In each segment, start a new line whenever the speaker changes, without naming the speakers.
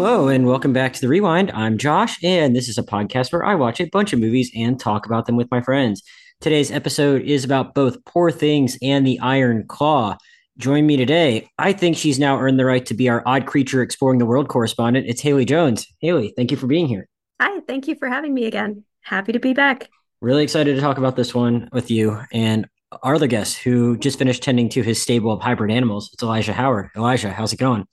Hello, and welcome back to the Rewind. I'm Josh, and this is a podcast where I watch a bunch of movies and talk about them with my friends. Today's episode is about both Poor Things and The Iron Claw. Join me today. I think she's now earned the right to be our odd creature exploring the world correspondent. It's Haley Jones. Haley, thank you for being here.
Hi, thank you for having me again. Happy to be back.
Really excited to talk about this one with you. And our other guest, who just finished tending to his stable of hybrid animals, it's Elijah Howard. Elijah, how's it going?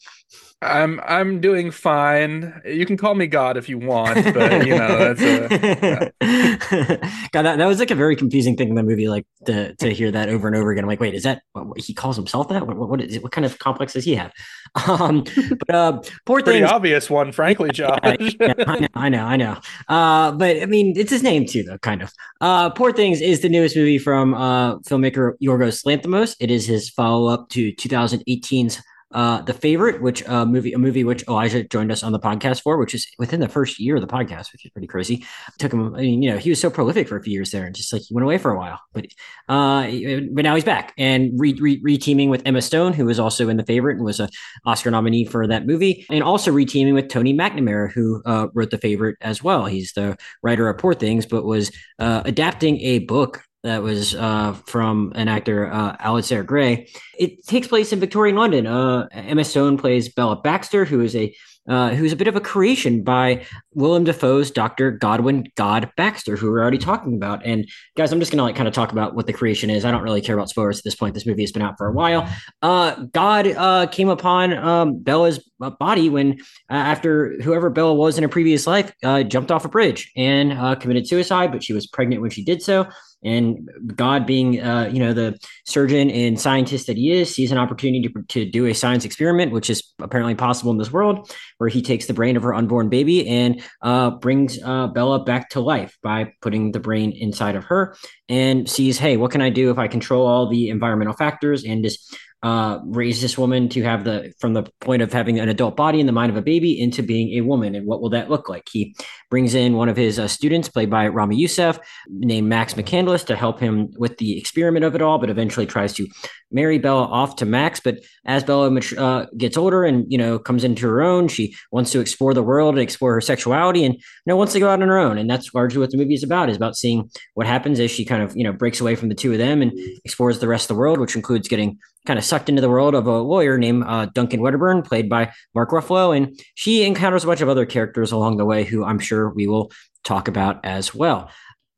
I'm I'm doing fine. You can call me God if you want, but you know that's a,
yeah. God, that, that was like a very confusing thing in the movie, like to to hear that over and over again. I'm like, wait, is that what, he calls himself that? What, what is it? What kind of complex does he have? Um, but uh, poor
pretty obvious one, frankly, Josh.
yeah, I know, I know, I know. Uh, but I mean, it's his name too, though, kind of. Uh, Poor Things is the newest movie from uh, filmmaker Yorgos Lanthimos. It is his follow up to 2018's uh, the favorite, which uh, movie, a movie which Elijah joined us on the podcast for, which is within the first year of the podcast, which is pretty crazy. Took him, I mean, you know, he was so prolific for a few years there, and just like he went away for a while, but uh, but now he's back and re, re, re teaming with Emma Stone, who was also in the favorite and was a Oscar nominee for that movie, and also re teaming with Tony McNamara, who uh, wrote the favorite as well. He's the writer of Poor Things, but was uh, adapting a book that was uh, from an actor, uh, Alasdair Gray. It takes place in Victorian London. Uh, Emma Stone plays Bella Baxter, who is a uh, who's a bit of a creation by Willem Dafoe's Dr. Godwin God Baxter, who we're already talking about. And guys, I'm just gonna like kind of talk about what the creation is. I don't really care about spoilers at this point. This movie has been out for a while. Uh, God uh, came upon um, Bella's uh, body when uh, after whoever Bella was in a previous life uh, jumped off a bridge and committed suicide, but she was pregnant when she did so. And God, being uh, you know the surgeon and scientist that he is, sees an opportunity to, to do a science experiment, which is apparently possible in this world, where he takes the brain of her unborn baby and uh, brings uh, Bella back to life by putting the brain inside of her, and sees, hey, what can I do if I control all the environmental factors and just uh, raise this woman to have the from the point of having an adult body in the mind of a baby into being a woman. And what will that look like? He brings in one of his uh, students played by Ramy Youssef named Max McCandles to help him with the experiment of it all but eventually tries to marry bella off to max. But as bella uh, gets older and you know comes into her own she wants to explore the world and explore her sexuality and you know wants to go out on her own. And that's largely what the movie is about is about seeing what happens as she kind of you know breaks away from the two of them and explores the rest of the world which includes getting kind of sucked into the world of a lawyer named uh, Duncan Wedderburn, played by Mark Ruffalo. And she encounters a bunch of other characters along the way who I'm sure we will talk about as well.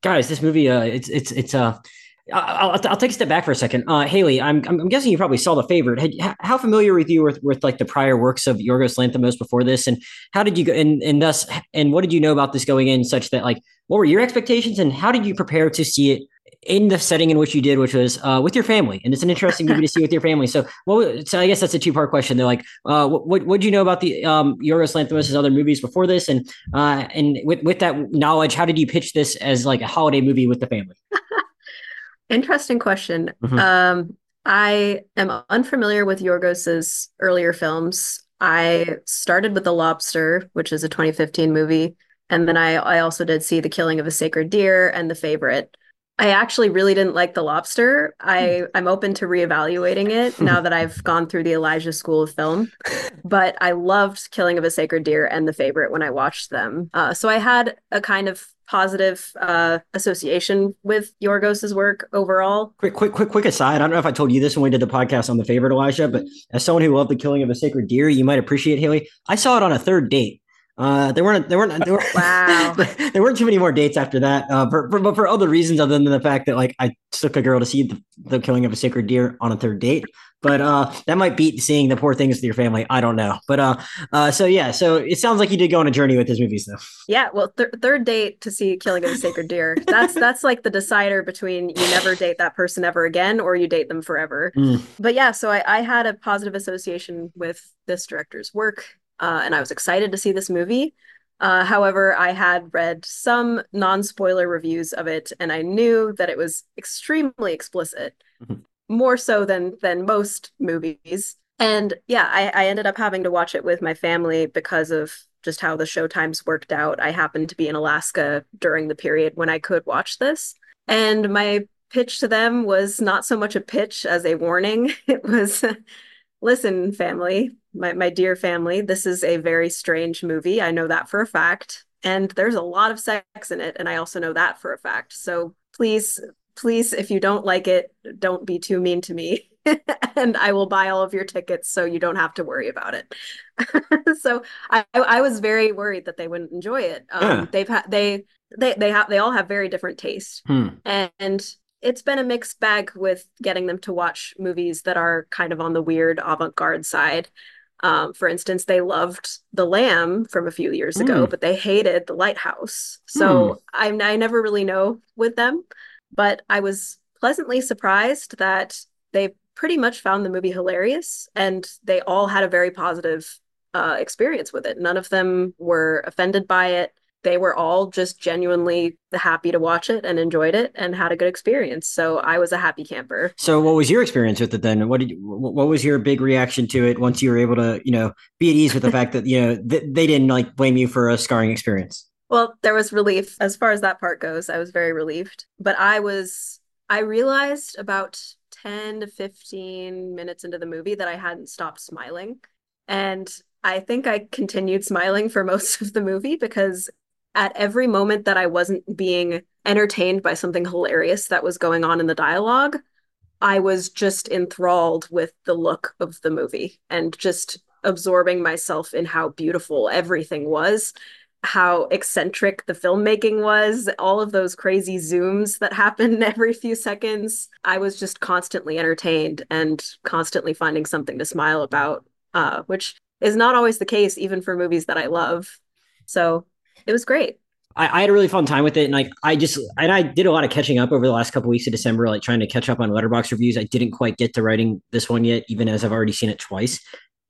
Guys, this movie, uh, it's, it's, it's, uh, I'll, I'll, take a step back for a second. Uh, Haley, I'm, I'm guessing you probably saw the favorite. Had, how familiar with you with, with like the prior works of Yorgos Lanthimos before this, and how did you go? And and thus, and what did you know about this going in, such that like, what were your expectations, and how did you prepare to see it in the setting in which you did, which was uh, with your family, and it's an interesting movie to see with your family. So, well, so I guess that's a two part question. They're like, uh, what what do you know about the um, Yorgos Lanthimos' other movies before this, and uh, and with with that knowledge, how did you pitch this as like a holiday movie with the family?
Interesting question. Mm-hmm. Um, I am unfamiliar with Yorgos's earlier films. I started with The Lobster, which is a 2015 movie, and then I I also did see The Killing of a Sacred Deer and The Favorite. I actually really didn't like the lobster. I hmm. I'm open to reevaluating it now that I've gone through the Elijah School of Film. But I loved Killing of a Sacred Deer and The Favorite when I watched them. Uh, so I had a kind of positive uh, association with Yorgos's work overall.
Quick, quick, quick, quick aside. I don't know if I told you this when we did the podcast on The Favorite, Elijah, but as someone who loved The Killing of a Sacred Deer, you might appreciate Haley. I saw it on a third date. Uh, there weren't there weren't there were
wow
there weren't too many more dates after that. Uh, for, for, but for other reasons other than the fact that like I took a girl to see the, the killing of a sacred deer on a third date. But uh, that might beat seeing the poor things with your family. I don't know. But uh, uh, so yeah, so it sounds like you did go on a journey with his movies, though.
Yeah, well, th- third date to see Killing of a Sacred Deer. That's that's like the decider between you never date that person ever again, or you date them forever. Mm. But yeah, so I, I had a positive association with this director's work, uh, and I was excited to see this movie. Uh, however, I had read some non spoiler reviews of it, and I knew that it was extremely explicit, mm-hmm. more so than than most movies. And yeah, I, I ended up having to watch it with my family because of just how the show times worked out. I happened to be in Alaska during the period when I could watch this, and my pitch to them was not so much a pitch as a warning. It was listen, family, my, my dear family, this is a very strange movie. I know that for a fact. And there's a lot of sex in it. And I also know that for a fact. So please, please, if you don't like it, don't be too mean to me. and I will buy all of your tickets so you don't have to worry about it. so I, I was very worried that they wouldn't enjoy it. Um, yeah. They've had they they they have they all have very different taste,
hmm.
and it's been a mixed bag with getting them to watch movies that are kind of on the weird avant-garde side. Um, for instance, they loved The Lamb from a few years ago, mm. but they hated The Lighthouse. So mm. I, I never really know with them, but I was pleasantly surprised that they pretty much found the movie hilarious and they all had a very positive uh, experience with it. None of them were offended by it they were all just genuinely happy to watch it and enjoyed it and had a good experience. So I was a happy camper.
So what was your experience with it then? What did you, what was your big reaction to it once you were able to, you know, be at ease with the fact that, you know, th- they didn't like blame you for a scarring experience?
Well, there was relief as far as that part goes. I was very relieved, but I was I realized about 10 to 15 minutes into the movie that I hadn't stopped smiling. And I think I continued smiling for most of the movie because at every moment that I wasn't being entertained by something hilarious that was going on in the dialogue, I was just enthralled with the look of the movie and just absorbing myself in how beautiful everything was, how eccentric the filmmaking was, all of those crazy zooms that happen every few seconds. I was just constantly entertained and constantly finding something to smile about, uh, which is not always the case, even for movies that I love. So it was great.
I, I, had a really fun time with it, and like I just and I did a lot of catching up over the last couple of weeks of December, like trying to catch up on Letterboxd reviews. I didn't quite get to writing this one yet, even as I've already seen it twice.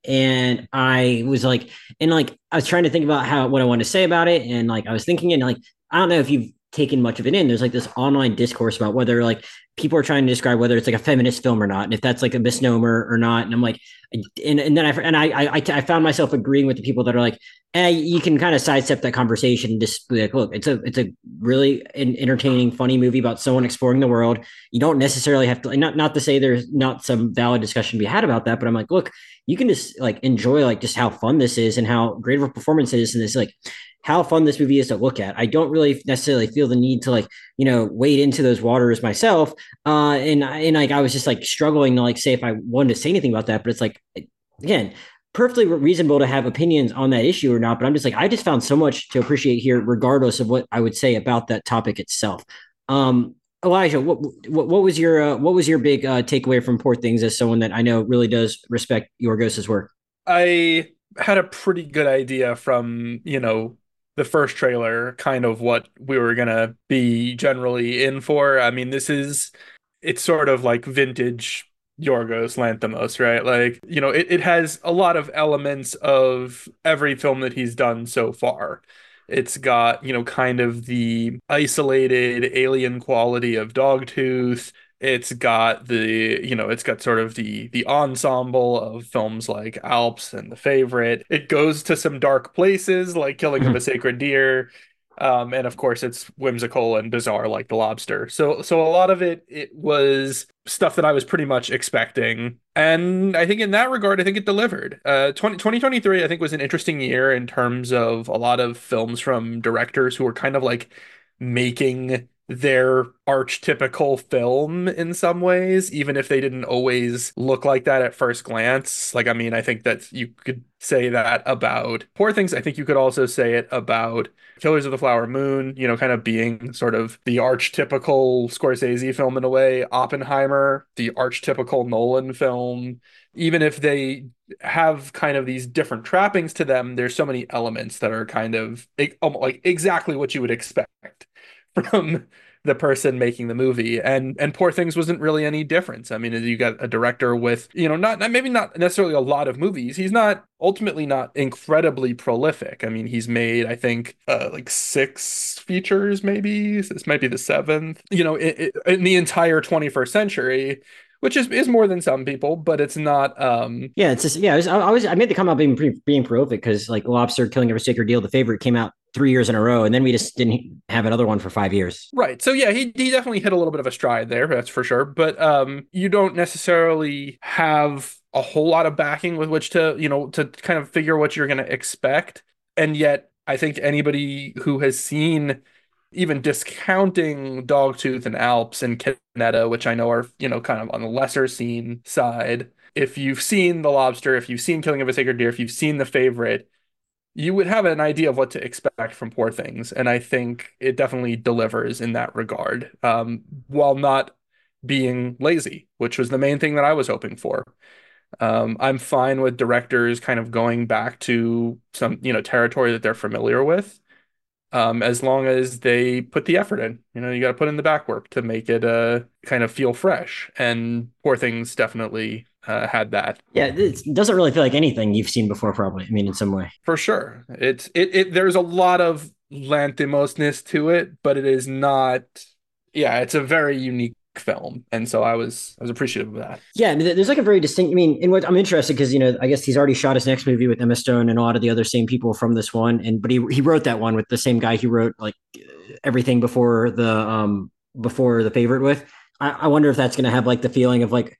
And I was like, and like I was trying to think about how what I wanted to say about it, and like I was thinking, and like I don't know if you've taken much of it in. There's like this online discourse about whether like people are trying to describe whether it's like a feminist film or not, and if that's like a misnomer or not. And I'm like, and, and then I and I, I I found myself agreeing with the people that are like, eh, you can kind of sidestep that conversation and just be like, look, it's a it's a really an entertaining, funny movie about someone exploring the world. You don't necessarily have to not not to say there's not some valid discussion to be had about that, but I'm like, look, you can just like enjoy like just how fun this is and how great of a performance it is, and this like how fun this movie is to look at. I don't really necessarily feel the need to like, you know, wade into those waters myself. Uh, and and like I was just like struggling to like say if I wanted to say anything about that, but it's like again, perfectly reasonable to have opinions on that issue or not. But I'm just like I just found so much to appreciate here, regardless of what I would say about that topic itself. Um, Elijah, what, what, what was your uh, what was your big uh, takeaway from Poor Things as someone that I know really does respect Yorgos's work?
I had a pretty good idea from you know the first trailer kind of what we were gonna be generally in for. I mean, this is it's sort of like vintage Yorgos Lanthimos, right? Like, you know, it, it has a lot of elements of every film that he's done so far. It's got, you know, kind of the isolated alien quality of Dogtooth. It's got the, you know, it's got sort of the the ensemble of films like Alps and The Favorite. It goes to some dark places like Killing of a mm-hmm. Sacred Deer. Um, and of course it's whimsical and bizarre like the lobster so so a lot of it it was stuff that i was pretty much expecting and i think in that regard i think it delivered uh 20, 2023 i think was an interesting year in terms of a lot of films from directors who were kind of like making their archetypical film in some ways, even if they didn't always look like that at first glance. Like, I mean, I think that you could say that about Poor Things. I think you could also say it about Killers of the Flower Moon, you know, kind of being sort of the archetypical Scorsese film in a way. Oppenheimer, the archetypical Nolan film. Even if they have kind of these different trappings to them, there's so many elements that are kind of like exactly what you would expect from the person making the movie and and poor things wasn't really any difference i mean you got a director with you know not, maybe not necessarily a lot of movies he's not ultimately not incredibly prolific i mean he's made i think uh, like six features maybe this might be the seventh you know in, in the entire 21st century which is is more than some people, but it's not. um
Yeah, it's just yeah. I was I, was, I made the comment about being being prolific because like Lobster, Killing of a Sacred Deer, the favorite came out three years in a row, and then we just didn't have another one for five years.
Right. So yeah, he he definitely hit a little bit of a stride there. That's for sure. But um, you don't necessarily have a whole lot of backing with which to you know to kind of figure what you're going to expect, and yet I think anybody who has seen even discounting Dogtooth and Alps and Kinetta, which I know are, you know, kind of on the lesser seen side, if you've seen The Lobster, if you've seen Killing of a Sacred Deer, if you've seen The Favorite, you would have an idea of what to expect from Poor Things. And I think it definitely delivers in that regard, um, while not being lazy, which was the main thing that I was hoping for. Um, I'm fine with directors kind of going back to some, you know, territory that they're familiar with um, as long as they put the effort in. You know, you got to put in the back work to make it uh, kind of feel fresh. And Poor Things definitely uh, had that.
Yeah, it doesn't really feel like anything you've seen before, probably. I mean, in some way.
For sure. It's it, it there's a lot of Lanthimosness to it, but it is not yeah, it's a very unique film and so i was i was appreciative of that
yeah there's like a very distinct i mean in what i'm interested because you know i guess he's already shot his next movie with emma stone and a lot of the other same people from this one and but he, he wrote that one with the same guy he wrote like everything before the um before the favorite with i, I wonder if that's going to have like the feeling of like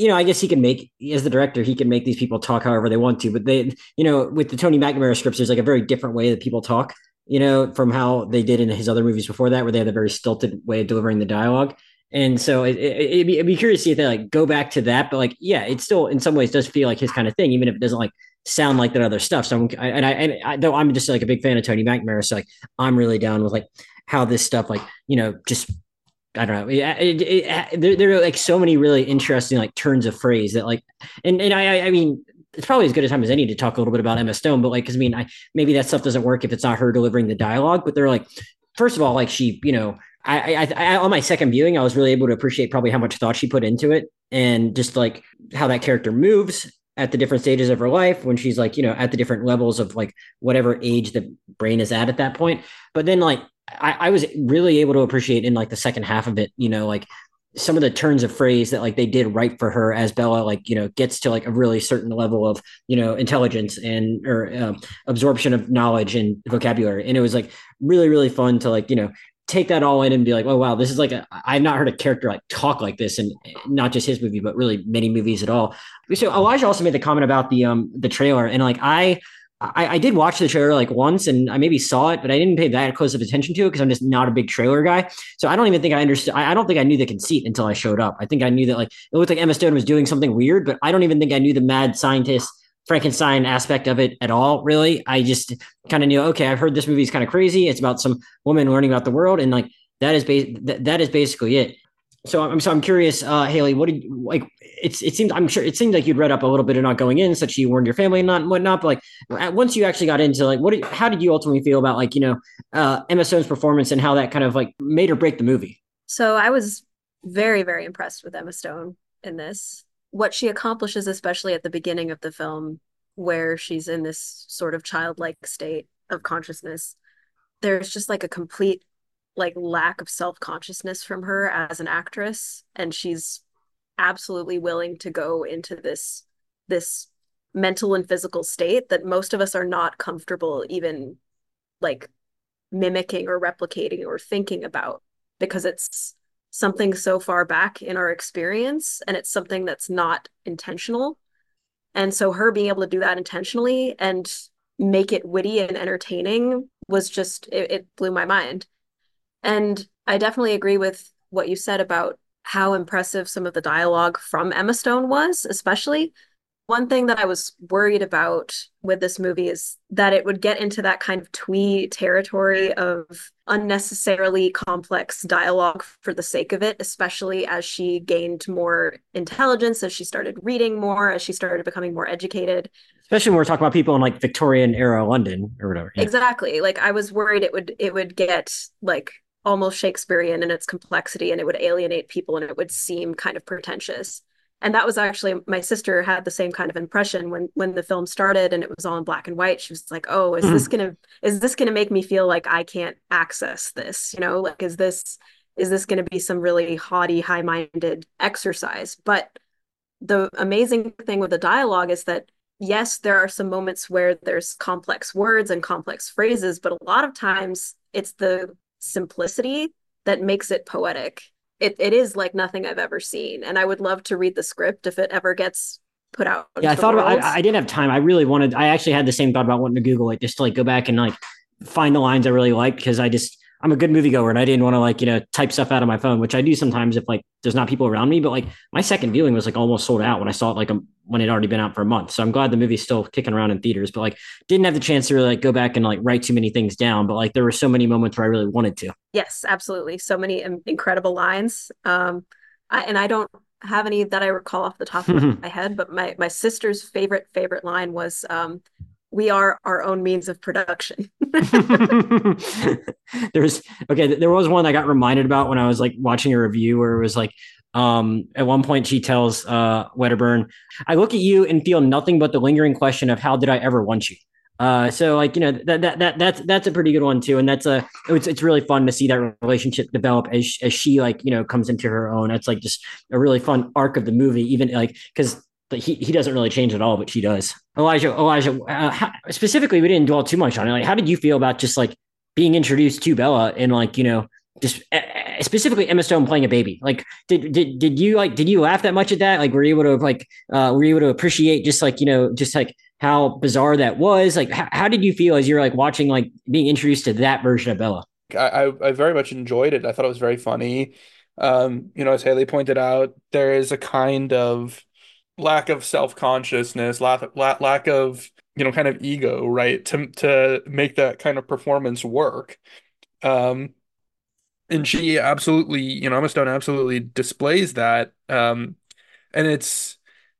you know, I guess he can make as the director, he can make these people talk however they want to. But they, you know, with the Tony McNamara scripts, there's like a very different way that people talk. You know, from how they did in his other movies before that, where they had a very stilted way of delivering the dialogue. And so it, it, would be, it'd be curious to see if they like go back to that. But like, yeah, it still in some ways does feel like his kind of thing, even if it doesn't like sound like that other stuff. So I'm, I, and I, and I, though I'm just like a big fan of Tony McNamara, so like I'm really down with like how this stuff, like you know, just I don't know. It, there, there are like so many really interesting like turns of phrase that like, and and I, I mean, it's probably as good a time as any to talk a little bit about Emma Stone, but like, because I mean, I maybe that stuff doesn't work if it's not her delivering the dialogue. But they're like, first of all, like she, you know, I, I, I, on my second viewing, I was really able to appreciate probably how much thought she put into it, and just like how that character moves at the different stages of her life when she's like, you know, at the different levels of like whatever age the brain is at at that point. But then like I, I was really able to appreciate in like the second half of it, you know, like some of the turns of phrase that like they did right for her as Bella like you know gets to like a really certain level of you know intelligence and or uh, absorption of knowledge and vocabulary and it was like really really fun to like you know take that all in and be like, oh wow, this is like a I've not heard a character like talk like this, and not just his movie, but really many movies at all. So Elijah also made the comment about the um the trailer, and like I. I, I did watch the trailer like once and I maybe saw it, but I didn't pay that close of attention to it because I'm just not a big trailer guy. So I don't even think I understood. I, I don't think I knew the conceit until I showed up. I think I knew that like it looked like Emma Stone was doing something weird, but I don't even think I knew the mad scientist Frankenstein aspect of it at all, really. I just kind of knew, okay, I've heard this movie is kind of crazy. It's about some woman learning about the world, and like that is ba- th- that is basically it. So I'm so I'm curious, uh, Haley. What did like? It's it seemed I'm sure it seemed like you'd read up a little bit of not going in, such you warned your family and not and whatnot. But like once you actually got into like what? Did, how did you ultimately feel about like you know uh, Emma Stone's performance and how that kind of like made or break the movie?
So I was very very impressed with Emma Stone in this what she accomplishes, especially at the beginning of the film, where she's in this sort of childlike state of consciousness, there's just like a complete like lack of self-consciousness from her as an actress and she's absolutely willing to go into this this mental and physical state that most of us are not comfortable even like mimicking or replicating or thinking about because it's something so far back in our experience and it's something that's not intentional. And so her being able to do that intentionally and make it witty and entertaining was just it, it blew my mind. And I definitely agree with what you said about how impressive some of the dialogue from Emma Stone was, especially one thing that I was worried about with this movie is that it would get into that kind of twee territory of unnecessarily complex dialogue for the sake of it, especially as she gained more intelligence, as she started reading more, as she started becoming more educated.
Especially when we're talking about people in like Victorian era London or whatever.
Yeah. Exactly. Like I was worried it would it would get like almost Shakespearean in its complexity and it would alienate people and it would seem kind of pretentious. And that was actually my sister had the same kind of impression when when the film started and it was all in black and white. She was like oh is mm-hmm. this gonna is this gonna make me feel like i can't access this? You know like is this is this gonna be some really haughty high-minded exercise? But the amazing thing with the dialogue is that yes, there are some moments where there's complex words and complex phrases, but a lot of times it's the simplicity that makes it poetic. It it is like nothing I've ever seen, and I would love to read the script if it ever gets put out.
Yeah, I thought about, I, I didn't have time. I really wanted. I actually had the same thought about wanting to Google it just to like go back and like find the lines I really like because I just I'm a good moviegoer and I didn't want to like, you know, type stuff out of my phone, which I do sometimes if like there's not people around me. But like my second viewing was like almost sold out when I saw it like a, when it already been out for a month. So I'm glad the movie's still kicking around in theaters, but like didn't have the chance to really like go back and like write too many things down. But like there were so many moments where I really wanted to.
Yes, absolutely. So many incredible lines. Um, I, and I don't have any that I recall off the top of my head, but my my sister's favorite favorite line was um, we are our own means of production.
There's okay. There was one I got reminded about when I was like watching a review where it was like, um, at one point she tells uh Wedderburn, "I look at you and feel nothing but the lingering question of how did I ever want you." Uh, so like you know that that that that's that's a pretty good one too, and that's a it's it's really fun to see that relationship develop as as she like you know comes into her own. That's like just a really fun arc of the movie, even like because but he, he doesn't really change at all, but she does. Elijah, Elijah, uh, how, specifically, we didn't dwell too much on it. Like, how did you feel about just like being introduced to Bella and like you know just uh, specifically Emma Stone playing a baby? Like, did did did you like did you laugh that much at that? Like, were you able to like uh, were you able to appreciate just like you know just like how bizarre that was? Like, how, how did you feel as you're like watching like being introduced to that version of Bella?
I I very much enjoyed it. I thought it was very funny. Um, you know, as Haley pointed out, there is a kind of lack of self-consciousness, lack, lack, lack of, you know, kind of ego, right? To to make that kind of performance work. Um and she absolutely, you know, Emma Stone absolutely displays that. Um and it's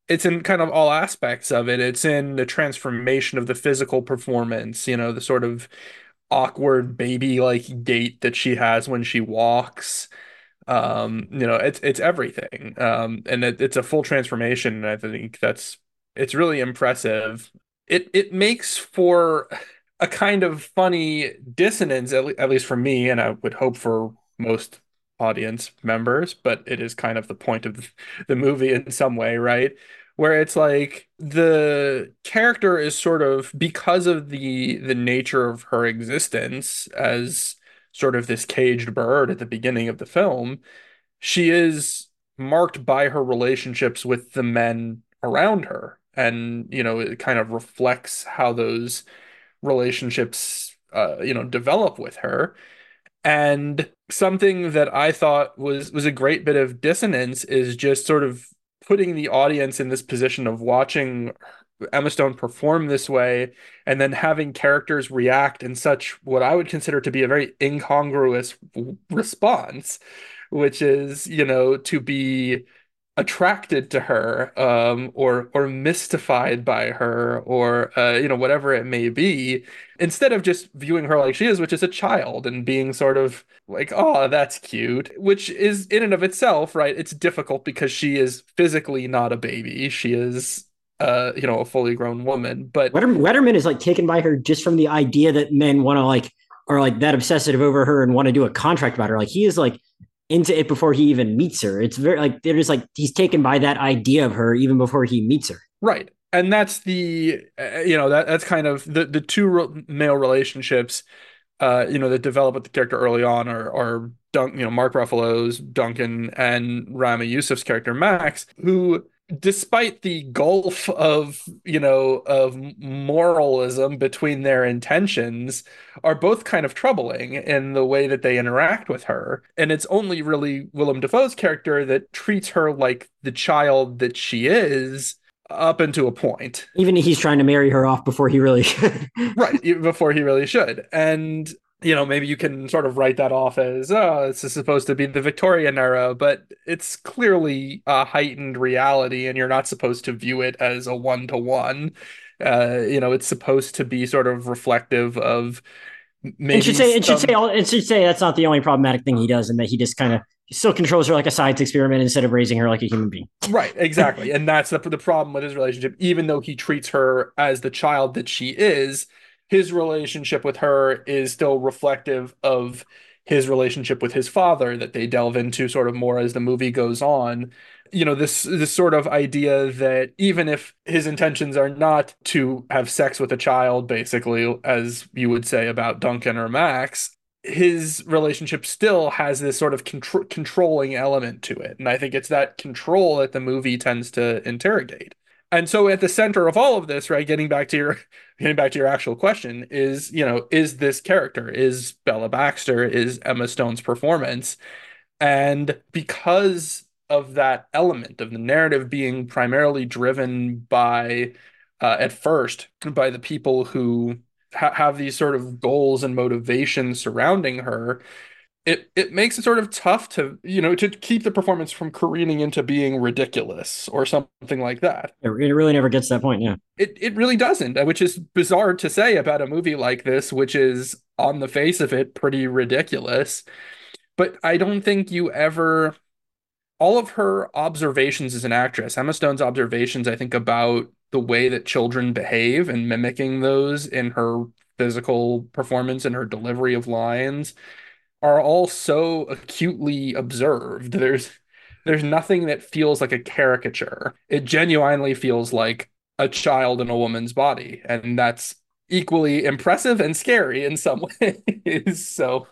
it's in kind of all aspects of it. It's in the transformation of the physical performance, you know, the sort of awkward baby like gait that she has when she walks um, you know, it's it's everything. Um, and it, it's a full transformation. And I think that's it's really impressive. It it makes for a kind of funny dissonance, at, le- at least for me, and I would hope for most audience members, but it is kind of the point of the movie in some way, right? Where it's like the character is sort of because of the the nature of her existence as sort of this caged bird at the beginning of the film, she is marked by her relationships with the men around her. And, you know, it kind of reflects how those relationships, uh, you know, develop with her. And something that I thought was was a great bit of dissonance is just sort of putting the audience in this position of watching Emma Stone perform this way and then having characters react in such what I would consider to be a very incongruous response, which is, you know, to be attracted to her um, or or mystified by her or uh, you know whatever it may be instead of just viewing her like she is which is a child and being sort of like oh that's cute which is in and of itself right it's difficult because she is physically not a baby. She is uh, you know, a fully grown woman. But
Wedderman is like taken by her just from the idea that men want to like are like that obsessive over her and want to do a contract about her. Like he is like into it before he even meets her. It's very like they're just like he's taken by that idea of her even before he meets her.
Right. And that's the uh, you know that that's kind of the the two re- male relationships uh you know that develop with the character early on are are Dunk, you know, Mark Ruffalo's Duncan and Ramy Youssef's character Max, who despite the gulf of you know of moralism between their intentions are both kind of troubling in the way that they interact with her. And it's only really Willem Dafoe's character that treats her like the child that she is up into a point.
Even he's trying to marry her off before he really should.
Right before he really should. And you know, maybe you can sort of write that off as, oh, this is supposed to be the Victorian era, but it's clearly a heightened reality, and you're not supposed to view it as a one to one. You know, it's supposed to be sort of reflective of maybe.
It should say it should say it should say that's not the only problematic thing he does, and that he just kind of still controls her like a science experiment instead of raising her like a human being.
Right, exactly, and that's the the problem with his relationship. Even though he treats her as the child that she is his relationship with her is still reflective of his relationship with his father that they delve into sort of more as the movie goes on. You know this this sort of idea that even if his intentions are not to have sex with a child basically as you would say about Duncan or Max his relationship still has this sort of contr- controlling element to it. And i think it's that control that the movie tends to interrogate and so at the center of all of this right getting back to your getting back to your actual question is you know is this character is bella baxter is emma stone's performance? And because of that element of the narrative being primarily driven by uh, at first by the people who ha- have these sort of goals and motivations surrounding her it it makes it sort of tough to you know to keep the performance from careening into being ridiculous or something like that.
It really never gets to that point yeah.
It it really doesn't uh, which is bizarre to say about a movie like this which is on the face of it pretty ridiculous. But i don't think you ever all of her observations as an actress, Emma Stone's observations, I think, about the way that children behave and mimicking those in her physical performance and her delivery of lines are all so acutely observed. There's there's nothing that feels like a caricature. It genuinely feels like a child in a woman's body, and that's equally impressive and scary in some ways. so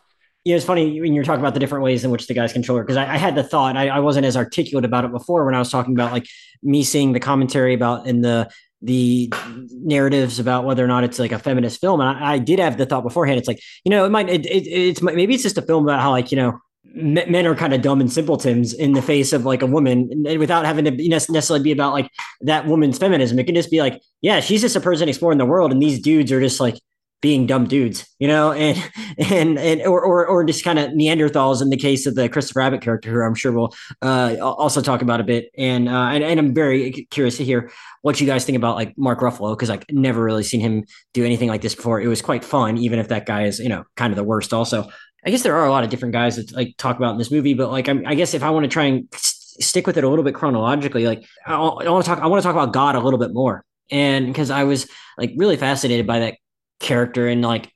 yeah, it's funny when you're talking about the different ways in which the guys control her because I, I, had the thought I, I, wasn't as articulate about it before when I was talking about like me seeing the commentary about in the the narratives about whether or not it's like a feminist film. And I, I did have the thought beforehand. It's like you know it might it, it, it's maybe it's just a film about how like you know men are kind of dumb and simpletons in the face of like a woman without having to necessarily be about like that woman's feminism. It can just be like yeah she's just a person exploring the world and these dudes are just like being dumb dudes, you know, and and and or or, or just kind of Neanderthals in the case of the Christopher Abbott character, who I'm sure we'll uh, also talk about a bit. And, uh, and and I'm very curious to hear what you guys think about like Mark Ruffalo because I've never really seen him do anything like this before. It was quite fun, even if that guy is you know kind of the worst. Also, I guess there are a lot of different guys that like talk about in this movie, but like I'm, I guess if I want to try and stick with it a little bit chronologically, like I, I want to talk, I want to talk about God a little bit more and because I was like really fascinated by that character and like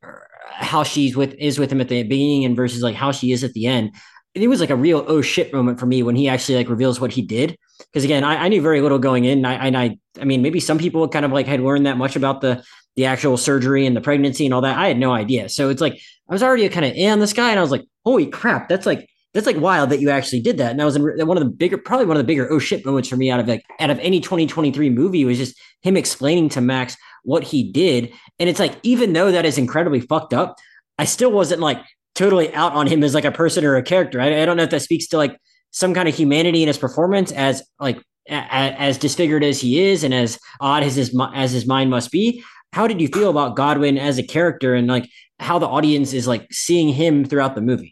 how she's with is with him at the beginning and versus like how she is at the end. It was like a real oh shit moment for me when he actually like reveals what he did. Because again, I, I, knew very little going in. And I, and I, I mean, maybe some people kind of like had learned that much about the the actual surgery and the pregnancy and all that. I had no idea. So it's like I was already kind of in on this guy, and I was like, holy crap, that's like that's like wild that you actually did that. And that was in, one of the bigger, probably one of the bigger oh shit moments for me out of like out of any 2023 movie was just him explaining to Max what he did. And it's like, even though that is incredibly fucked up, I still wasn't like totally out on him as like a person or a character. I, I don't know if that speaks to like some kind of humanity in his performance as like a, as disfigured as he is and as odd as his as his mind must be. How did you feel about Godwin as a character and like how the audience is like seeing him throughout the movie?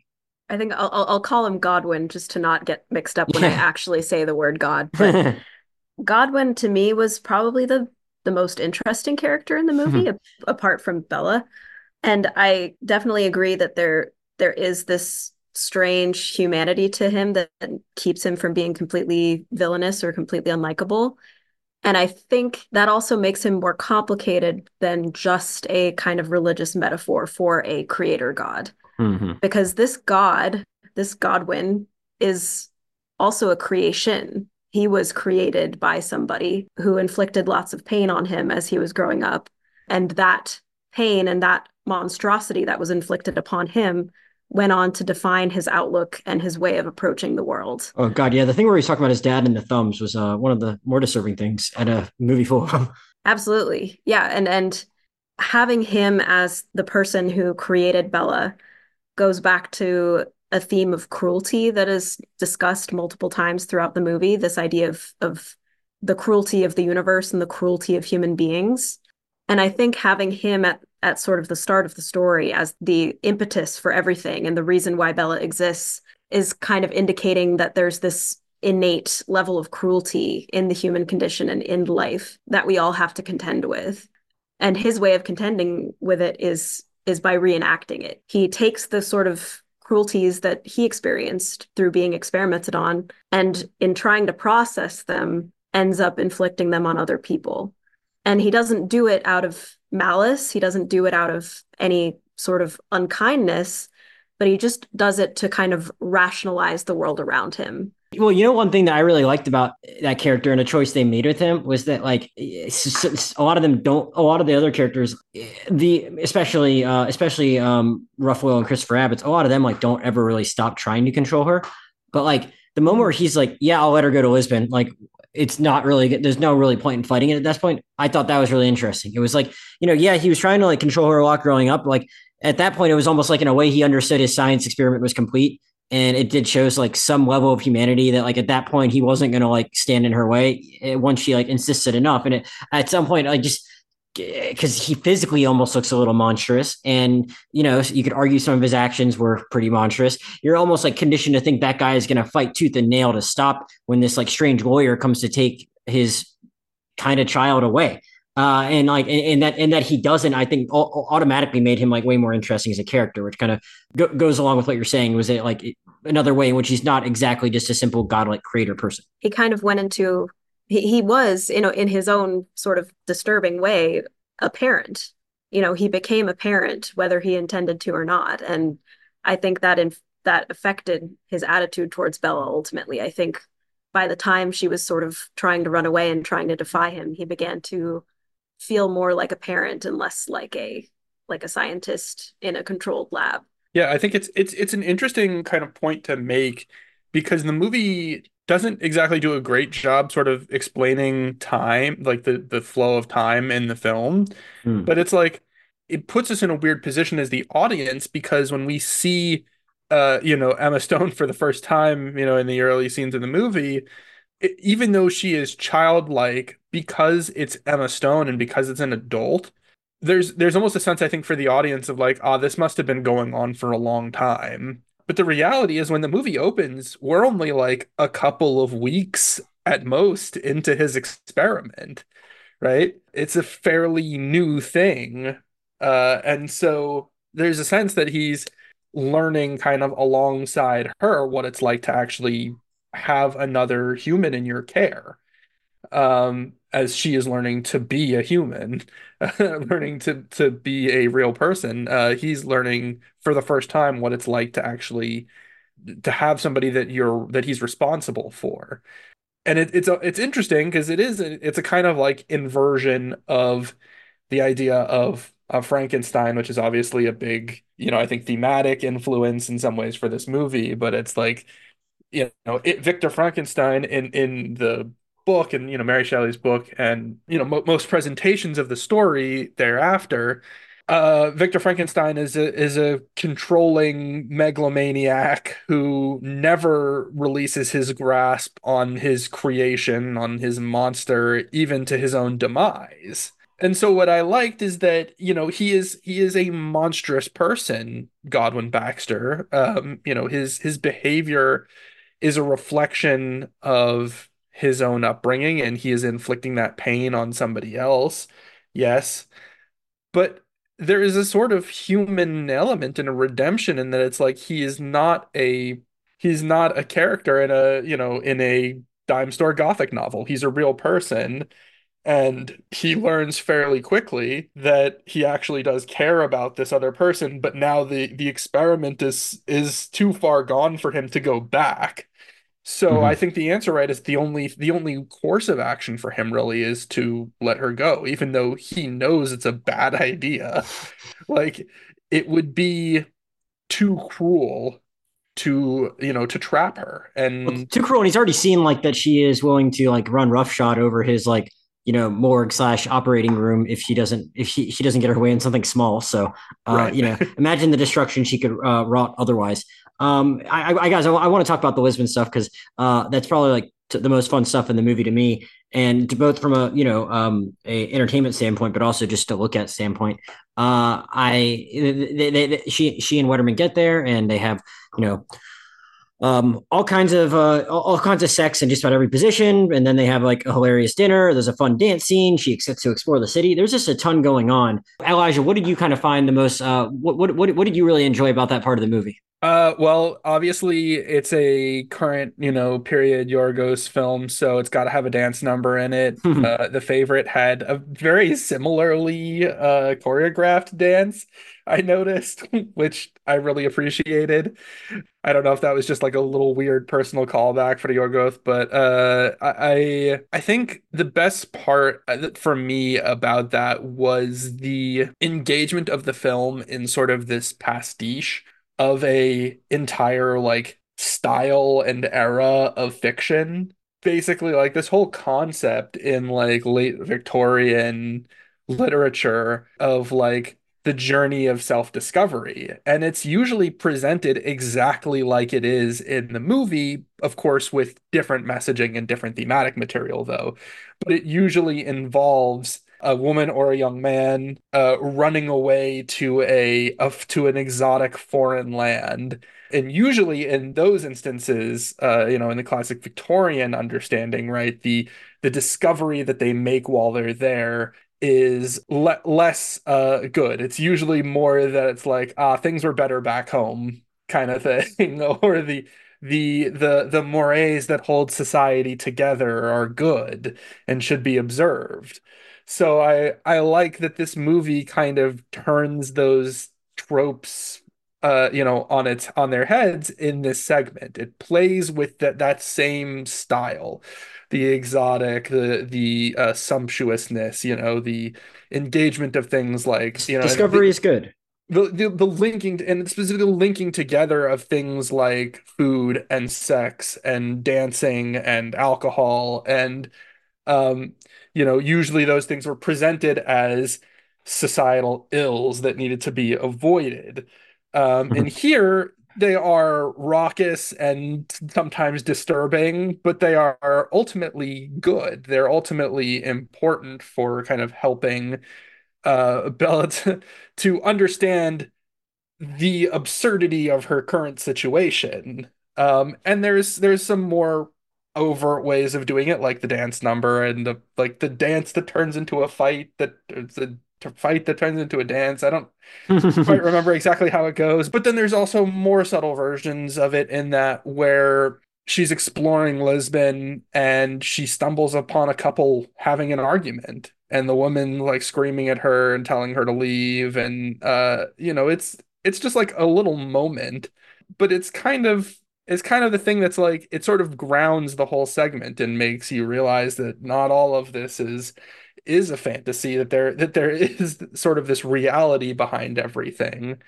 I think I'll I'll call him Godwin just to not get mixed up when yeah. I actually say the word God. But Godwin to me was probably the the most interesting character in the movie mm-hmm. apart from Bella. And I definitely agree that there there is this strange humanity to him that keeps him from being completely villainous or completely unlikable. And I think that also makes him more complicated than just a kind of religious metaphor for a creator god. Mm-hmm. Because this god, this Godwin, is also a creation he was created by somebody who inflicted lots of pain on him as he was growing up. And that pain and that monstrosity that was inflicted upon him went on to define his outlook and his way of approaching the world.
Oh God, yeah. The thing where he's talking about his dad and the thumbs was uh, one of the more disturbing things at a movie full
Absolutely. Yeah. And and having him as the person who created Bella goes back to a theme of cruelty that is discussed multiple times throughout the movie this idea of of the cruelty of the universe and the cruelty of human beings. And i think having him at at sort of the start of the story as the impetus for everything and the reason why bella exists is kind of indicating that there's this innate level of cruelty in the human condition and in life that we all have to contend with. And his way of contending with it is is by reenacting it. He takes the sort of cruelties that he experienced through being experimented on and in trying to process them ends up inflicting them on other people. And he doesn't do it out of malice. He doesn't do it out of any sort of unkindness but he just does it to kind of rationalize the world around him.
Well, you know, one thing that I really liked about that character and a choice they made with him was that, like, a lot of them don't. A lot of the other characters, the especially, uh, especially um, Ruffalo and Christopher Abbott, a lot of them like don't ever really stop trying to control her. But like the moment where he's like, "Yeah, I'll let her go to Lisbon," like it's not really there's no really point in fighting it at this point. I thought that was really interesting. It was like, you know, yeah, he was trying to like control her a lot growing up. Like at that point, it was almost like in a way he understood his science experiment was complete and it did shows like some level of humanity that like at that point he wasn't going to like stand in her way eh, once she like insisted enough. And it, at some point i just because he physically almost looks a little monstrous and you know you could argue some of his actions were pretty monstrous. You're almost like conditioned to think that guy is going to fight tooth and nail to stop when this like strange lawyer comes to take his kind of child away uh, and like and, and, that and that he doesn't i think automatically made him like way more interesting as a character which kind of go, goes along with what you're saying was it like another way in which he's not exactly just a simple godlike creator person.
He kind of went into he, he was you know in his own sort of disturbing way a parent. You know he became a parent whether he intended to or not. And i think that in that affected his attitude towards bella ultimately. I think by the time she was sort of trying to run away and trying to defy him he began to feel more like a parent and less like a like a scientist in a controlled lab.
Yeah, I think it's it's it's an interesting kind of point to make because the movie doesn't exactly do a great job sort of explaining time, like the the flow of time in the film. Hmm. But it's like it puts us in a weird position as the audience because when we see uh you know Emma Stone for the first time, you know, in the early scenes of the movie, it, even though she is childlike because it's Emma Stone and because it's an adult, there's there's almost a sense I think for the audience of like, ah, oh, this must have been going on for a long time. But the reality is when the movie opens, we're only like a couple of weeks at most into his experiment, right? It's a fairly new thing. Uh, and so there's a sense that he's learning kind of alongside her what it's like to actually have another human in your care um, as she is learning to be a human, learning to to be a real person. Uh, he's learning for the first time what it's like to actually to have somebody that you're that he's responsible for. And it, it's a, it's interesting because it is a, it's a kind of like inversion of the idea of of Frankenstein, which is obviously a big, you know, I think thematic influence in some ways for this movie, but it's like you know it, Victor Frankenstein in in the book and you know Mary Shelley's book and you know mo- most presentations of the story thereafter uh, Victor Frankenstein is a is a controlling megalomaniac who never releases his grasp on his creation, on his monster, even to his own demise. And so what I liked is that, you know, he is he is a monstrous person, Godwin Baxter. Um, you know, his his behavior is a reflection of his own upbringing and he is inflicting that pain on somebody else. Yes. But there is a sort of human element and a redemption in that it's like he is not a he's not a character in a, you know, in a dime store gothic novel. He's a real person and he learns fairly quickly that he actually does care about this other person but now the the experiment is is too far gone for him to go back so mm-hmm. I think the answer right is the only the only course of action for him really is to let her go, even though he knows it's a bad idea. like it would be too cruel to you know to trap her and well,
too cruel and he's already seen like that she is willing to like run roughshod over his like you know morgue slash operating room if she doesn't if she she doesn't get her way in something small so uh right. you know imagine the destruction she could uh wrought otherwise um, I, I guys, I, I want to talk about the Lisbon stuff because uh, that's probably like t- the most fun stuff in the movie to me, and to both from a you know um, a entertainment standpoint, but also just to look at standpoint. Uh, I they, they, they, she she and Wetterman get there, and they have you know um, all kinds of uh, all, kinds of sex in just about every position, and then they have like a hilarious dinner. There's a fun dance scene. She gets to explore the city. There's just a ton going on. Elijah, what did you kind of find the most? Uh, what what what did you really enjoy about that part of the movie?
Uh, well, obviously it's a current, you know, period Yorgos film, so it's got to have a dance number in it. uh, the favorite had a very similarly uh choreographed dance, I noticed, which I really appreciated. I don't know if that was just like a little weird personal callback for the Yorgos, but uh, I I think the best part uh, for me about that was the engagement of the film in sort of this pastiche of a entire like style and era of fiction. Basically, like this whole concept in like late Victorian literature of like the journey of self-discovery. And it's usually presented exactly like it is in the movie, of course, with different messaging and different thematic material, though. But it usually involves a woman or a young man uh, running away to a, a to an exotic foreign land. And usually in those instances, uh, you know, in the classic Victorian understanding, right, the the discovery that they make while they're there is le- less uh, good. It's usually more that it's like, ah, things were better back home kind of thing, or the the the the mores that hold society together are good and should be observed. So I I like that this movie kind of turns those tropes uh you know on its on their heads in this segment. It plays with that that same style. The exotic, the the uh, sumptuousness, you know, the engagement of things like, you know,
discovery the, is good.
The, the the linking and specifically linking together of things like food and sex and dancing and alcohol and um you know, usually those things were presented as societal ills that needed to be avoided. Um, and here they are raucous and sometimes disturbing, but they are ultimately good. They're ultimately important for kind of helping uh, Bella to, to understand the absurdity of her current situation. Um, and there's there's some more overt ways of doing it, like the dance number and the like the dance that turns into a fight that the fight that turns into a dance. I don't quite remember exactly how it goes, but then there's also more subtle versions of it in that where she's exploring Lisbon and she stumbles upon a couple having an argument and the woman like screaming at her and telling her to leave and uh you know it's it's just like a little moment but it's kind of is kind of the thing that's like it sort of grounds the whole segment and makes you realize that not all of this is is a fantasy that there that there is sort of this reality behind everything.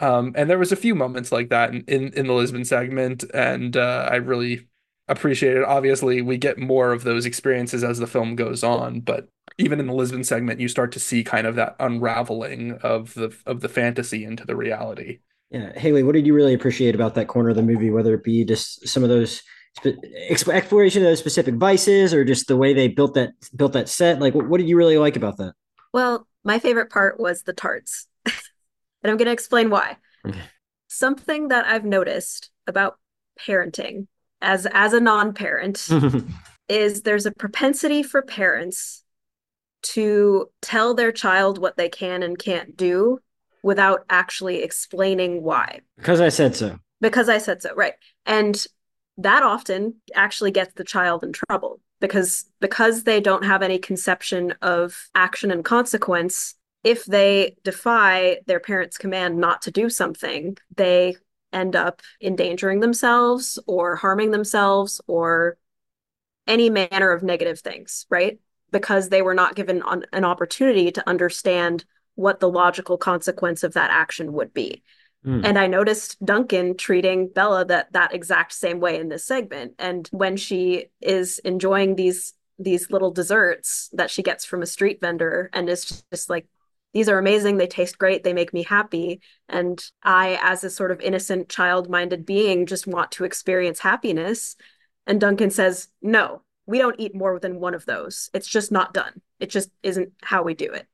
Um and there was a few moments like that in in, in the lisbon segment and uh i really appreciate it. Obviously we get more of those experiences as the film goes on but even in the lisbon segment you start to see kind of that unraveling of the of the fantasy into the reality
yeah, Haley, what did you really appreciate about that corner of the movie? Whether it be just some of those exploration of those specific vices, or just the way they built that built that set. Like, what, what did you really like about that?
Well, my favorite part was the tarts, and I'm going to explain why. Okay. Something that I've noticed about parenting as as a non-parent is there's a propensity for parents to tell their child what they can and can't do without actually explaining why.
Because I said so.
Because I said so, right. And that often actually gets the child in trouble because because they don't have any conception of action and consequence if they defy their parents command not to do something they end up endangering themselves or harming themselves or any manner of negative things right because they were not given an opportunity to understand what the logical consequence of that action would be. Mm. And I noticed Duncan treating Bella that that exact same way in this segment. And when she is enjoying these these little desserts that she gets from a street vendor and is just like these are amazing. They taste great. They make me happy. And i as a sort of innocent child-minded being just want to experience happiness. And duncan says no we don't eat more than one of those. It's just not done. It just isn't how we do it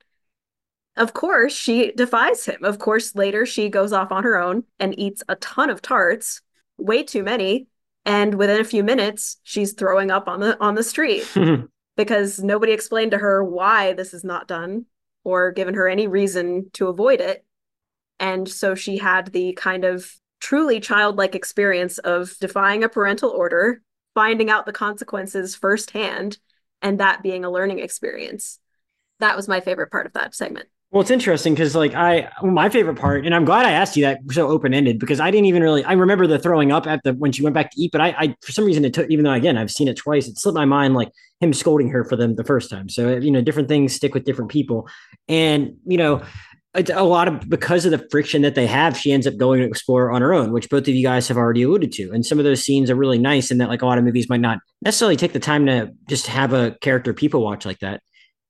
of course, she defies him. Of course, later she goes off on her own and eats a ton of tarts, way too many, and within a few minutes, she's throwing up on the on the street hmm. because nobody explained to her why this is not done or given her any reason to avoid it. And so she had the kind of truly childlike experience of defying a parental order, finding out the consequences firsthand, and that being a learning experience. That was my favorite part of that segment.
Well, it's interesting because, like, I my favorite part, and I'm glad I asked you that so open ended because I didn't even really. I remember the throwing up at the when she went back to eat, but I, I for some reason it took. Even though again I've seen it twice, it slipped my mind like him scolding her for them the first time. So you know, different things stick with different people, and you know, a lot of because of the friction that they have, she ends up going to explore on her own, which both of you guys have already alluded to. And some of those scenes are really nice, and that like a lot of movies might not necessarily take the time to just have a character people watch like that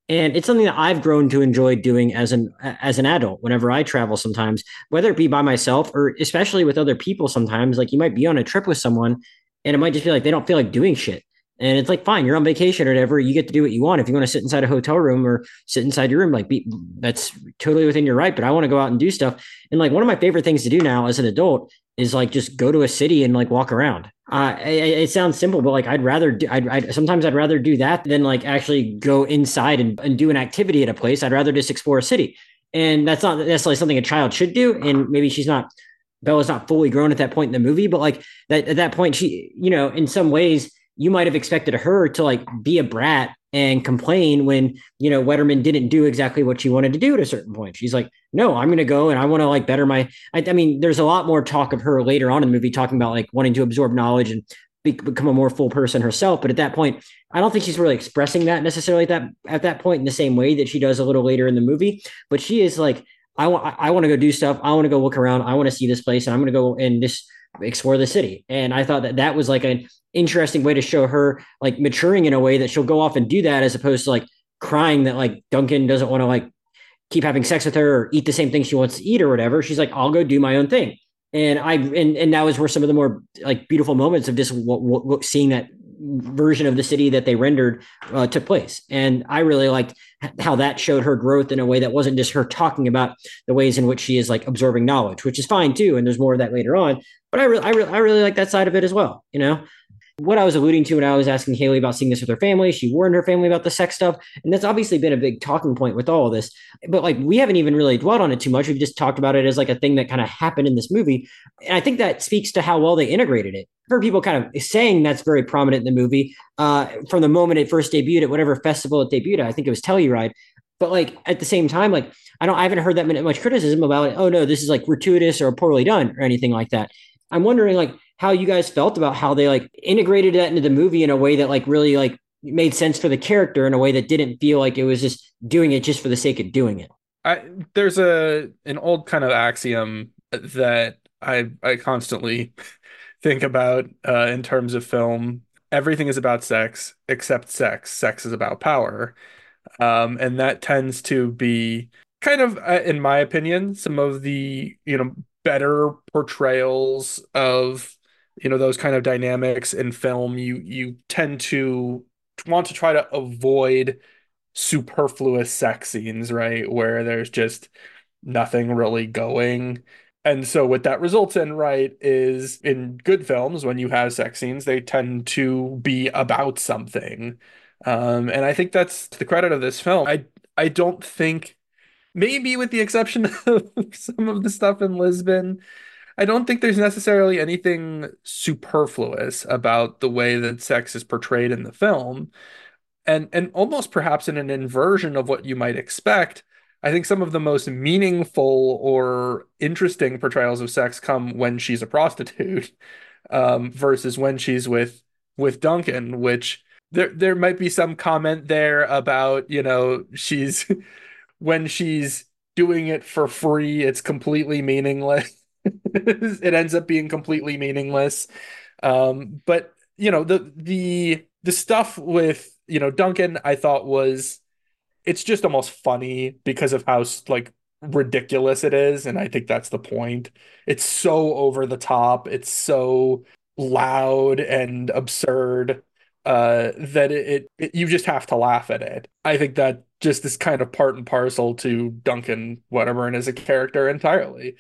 and it's something that I've grown to enjoy doing as an as an adult. Whenever I travel, sometimes whether it be by myself or especially with other people, sometimes like you might be on a trip with someone, and it might just feel like they don't feel like doing shit. And it's like, fine, you're on vacation or whatever. You get to do what you want. If you want to sit inside a hotel room or sit inside your room, like be, that's totally within your right. But I want to go out and do stuff. And like one of my favorite things to do now as an adult is like just go to a city and like walk around. Uh, it, it, sounds simple, but like I'd rather do, I'd, I'd, sometimes I'd rather do that than like actually go inside and, and do an activity at a place. I'd rather just explore a city. And that's not necessarily something a child should do. And maybe she's not, Bella's not fully grown at that point in the movie, but like that at that point, she, you know, in some ways, you might have expected her to like be a brat and complain when you know Wedderburn didn't do exactly what she wanted to do at a certain point. She's like, "No, I'm going to go and I want to like better my." I, I, mean, there's a lot more talk of her later on in the movie talking about like wanting to absorb knowledge and be, become a more full person herself. But at that point, I don't think she's really expressing that necessarily at that at that point in the same way that she does a little later in the movie. But she is like, "I want I want to go do stuff. I want to go look around. I want to see this place, and I'm going to go and just." Explore the city and i thought that that was like an interesting way to show her like maturing in a way that she'll go off and do that as opposed to like crying that like Duncan doesn't want to like keep having sex with her or eat the same thing she wants to eat or whatever. She's like, I'll go do my own thing. And I and and that was where some of the more like beautiful moments of just w- w- seeing that version of the city that they rendered uh, took place. And I really liked how that showed her growth in a way that wasn't just her talking about the ways in which she is like absorbing knowledge, which is fine too. And there's more of that later on. But I really, I really, I really like that side of it as well. You know, what I was alluding to when I was asking Haley about seeing this with her family, she warned her family about the sex stuff. And that's obviously been a big talking point with all of this. But like, we haven't even really dwelt on it too much. We've just talked about it as like a thing that kind of happened in this movie. And I think that speaks to how well they integrated it. For people kind of saying that's very prominent in the movie uh, from the moment it first debuted at whatever festival it debuted at. I think it was Telluride. But like at the same time, like I don't, I haven't heard that much criticism about it. Oh no, this is like gratuitous or poorly done or anything like that. I'm wondering like how you guys felt about how they like integrated that into the movie in a way that like really like made sense for the character in a way that didn't feel like it was just doing it just for the sake of doing it.
I there's a an old kind of axiom that I I constantly think about uh, in terms of film. Everything is about sex except sex. Sex is about power, um, and that tends to be kind of, uh, in my opinion, some of the you know better portrayals of you know those kind of dynamics in film you you tend to want to try to avoid superfluous sex scenes right? Where there's just nothing really going. And so what that results in right is in good films when you have sex scenes they tend to be about something. Um, and i think that's the credit of this film. I i don't think maybe with the exception of some of the stuff in lisbon I don't think there's necessarily anything superfluous about the way that sex is portrayed in the film. And and almost perhaps in an inversion of what you might expect, I think some of the most meaningful or interesting portrayals of sex come when she's a prostitute, um, versus when she's with with Duncan, which there there might be some comment there about, you know, she's when she's doing it for free, it's completely meaningless it ends up being completely meaningless. Um, but you know the the the stuff with you know Duncan, I thought was it's just almost funny because of how like ridiculous it is, and I think that's the point. It's so over the top. It's so loud and absurd uh, that it, it, you just have to laugh at it. I think that just is kind of part and parcel to Duncan Wedderburn as a character entirely.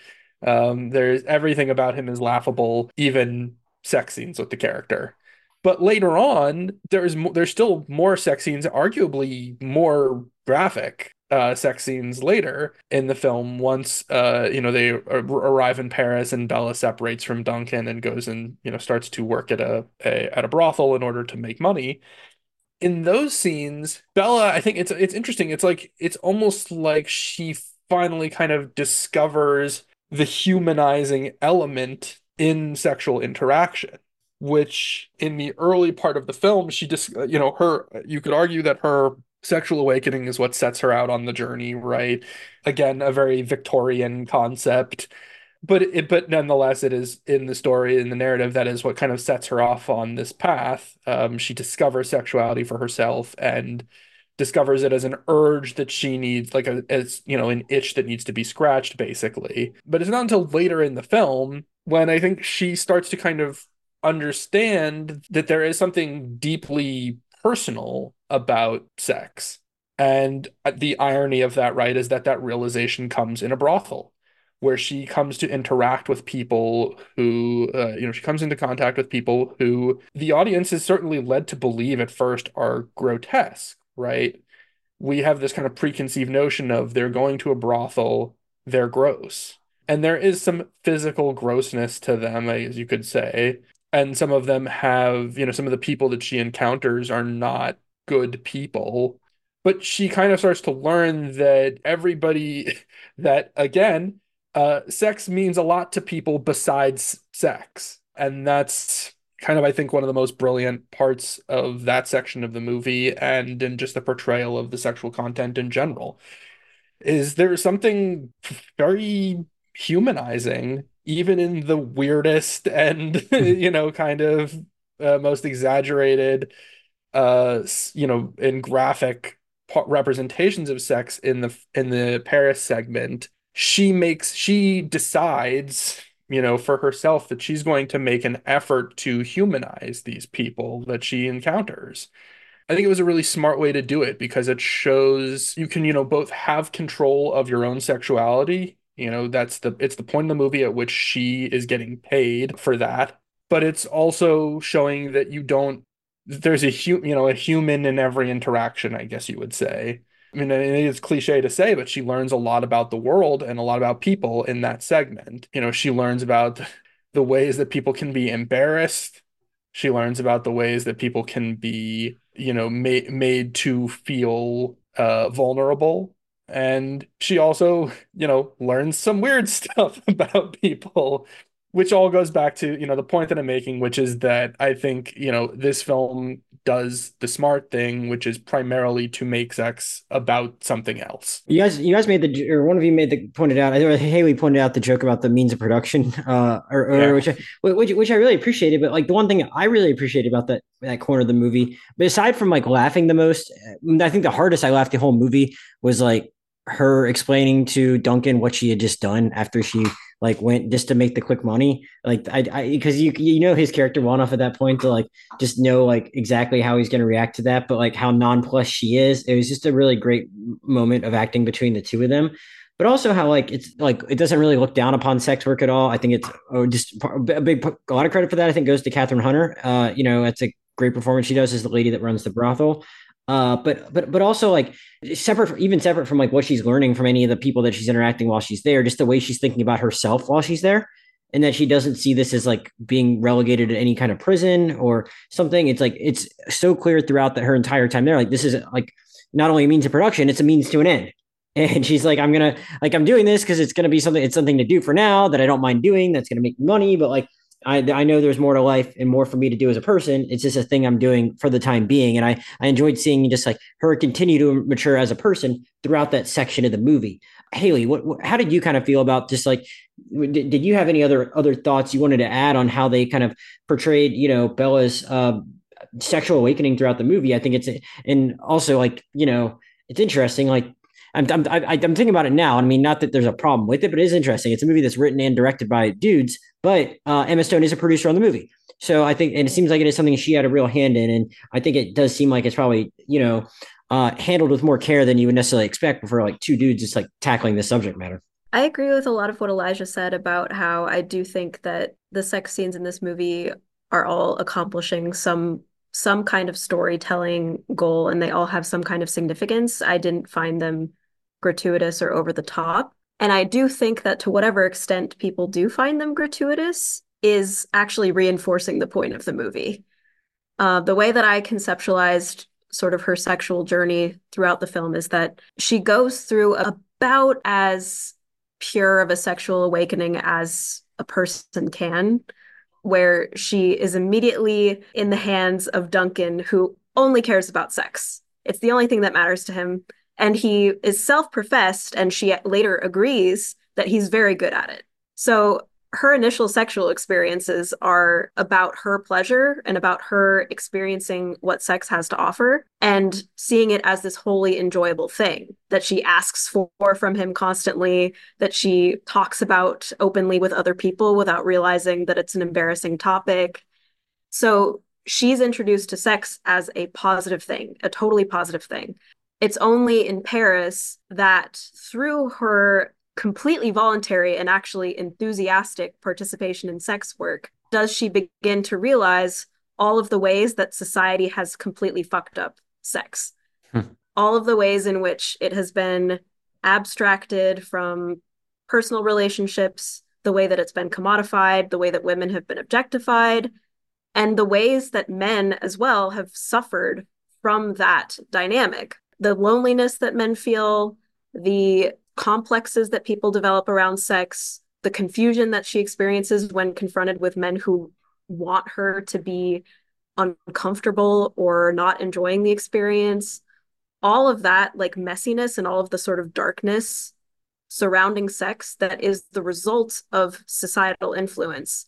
Um, there's everything about him is laughable, even sex scenes with the character. But later on, there's there's still more sex scenes, arguably more graphic. Uh, sex scenes later in the film once uh, you know they arrive in Paris and Bella separates from Duncan and goes and you know starts to work at a, a at a brothel in order to make money. In those scenes, Bella, I think it's it's interesting. It's like it's almost like she finally kind of discovers the humanizing element in sexual interaction which in the early part of the film she just you know her you could argue that her sexual awakening is what sets her out on the journey right? Again a very victorian concept but it but nonetheless it is in the story in the narrative that is what kind of sets her off on this path. Um, she discovers sexuality for herself and discovers it as an urge that she needs like a as you know an itch that needs to be scratched basically. But it's not until later in the film when i think she starts to kind of understand that there is something deeply personal about sex. And the irony of that, right, is that that realization comes in a brothel where she comes to interact with people who, uh, you know, she comes into contact with people who the audience is certainly led to believe at first are grotesque, right? We have this kind of preconceived notion of they're going to a brothel, they're gross. And there is some physical grossness to them, as you could say and some of them have you know some of the people that she encounters are not good people. But she kind of starts to learn that everybody that again uh, sex means a lot to people besides sex. And that's kind of i think one of the most brilliant parts of that section of the movie and in just the portrayal of the sexual content in general. Is there something very humanizing even in the weirdest and you know kind of uh, most exaggerated uh you know in graphic representations of sex in the in the Paris segment she makes she decides you know for herself that she's going to make an effort to humanize these people that she encounters. I think it was a really smart way to do it because it shows you can, you know, both have control of your own sexuality you know, that's the it's the point in the movie at which she is getting paid for that. But it's also showing that you don't there's a hu- you know, a human in every interaction, I guess you would say. I mean, it's cliche to say, but she learns a lot about the world and a lot about people in that segment. You know, she learns about the ways that people can be embarrassed. She learns about the ways that people can be, you know, made made to feel uh, vulnerable and she also you know learns some weird stuff about people which all goes back to you know the point that i'm making which is that i think you know this film does the smart thing which is primarily to make sex about something else
you guys you guys made the or one of you made the pointed out i think haley pointed out the joke about the means of production uh or, or yeah. which, I, which which i really appreciated but like the one thing i really appreciated about that that corner of the movie but aside from like laughing the most i think the hardest i laughed the whole movie was like her explaining to Duncan what she had just done after she like went just to make the quick money. Like I, I because you you know his character well enough at that point to like just know like exactly how he's going to react to that, but like how nonplussed she is. It was just a really great moment of acting between the two of them. But also how like it's like it doesn't really look down upon sex work at all. I think it's oh, just a big a lot of credit for that. I think goes to Kathryn Hunter. Uh, you know, it's a great performance she does as the lady that runs the brothel. Uh, but but but also like separate, even separate from like what she's learning from any of the people that she's interacting while she's there, just the way she's thinking about herself while she's there, and that she doesn't see this as like being relegated to any kind of prison or something. It's like it's so clear throughout that her entire time there, like this is like not only a means of production, it's a means to an end. And she's like, I'm gonna like I'm doing this because it's gonna be something. It's something to do for now that I don't mind doing. That's gonna make money, but like I, I know there's more to life and more for me to do as a person. It's just a thing I'm doing for the time being. And I, I enjoyed seeing just like her continue to mature as a person throughout that section of the movie. Haley, what, what how did you kind of feel about just like, did, did you have any other, other thoughts you wanted to add on how they kind of portrayed, you know, Bella's, uh, sexual awakening throughout the movie? I think it's, and also like, you know, it's interesting. Like I'm, I'm, I'm thinking about it now. I mean, not that there's a problem with it, but it is interesting. It's a movie that's written and directed by dudes, but uh, Emma Stone is a producer on the movie. So I think, and it seems like it is something she had a real hand in. And I think it does seem like it's probably, you know, uh, handled with more care than you would necessarily expect for like two dudes just like tackling this subject matter.
I agree with a lot of what Elijah said about how I do think that the sex scenes in this movie are all accomplishing some some kind of storytelling goal and they all have some kind of significance. I didn't find them gratuitous or over the top. And I do think that to whatever extent people do find them gratuitous is actually reinforcing the point of the movie. Uh, the way that I conceptualized sort of her sexual journey throughout the film is that she goes through about as pure of a sexual awakening as a person can, where she is immediately in the hands of Duncan, who only cares about sex. It's the only thing that matters to him. And he is self professed, and she later agrees that he's very good at it. So her initial sexual experiences are about her pleasure and about her experiencing what sex has to offer and seeing it as this wholly enjoyable thing that she asks for from him constantly, that she talks about openly with other people without realizing that it's an embarrassing topic. So she's introduced to sex as a positive thing, a totally positive thing. It's only in Paris that through her completely voluntary and actually enthusiastic participation in sex work does she begin to realize all of the ways that society has completely fucked up sex. Hmm. All of the ways in which it has been abstracted from personal relationships, the way that it's been commodified, the way that women have been objectified, and the ways that men as well have suffered from that dynamic. The loneliness that men feel, the complexes that people develop around sex, the confusion that she experiences when confronted with men who want her to be uncomfortable or not enjoying the experience. All of that, like messiness and all of the sort of darkness surrounding sex that is the result of societal influence.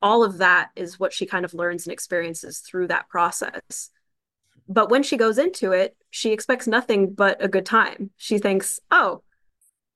All of that is what she kind of learns and experiences through that process. But when she goes into it, she expects nothing but a good time. She thinks, oh,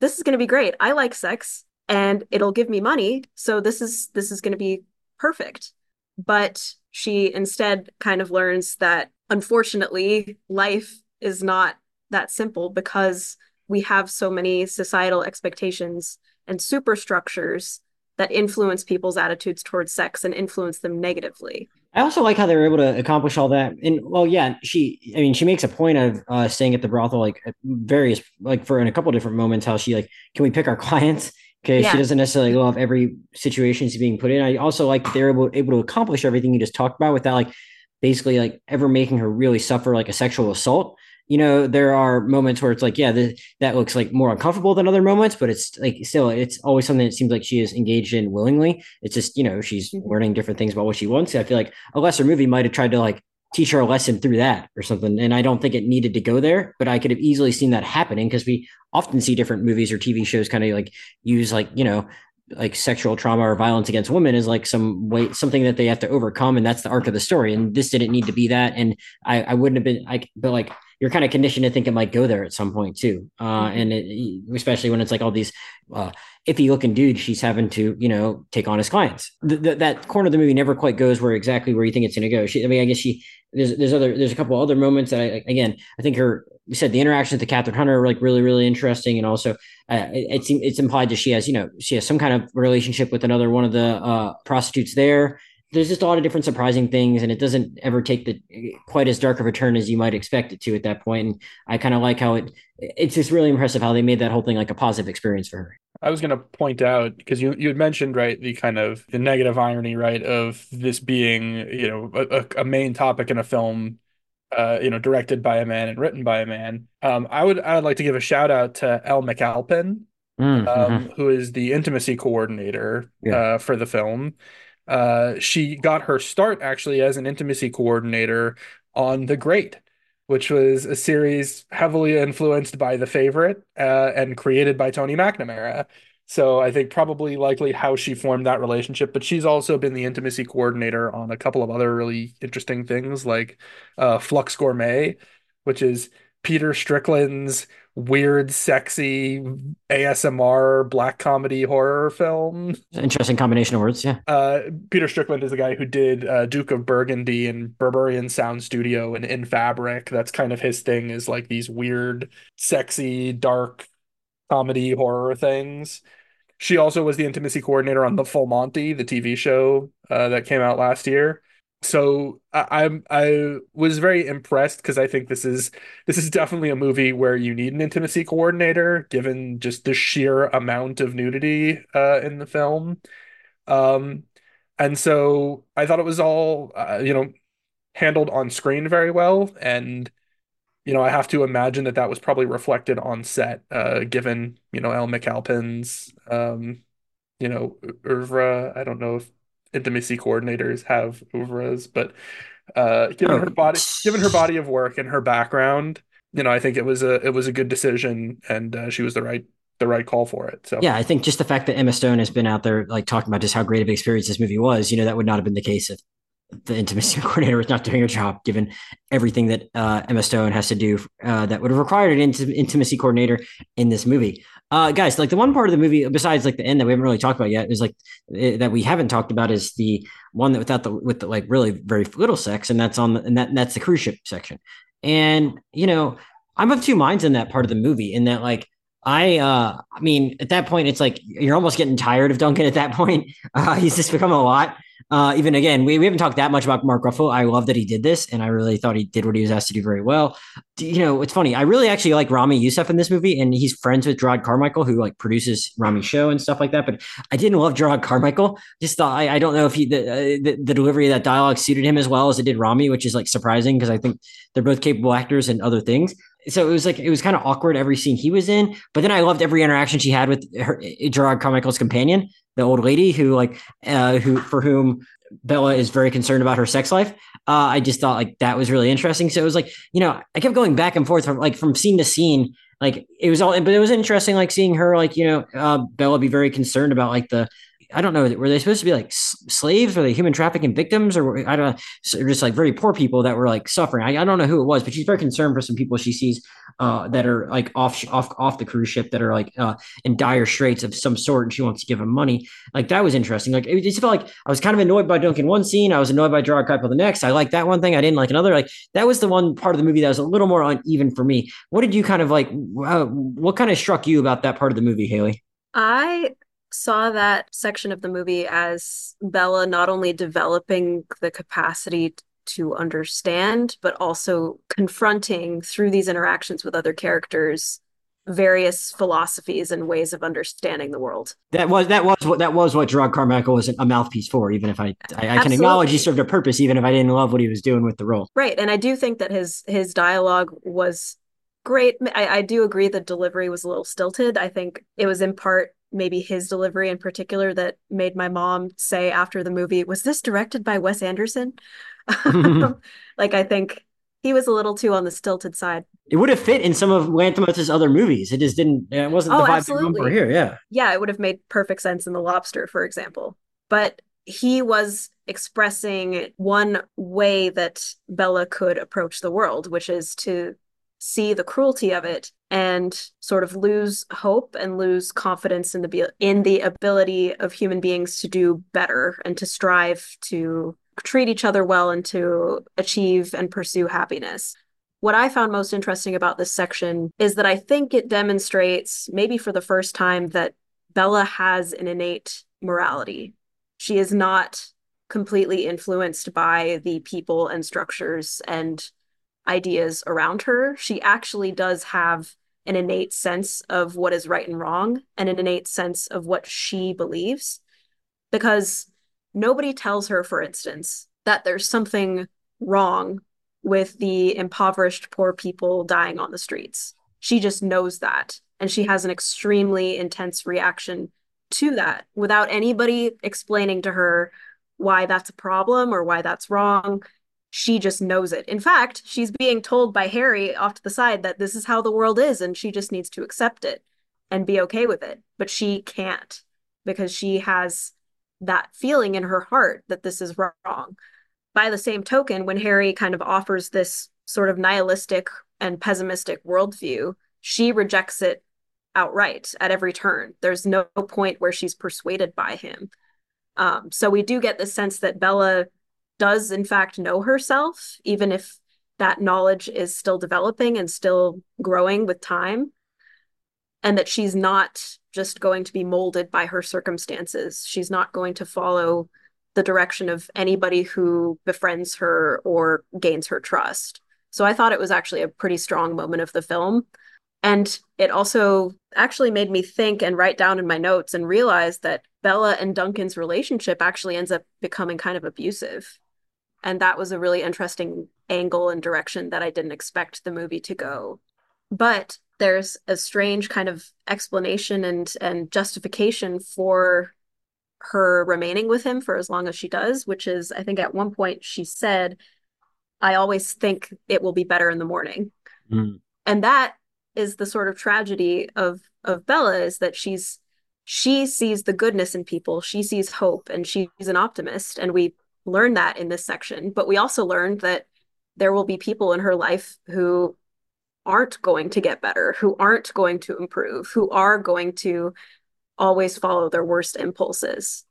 this is going to be great. I like sex and it'll give me money. So this is this is going to be perfect. But she instead kind of learns that unfortunately life is not that simple because we have so many societal expectations and superstructures that influence people's attitudes towards sex and influence them negatively.
I also like how they were able to accomplish all that. And well, yeah, she, I mean, she makes a point of uh, staying at the brothel, like various, like for in a couple different moments, how she like, can we pick our clients? Because yeah. she doesn't necessarily love every situation she's being put in. I also like they're able, able to accomplish everything you just talked about without like basically like ever making her really suffer like a sexual assault you know, there are moments where it's like, yeah, the, that looks like more uncomfortable than other moments, but it's like still, it's always something that seems like she is engaged in willingly. It's just, you know, she's mm-hmm. learning different things about what she wants. I feel like a lesser movie might have tried to like teach her a lesson through that or something. And I don't think it needed to go there, but I could have easily seen that happening because we often see different movies or TV shows kind of like use like, you know, like sexual trauma or violence against women is like some way something that they have to overcome and that's the arc of the story and this didn't need to be that and i i wouldn't have been like but like you're kind of conditioned to think it might go there at some point too. Uh, mm-hmm. And it, especially when it's like all these uh, iffy looking dudes she's having to, you know, take on as clients. The, the, that corner of the movie never quite goes where exactly where you think it's going to go. She, I mean, I guess she there's there's other there's a couple other moments that I again I think her you said the interactions with the Kathryn Hunter are like really really interesting and also uh, it, it's it's implied that she has you know she has some kind of relationship with another one of the uh, prostitutes there. There's just a lot of different surprising things and it doesn't ever take the quite as dark of a turn as you might expect it to at that point and i kind of like how it it's just really impressive how they made that whole thing like a positive experience for her.
I was going to point out because you you had mentioned right the kind of the negative irony right of this being you know a, a main topic in a film uh, you know, directed by a man and written by a man. Um, I would I would like to give a shout out to Elle McAlpine, mm, mm-hmm. um, who is the intimacy coordinator yeah. uh, for the film. Uh, she got her start actually as an intimacy coordinator on The Great, which was a series heavily influenced by The Favorite uh, and created by Tony McNamara. So I think probably likely how she formed that relationship. But she's also been the intimacy coordinator on a couple of other really interesting things like uh, Flux Gourmet, which is Peter Strickland's weird, sexy ASMR black comedy horror film.
Interesting combination of words, yeah.
Uh, Peter Strickland is the guy who did uh, Duke of Burgundy and Berberian Sound Studio and In Fabric. That's kind of his thing is like these weird, sexy, dark comedy horror things. She also was the intimacy coordinator on The Full Monty, the TV show uh, that came out last year. so I, I'm I was very impressed because I think this is this is definitely a movie where you need an intimacy coordinator, given just the sheer amount of nudity uh, in the film. Um, and so I thought it was all uh, you know handled on screen very well, and you know I have to imagine that that was probably reflected on set, uh, given you know Elle McAlpine's um, you know oeuvre. I don't know if intimacy coordinators have oeuvres, but uh, given her body, given her body of work and her background, you know, I think it was a it was a good decision, and uh, she was the right the right call for it. So
yeah, I think just the fact that Emma Stone has been out there like talking about just how great of an experience this movie was, you know, that would not have been the case if the intimacy coordinator was not doing her job, given everything that uh, Emma Stone has to do uh, that would have required an int- intimacy coordinator in this movie. Uh, guys, like the one part of the movie besides like the end that we haven't really talked about yet is like it, eh, that we haven't talked about is the one that without the with the like really very little sex, and that's on the, and that and that's the cruise ship section. And you know, I'm of two minds in that part of the movie in that like I uh I mean at that point it's like you're almost getting tired of Duncan at that point. Uh, he's just become a lot. Uh, even again, we, we haven't talked that much about Mark Ruffalo. I love that he did this, and I really thought he did what he was asked to do very well. You know, it's funny. I really actually like Ramy Youssef in this movie, and he's friends with Jerrod Carmichael, who like produces Ramy's show and stuff like that. But I didn't love Jerrod Carmichael. Just thought I, I don't know if he the, uh, the, the delivery of that dialogue suited him as well as it did Ramy, which is like surprising because I think they're both capable actors and other things so it was like it was kind of awkward every scene he was in but then i loved every interaction she had with her jerrod carmichael's companion the old lady who like uh who for whom Bella is very concerned about her sex life. Uh, I just thought like that was really interesting. So it was like, you know, I kept going back and forth from like from scene to scene. Like it was all, but it was interesting, like seeing her, like, you know, uh, Bella be very concerned about like the, I don't know, were they supposed to be like slaves? Were they human trafficking victims? Or I don't know, just like very poor people that were like suffering. I, I don't know who it was, but she's very concerned for some people she sees uh, that are like off off off the cruise ship that are like uh, in dire straits of some sort, and she wants to give them money. Like that was interesting. Like it just felt like I was kind of annoyed by Duncan one scene, I was annoyed by Jerrod Kuiper the next. I liked that one thing, I didn't like another. Like that was the one part of the movie that was a little more uneven for me. What did you kind of like? Uh, what kind of struck you about that part of the movie, Haley?
I saw that section of the movie as Bella not only developing the capacity to understand, but also confronting through these interactions with other characters various philosophies and ways of understanding the world.
That was that was what that was what Jerrod Carmichael was a mouthpiece for. Even if I I, I can acknowledge he served a purpose, even if I didn't love what he was doing with the role.
Right, and I do think that his his dialogue was great. I, I do agree that delivery was a little stilted. I think it was in part maybe his delivery in particular that made my mom say after the movie, "Was this directed by Wes Anderson?" like I think he was a little too on the stilted side.
It would have fit in some of Lanthimos's other movies. It just didn't. It wasn't oh, the vibe for here. Yeah,
yeah, it would have made perfect sense in The Lobster, for example. But he was expressing one way that Bella could approach the world, which is to see the cruelty of it and sort of lose hope and lose confidence in the in the ability of human beings to do better and to strive to treat each other well and to achieve and pursue happiness. What I found most interesting about this section is that I think it demonstrates, maybe for the first time, that Bella has an innate morality. She is not completely influenced by the people and structures and ideas around her. She actually does have an innate sense of what is right and wrong and an innate sense of what she believes because nobody tells her, for instance, that there's something wrong with the impoverished poor people dying on the streets. She just knows that. And she has an extremely intense reaction to that without anybody explaining to her why that's a problem or why that's wrong she just knows it. In fact, she's being told by Harry off to the side that this is how the world is and she just needs to accept it and be okay with it. But she can't because she has that feeling in her heart that this is wrong. By the same token, when Harry kind of offers this sort of nihilistic and pessimistic worldview, she rejects it outright at every turn. There's no point where she's persuaded by him. Um, so we do get the sense that Bella does in fact know herself, even if that knowledge is still developing and still growing with time, and that she's not just going to be molded by her circumstances. She's not going to follow the direction of anybody who befriends her or gains her trust. So I thought it was actually a pretty strong moment of the film. And it also actually made me think and write down in my notes and realize that Bella and Duncan's relationship actually ends up becoming kind of abusive. And that was a really interesting angle and direction that I didn't expect the movie to go. But there's a strange kind of explanation and and justification for her remaining with him for as long as she does, which is I think at one point she said, I always think it will be better in the morning. Mm. And that is the sort of tragedy of of Bella is that she's she sees the goodness in people, she sees hope and she's an optimist and we learn that in this section, but we also learned that there will be people in her life who aren't going to get better, who aren't going to improve, who are going to always follow their worst impulses.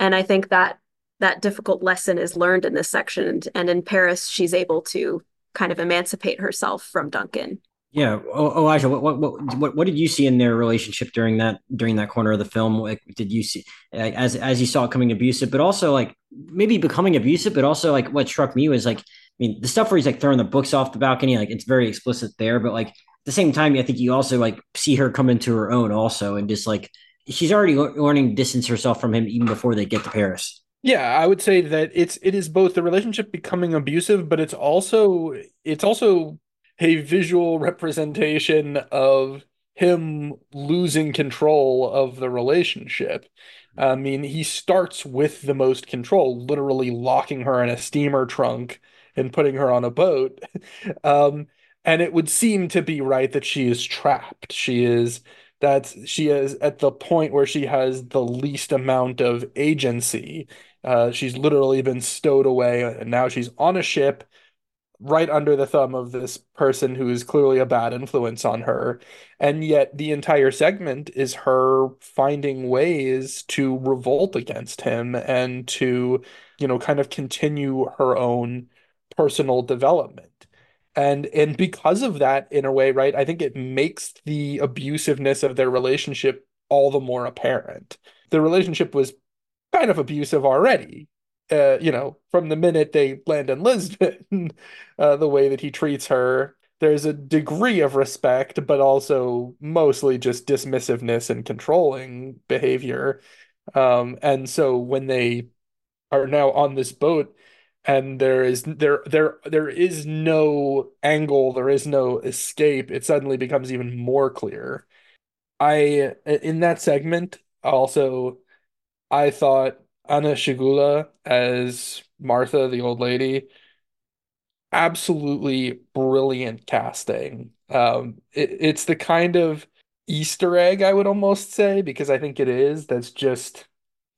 And I think that that difficult lesson is learned in this section. And, in Paris, she's able to kind of emancipate herself from Duncan.
Yeah. Elijah, what, what what what did you see in their relationship during that during that corner of the film? Like, did you see as as you saw it coming abusive, but also like maybe becoming abusive, but also like what struck me was like, I mean, the stuff where he's like throwing the books off the balcony, like it's very explicit there, but like at the same time, I think you also like see her come into her own also, and just like she's already learning to distance herself from him even before they get to Paris.
Yeah, I would say that it's it is both the relationship becoming abusive, but it's also it's also a visual representation of him losing control of the relationship. I mean, he starts with the most control, literally locking her in a steamer trunk and putting her on a boat. Um, and it would seem to be right that she is trapped. She is that she is at the point where she has the least amount of agency. Uh, she's literally been stowed away, and now she's on a ship right under the thumb of this person who is clearly a bad influence on her. And yet the entire segment is her finding ways to revolt against him and to, you know, kind of continue her own personal development. And and because of that, in a way, right, I think it makes the abusiveness of their relationship all the more apparent. The relationship was kind of abusive already uh, you know, from the minute they land in Lisbon, uh, the way that he treats her, there's a degree of respect, but also mostly just dismissiveness and controlling behavior. Um, and so when they are now on this boat, and there is there there there is no angle, there is no escape. It suddenly becomes even more clear. I in that segment also, I thought Anna Schygulla as Martha, the old lady. Absolutely brilliant casting. Um, it, it's the kind of Easter egg I would almost say because I think it is. That's just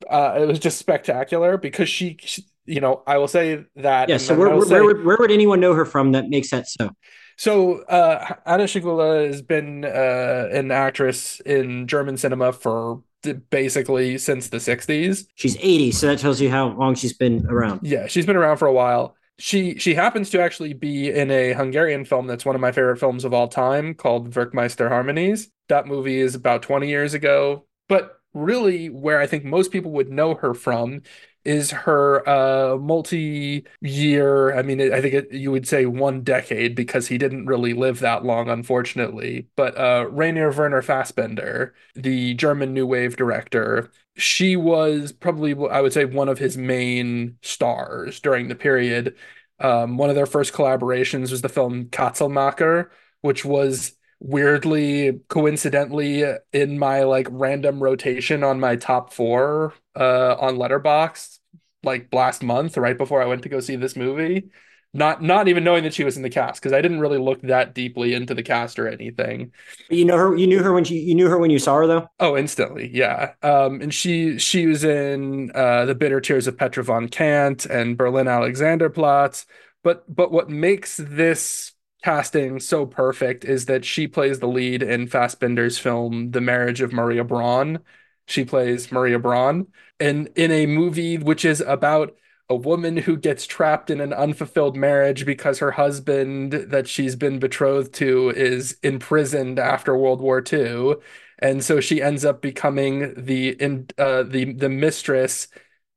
uh, it was just spectacular because she, she you know, I will say that.
Yeah. So where, where, say, where, would, where would anyone know her from that makes that so?
So uh, Anna Schygulla has been uh, an actress in German cinema for basically since the 60s.
She's 80, so that tells you how long she's been around.
Yeah, she's been around for a while. She she happens to actually be in a Hungarian film that's one of my favorite films of all time called Werckmeister Harmonies. That movie is about 20 years ago. But really where I think most people would know her from is her uh, multi-year i mean i think it, you would say one decade because he didn't really live that long unfortunately. But uh, rainer werner fassbinder the german new wave director she was probably i would say one of his main stars during the period. Um, one of their first collaborations was the film katzelmacher which was weirdly coincidentally in my like random rotation on my top four uh on Letterboxd like last month right before I went to go see this movie not not even knowing that she was in the cast because I didn't really look that deeply into the cast or anything.
You know her. You knew her when she. You knew her when you saw her though.
Oh, instantly, yeah. Um, and she she was in uh, the Bitter Tears of Petra von Kant and Berlin Alexanderplatz. But but what makes this casting so perfect is that she plays the lead in Fassbinder's film The Marriage of Maria Braun. She plays Maria Braun, and in a movie which is about a woman who gets trapped in an unfulfilled marriage because her husband that she's been betrothed to is imprisoned after World War II, and so she ends up becoming the in uh, the the mistress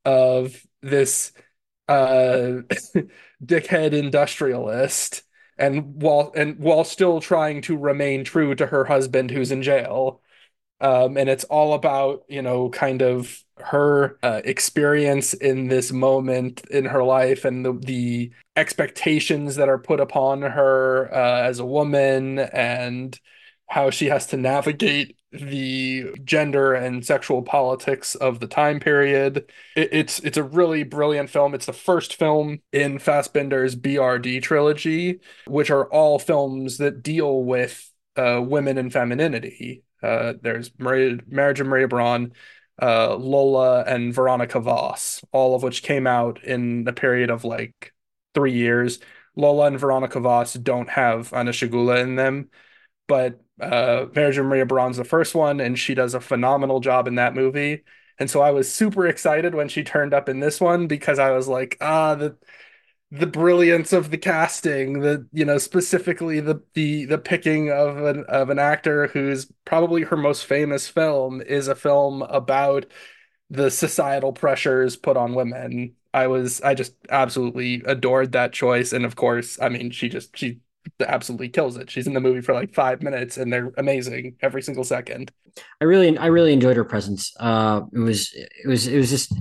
of this uh dickhead industrialist and while and while still trying to remain true to her husband who's in jail. Um, and it's all about you know kind of her uh, experience in this moment in her life and the, the expectations that are put upon her uh, as a woman and how she has to navigate the gender and sexual politics of the time period. It, it's it's a really brilliant film. It's the first film in Fassbinder's BRD trilogy, which are all films that deal with uh, women and femininity. Uh, there's Maria, Marriage of Maria Braun, uh, Lola, and Veronica Voss, all of which came out in a period of like three years. Lola and Veronica Voss don't have Anna Schygulla in them, but uh, of Maria Braun's the first one, and she does a phenomenal job in that movie. And so I was super excited when she turned up in this one because I was like, ah, the the brilliance of the casting, the you know specifically the the the picking of an of an actor who's probably her most famous film is a film about the societal pressures put on women. I was I just absolutely adored that choice, and of course, I mean, she just she absolutely kills it. She's in the movie for like five minutes, and they're amazing every single second.
I really, I really enjoyed her presence. Uh, it was, it was, it was just,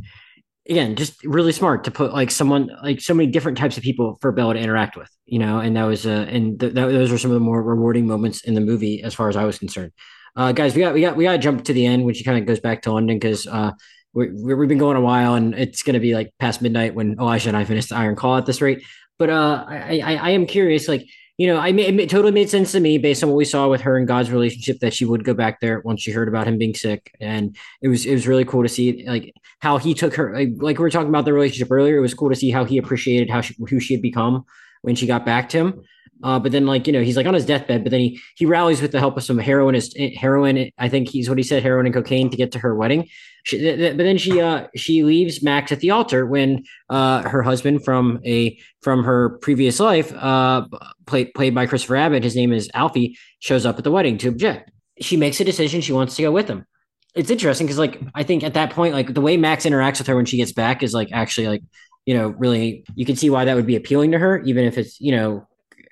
again, just really smart to put like someone, like so many different types of people for Bella to interact with, you know. And that was, uh, and th- that, those were some of the more rewarding moments in the movie, as far as I was concerned. Uh, guys, we got, we got, we got to jump to the end when she kind of goes back to London because uh, we, we've been going a while, and it's going to be like past midnight when Elijah and I finish the Iron Claw at this rate. But uh, I, I, I am curious, like you know, I it totally made sense to me based on what we saw with her and God's relationship that she would go back there once she heard about him being sick, and it was it was really cool to see like how he took her like, like we were talking about the relationship earlier. It was cool to see how he appreciated how she, who she had become when she got back to him. Uh, but then like you know he's like on his deathbed, but then he he rallies with the help of some heroin, heroin. I think he's what he said, heroin and cocaine to get to her wedding. She, th- th- but then she uh she leaves Max at the altar when uh her husband from a from her previous life uh played played by Christopher Abbott his name is Alfie shows up at the wedding to object. She makes a decision she wants to go with him. It's interesting because like I think at that point like the way Max interacts with her when she gets back is like actually like you know really you can see why that would be appealing to her even if it's you know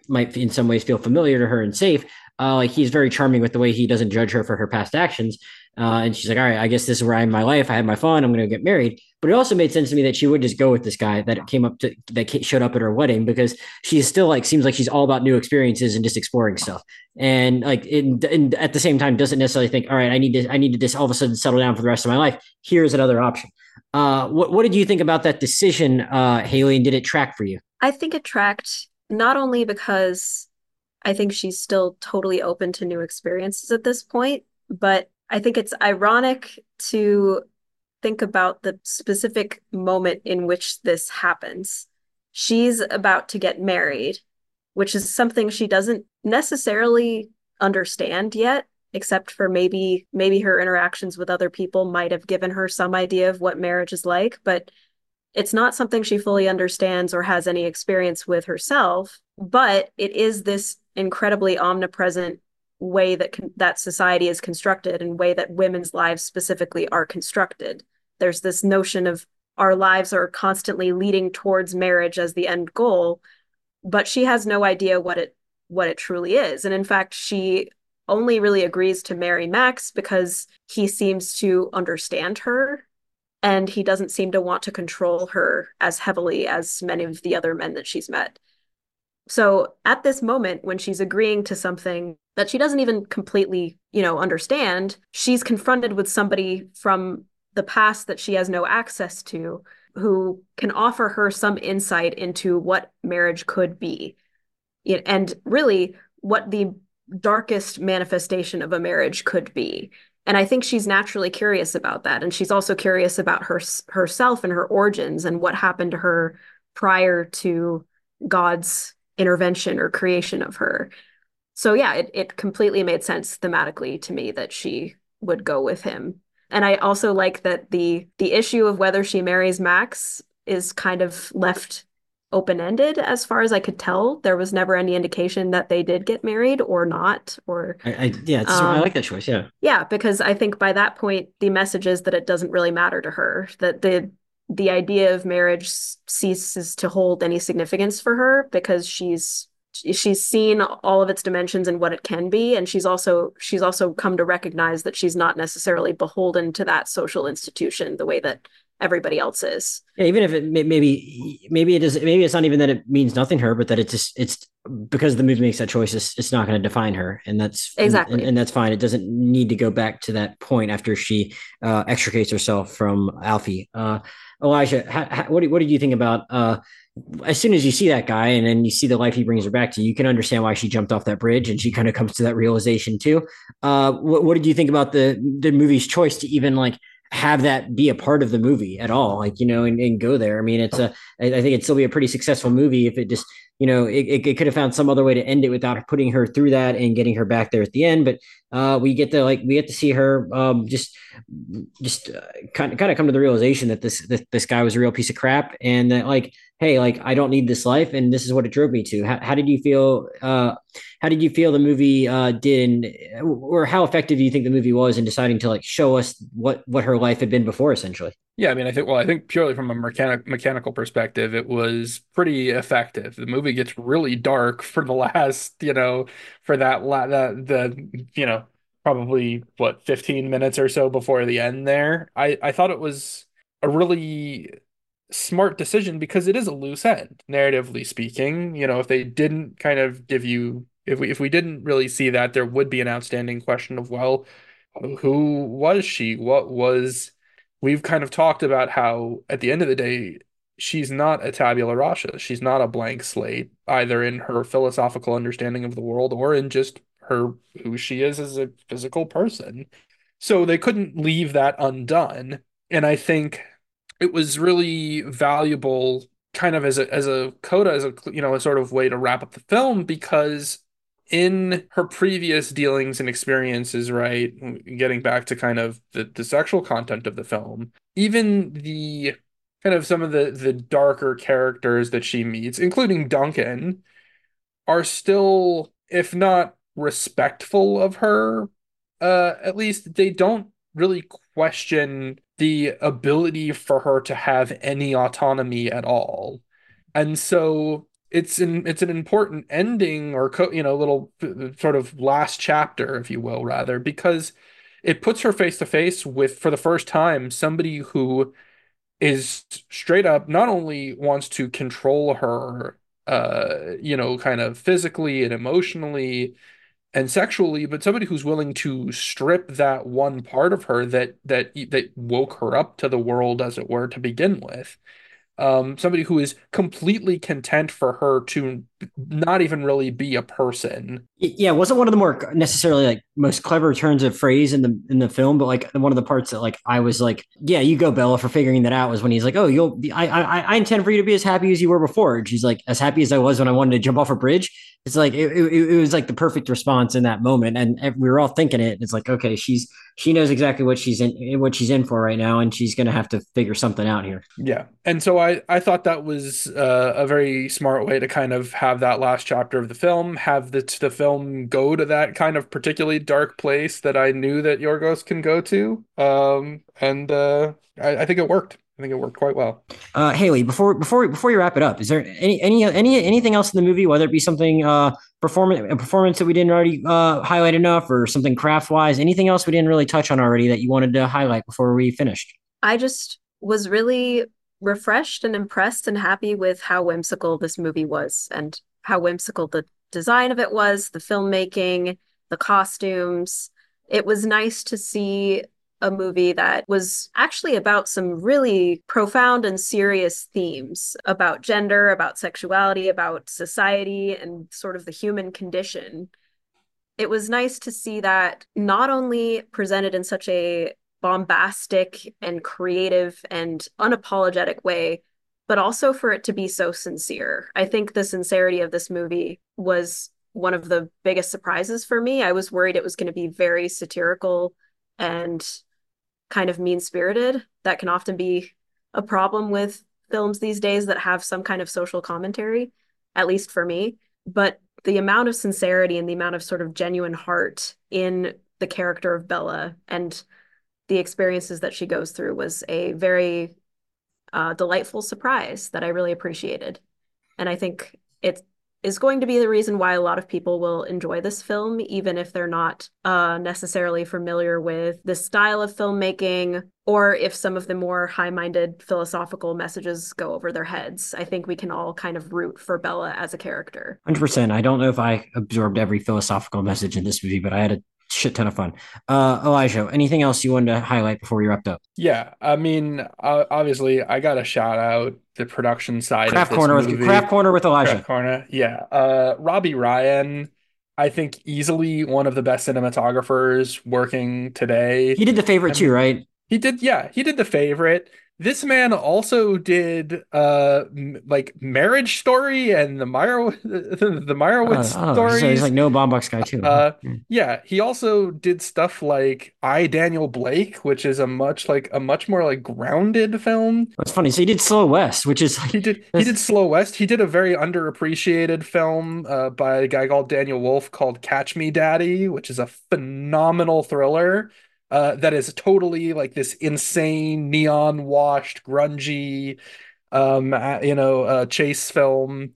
might in some ways feel familiar to her and safe. Uh, like he's very charming with the way he doesn't judge her for her past actions. Uh, and she's like, all right, I guess this is where I am in my life. I had my fun. I'm going to get married. But it also made sense to me that she would just go with this guy that came up to that showed up at her wedding because she's still like seems like she's all about new experiences and just exploring stuff. And like, in, at the same time, doesn't necessarily think, all right, I need to, I need to just all of a sudden settle down for the rest of my life. Here's another option. Uh, what, what did you think about that decision, uh, Haley? And did it track for you?
I think it tracked not only because I think she's still totally open to new experiences at this point, but I think it's ironic to think about the specific moment in which this happens. She's about to get married, which is something she doesn't necessarily understand yet except for maybe maybe her interactions with other people might have given her some idea of what marriage is like but it's not something she fully understands or has any experience with herself but it is this incredibly omnipresent way that con- that society is constructed and way that women's lives specifically are constructed. There's this notion of our lives are constantly leading towards marriage as the end goal but she has no idea what it what it truly is. And in fact she only really agrees to marry Max because he seems to understand her and he doesn't seem to want to control her as heavily as many of the other men that she's met. So at this moment, when she's agreeing to something that she doesn't even completely, you know, understand, she's confronted with somebody from the past that she has no access to who can offer her some insight into what marriage could be. And really, what the darkest manifestation of a marriage could be. And I think she's naturally curious about that. And she's also curious about her herself and her origins and what happened to her prior to God's intervention or creation of her. So yeah, it, it completely made sense thematically to me that she would go with him. And I also like that the the issue of whether she marries Max is kind of left open ended as far as I could tell. There was never any indication that they did get married or not. Or
I, I yeah, um, I like that choice. Yeah,
yeah, because I think by that point the message is that it doesn't really matter to her that the the idea of marriage ceases to hold any significance for her because she's she's seen all of its dimensions and what it can be and she's also she's also come to recognize that she's not necessarily beholden to that social institution the way that everybody else is
yeah, even if it maybe maybe it is maybe it's not even that it means nothing to her but that it just it's because the movie makes that choice it's, it's not going to define her and that's
exactly
and, and, that's fine. It doesn't need to go back to that point after she uh, extricates herself from alfie. Uh, elijah what, what did you think about uh, as soon as you see that guy and then you see the life he brings her back to, you can understand why she jumped off that bridge and she kind of comes to that realization too. Uh, what, what did you think about the the movie's choice to even like have that be a part of the movie at all like you know and, and go there. I mean it's a i think it'd still be a pretty successful movie if it just you know it, it could have found some other way to end it without putting her through that and getting her back there at the end. But uh we get to like we get to see her um just just uh, kind of kind of come to the realization that this, this this guy was a real piece of crap and that like hey, like I don't need this life, and this is what it drove me to. How, how did you feel? Uh, how did you feel the movie uh, did, or how effective do you think the movie was in deciding to like show us what what her life had been before, essentially?
Yeah, I mean, I think well, I think purely from a mechanic mechanical perspective, it was pretty effective. The movie gets really dark for the last, you know, for that la- the the you know probably what 15 minutes or so before the end there. I I thought it was a really smart decision because it is a loose end, narratively speaking. You know, if they didn't kind of give you if we if we didn't really see that, there would be an outstanding question of, well, who was she? What was we've kind of talked about how at the end of the day, she's not a tabula rasa. She's not a blank slate, either in her philosophical understanding of the world or in just her who she is as a physical person. So they couldn't leave that undone. And I think it was really valuable kind of as a as a coda as a you know a sort of way to wrap up the film because in her previous dealings and experiences right getting back to kind of the, the sexual content of the film even the kind of some of the the darker characters that she meets including Duncan are still if not respectful of her uh at least they don't really question the ability for her to have any autonomy at all. And so it's an it's an important ending or co- you know little sort of last chapter if you will rather because it puts her face to face with for the first time somebody who is straight up not only wants to control her uh you know kind of physically and emotionally and sexually, but somebody who's willing to strip that one part of her that that that woke her up to the world, as it were, to begin with um, somebody who is completely content for her to not even really be a person.
Yeah, it wasn't one of the more necessarily like most clever turns of phrase in the in the film, but like one of the parts that like I was like, yeah, you go, Bella, for figuring that out was when he's like, oh, you'll be, I I I intend for you to be as happy as you were before. And she's like, as happy as I was when I wanted to jump off a bridge. It's like it, it, it was like the perfect response in that moment, and we were all thinking it. It's like, okay, she's she knows exactly what she's in what she's in for right now, and she's gonna have to figure something out here.
Yeah, and so I I thought that was uh, a very smart way to kind of have that last chapter of the film, have the the film go to that kind of particularly dark place that I knew that Yorgos can go to, um, and uh, I, I think it worked. I think it worked quite well.
Uh, Haley, before before before you wrap it up, is there any any any anything else in the movie, whether it be something uh performance a performance that we didn't already uh highlight enough, or something craft wise, anything else we didn't really touch on already that you wanted to highlight before we finished?
I just was really refreshed and impressed and happy with how whimsical this movie was and how whimsical the design of it was, the filmmaking, the costumes. It was nice to see a movie that was actually about some really profound and serious themes about gender, about sexuality, about society, and sort of the human condition. It was nice to see that not only presented in such a bombastic and creative and unapologetic way, but also for it to be so sincere. I think the sincerity of this movie was one of the biggest surprises for me. I was worried it was going to be very satirical and kind of mean spirited. That can often be a problem with films these days that have some kind of social commentary, at least for me. But the amount of sincerity and the amount of sort of genuine heart in the character of Bella and the experiences that she goes through was a very uh, delightful surprise that I really appreciated. And I think it is going to be the reason why a lot of people will enjoy this film, even if they're not uh, necessarily familiar with the style of filmmaking or if some of the more high minded philosophical messages go over their heads. I think we can all kind of root for Bella as a character.
100%. I don't know if I absorbed every philosophical message in this movie, but I had a shit ton of fun. Uh, Elijah, anything else you wanted to highlight before we wrapped up?
Yeah, I mean, uh, obviously, I got to shout out the production side
craft
of this
corner
movie.
with craft corner with Elijah.
Craft corner, yeah. Uh, Robbie Ryan, I think easily one of the best cinematographers working today.
He did the favorite I mean, too, right?
He did, yeah. He did the favorite. This man also did uh m- like Marriage Story and the Meyer the, the Meyerowitz uh, oh, stories. So
he's like no Baumbach's guy too.
Uh, yeah, he also did stuff like I Daniel Blake, which is a much like a much more like grounded film.
That's funny. So he did Slow West, which is like,
he did he did Slow West. He did a very underappreciated film uh, by a guy called Daniel Wolfe called Catch Me Daddy, which is a phenomenal thriller uh, that is totally like this insane neon washed grungy um you know uh, chase film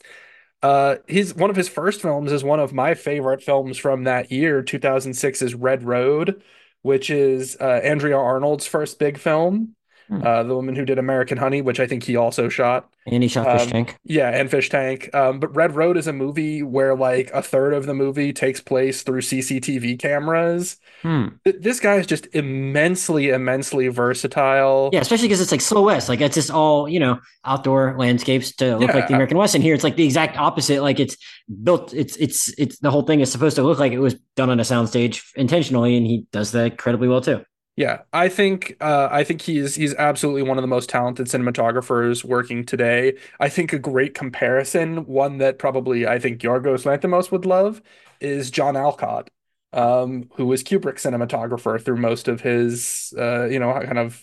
uh his one of his first films is one of my favorite films from that year 2006 is red road which is uh, andrea arnold's first big film. Uh, the woman who did American Honey, which I think he also shot.
And he shot
um,
Fish Tank.
Yeah, and Fish Tank. Um, but Red Road is a movie where like a third of the movie takes place through CCTV cameras.
Hmm.
This guy is just immensely, immensely versatile.
Yeah, especially because it's like slow west. Like it's just all you know, outdoor landscapes to look yeah. like the American West. And here it's like the exact opposite. Like it's built. It's it's it's the whole thing is supposed to look like it was done on a soundstage intentionally, and he does that incredibly well too.
Yeah, I think uh, I think he's he's absolutely one of the most talented cinematographers working today. I think a great comparison, one that probably I think Yorgos Lanthimos would love, is John Alcott, um, who was Kubrick's cinematographer through most of his, uh, you know, kind of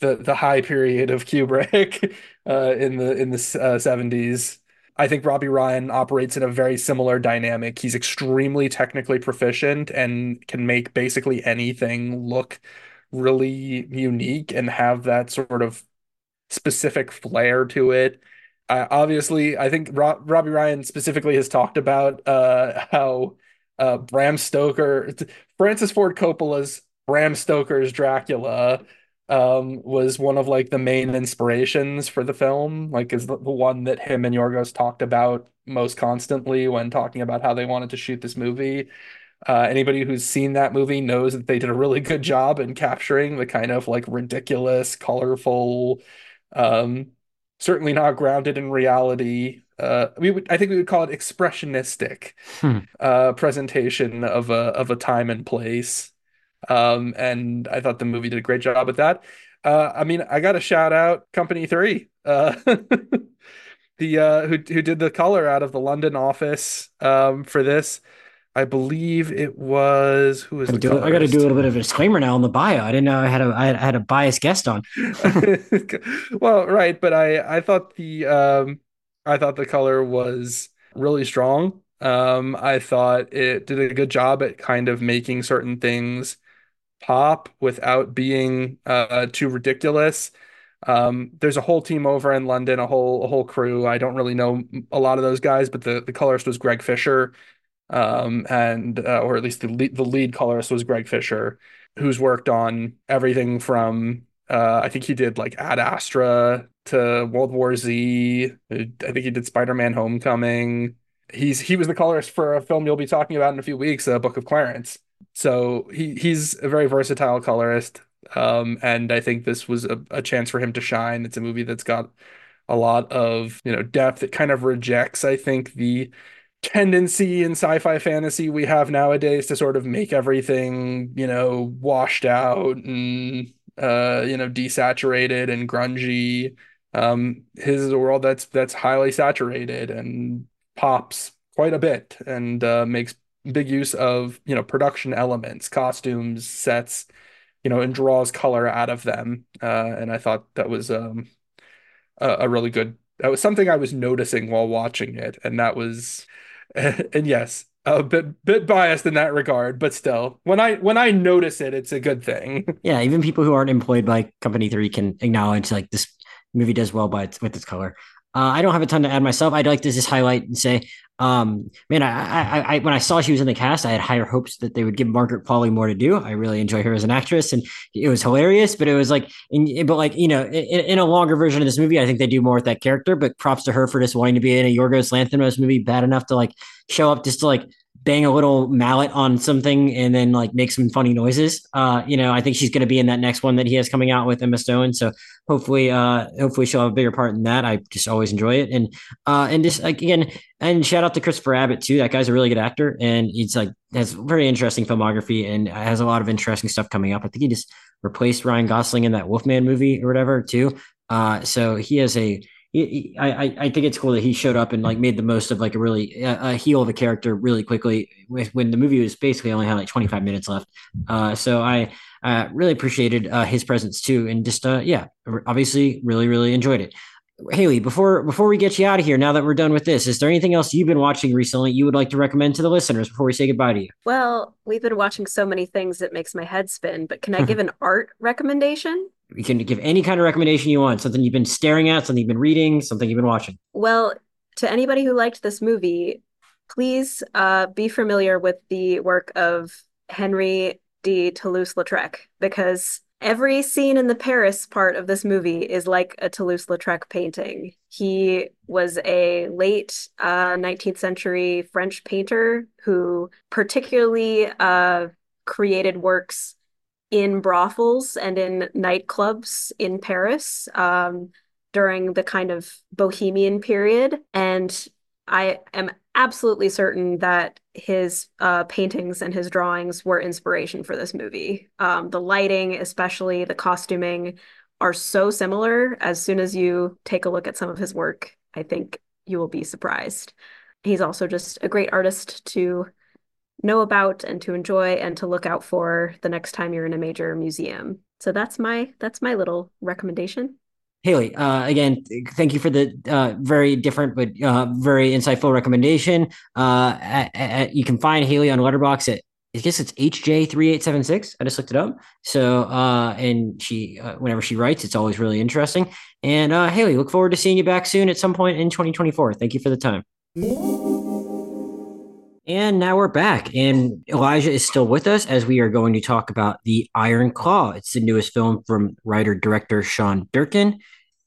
the the high period of Kubrick uh, in the in the uh, seventies. I think Robbie Ryan operates in a very similar dynamic. He's extremely technically proficient and can make basically anything look really unique and have that sort of specific flair to it. Uh, obviously, I think Ro- Robbie Ryan specifically has talked about uh, how uh, Bram Stoker, Francis Ford Coppola's Bram Stoker's Dracula um, was one of like the main inspirations for the film. Like, is the, the one that him and Yorgos talked about most constantly when talking about how they wanted to shoot this movie. Uh, anybody who's seen that movie knows that they did a really good job in capturing the kind of like ridiculous, colorful, um, certainly not grounded in reality. Uh, we would, I think we would call it expressionistic
hmm.
uh, presentation of a of a time and place. Um, and I thought the movie did a great job with that. Uh, I mean, I got to shout out Company Three, uh, the uh, who who did the color out of the London office um, for this. I believe it was who was. I,
do, I got to do a little bit of a disclaimer now on the bio. I didn't know I had a I had, I had a biased guest on.
well, right, but I I thought the um I thought the color was really strong. Um, I thought it did a good job at kind of making certain things pop without being uh, too ridiculous. Um, there's a whole team over in London, a whole a whole crew. I don't really know a lot of those guys, but the the colorist was Greg Fisher, um, and uh, or at least the lead, the lead colorist was Greg Fisher, who's worked on everything from uh, I think he did like Ad Astra to World War Z. I think he did Spider Man Homecoming he's he was the colorist for a film you'll be talking about in a few weeks, uh, Book of Clarence. So he he's a very versatile colorist, um, and I think this was a, a chance for him to shine. It's a movie that's got a lot of you know depth. It kind of rejects, I think, the tendency in sci-fi fantasy we have nowadays to sort of make everything you know washed out and uh, you know desaturated and grungy. Um, his is a world that's that's highly saturated and pops quite a bit and uh, makes big use of you know production elements, costumes, sets, you know, and draws color out of them. Uh, and I thought that was um, a, a really good. That was something I was noticing while watching it, and that was, and yes, a bit bit biased in that regard, but still, when I when I notice it, it's a good thing.
Yeah, even people who aren't employed by Company Three can acknowledge like this movie does well by its, with its color. Uh, I don't have a ton to add myself. I'd like to just highlight and say, um, man, I, I, I, when I saw she was in the cast, I had higher hopes that they would give Margaret Qualley more to do. I really enjoy her as an actress, and it was hilarious. But it was like, in, but like you know, in, in, a longer version of this movie, I think they do more with that character. But props to her for just wanting to be in a Yorgos Lanthimos movie bad enough to like show up just to like bang a little mallet on something and then like make some funny noises. Uh, you know, I think she's going to be in that next one that he has coming out with Emma Stone. So hopefully, uh, hopefully she'll have a bigger part in that. I just always enjoy it. And, uh, and just like, again, and shout out to Christopher Abbott too. That guy's a really good actor and he's like, has very interesting filmography and has a lot of interesting stuff coming up. I think he just replaced Ryan Gosling in that Wolfman movie or whatever too. Uh, so he has a, I, I think it's cool that he showed up and like made the most of like a really a heel of a character really quickly when the movie was basically only had like 25 minutes left. Uh, so I uh, really appreciated uh, his presence too, and just uh, yeah, obviously really really enjoyed it. Haley, before before we get you out of here, now that we're done with this, is there anything else you've been watching recently you would like to recommend to the listeners before we say goodbye to you?
Well, we've been watching so many things that makes my head spin, but can I give an art recommendation?
You can give any kind of recommendation you want, something you've been staring at, something you've been reading, something you've been watching.
Well, to anybody who liked this movie, please uh, be familiar with the work of Henry de Toulouse-Lautrec because every scene in the Paris part of this movie is like a Toulouse-Lautrec painting. He was a late uh, 19th century French painter who particularly uh, created works in brothels and in nightclubs in Paris um, during the kind of bohemian period. And I am absolutely certain that his uh, paintings and his drawings were inspiration for this movie. Um, the lighting, especially the costuming, are so similar. As soon as you take a look at some of his work, I think you will be surprised. He's also just a great artist to know about and to enjoy and to look out for the next time you're in a major museum. So that's my that's my little recommendation.
Haley, uh, again, thank you for the uh, very different but uh, very insightful recommendation. Uh, at, at, you can find Haley on Letterboxd at I guess it's HJ3876. I just looked it up. So, uh, and she, uh, whenever she writes, it's always really interesting. And uh, Haley, look forward to seeing you back soon at some point in 2024. Thank you for the time. And now we're back, and Elijah is still with us as we are going to talk about The Iron Claw. It's the newest film from writer director Sean Durkin.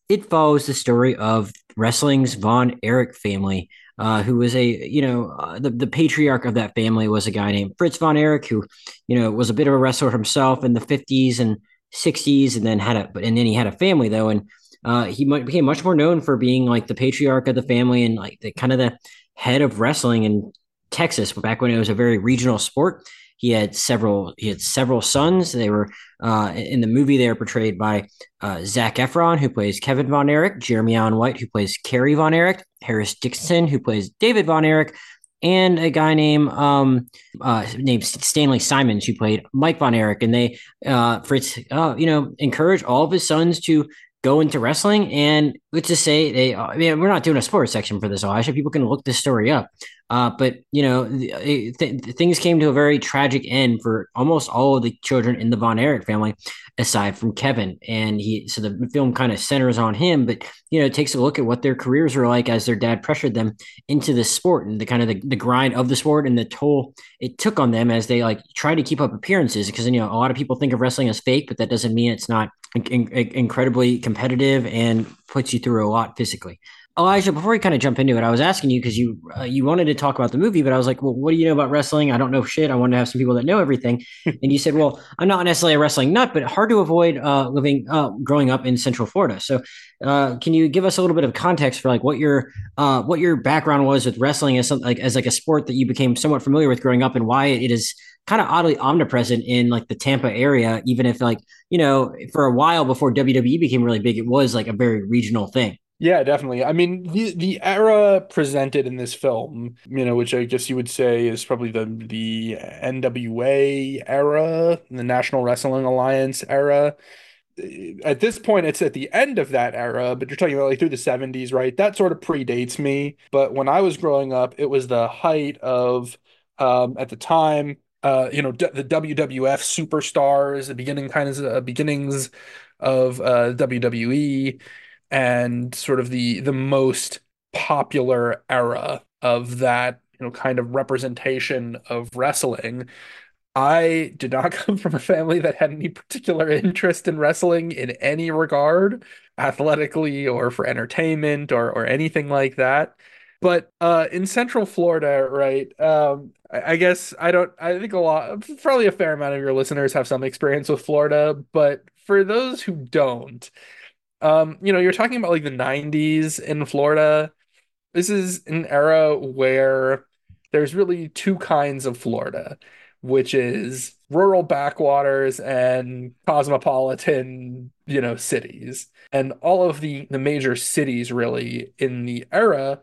It follows the story of wrestling's Von Erich family, uh, who was a you know uh, the the patriarch of that family was a guy named Fritz Von Erich, who you know was a bit of a wrestler himself in the fifties and sixties, and then had a and then he had a family though, and uh, he became much more known for being like the patriarch of the family and like the kind of the head of wrestling and Texas back when it was a very regional sport. He had several. He had several sons. They were uh, in the movie. They were portrayed by uh, Zac Efron, who plays Kevin Von Erich, Jeremy Allen White, who plays Kerry Von Erich, Harris Dickinson, who plays David Von Erich, and a guy named um, uh, named Stanley Simons, who played Mike Von Erich. And they, uh, Fritz, uh, you know, encourage all of his sons to go into wrestling. And let's just say they, I mean, we're not doing a sports section for this, Elijah. People can look this story up. Uh, but you know, th- th- things came to a very tragic end for almost all of the children in the Von Erich family, aside from Kevin. And he, so the film kind of centers on him, but you know, it takes a look at what their careers were like as their dad pressured them into the sport and the kind of the, the grind of the sport and the toll it took on them as they like try to keep up appearances. Because you know, a lot of people think of wrestling as fake, but that doesn't mean it's not in- in- incredibly competitive and puts you through a lot physically. Elijah, before we kind of jump into it, I was asking you because you uh, you wanted to talk about the movie, but I was like, well, what do you know about wrestling? I don't know shit. I want to have some people that know everything. and you said, well, I'm not necessarily a wrestling nut, but hard to avoid uh, living, uh, growing up in Central Florida. So, uh, can you give us a little bit of context for like what your uh, what your background was with wrestling as something like as like a sport that you became somewhat familiar with growing up, and why it is kind of oddly omnipresent in like the Tampa area, even if like you know for a while before WWE became really big, it was like a very regional thing.
Yeah, definitely. I mean, the the era presented in this film, you know, which I guess you would say is probably the the NWA era, the National Wrestling Alliance era. At this point, it's at the end of that era, but you're talking about like through the 70s, right? That sort of predates me. But when I was growing up, it was the height of, um, at the time, uh, you know, d- the WWF superstars, the beginning kind of uh, beginnings of uh, WWE and sort of the the most popular era of that you know kind of representation of wrestling I did not come from a family that had any particular interest in wrestling in any regard, athletically or for entertainment or or anything like that. But uh, in Central Florida, right? Um, I, I guess I don't. I think a lot, probably a fair amount of your listeners have some experience with Florida. But for those who don't, um, you know, you're talking about like the '90s in Florida. This is an era where there's really two kinds of Florida which is rural backwaters and cosmopolitan, you know, cities. And all of the the major cities really in the era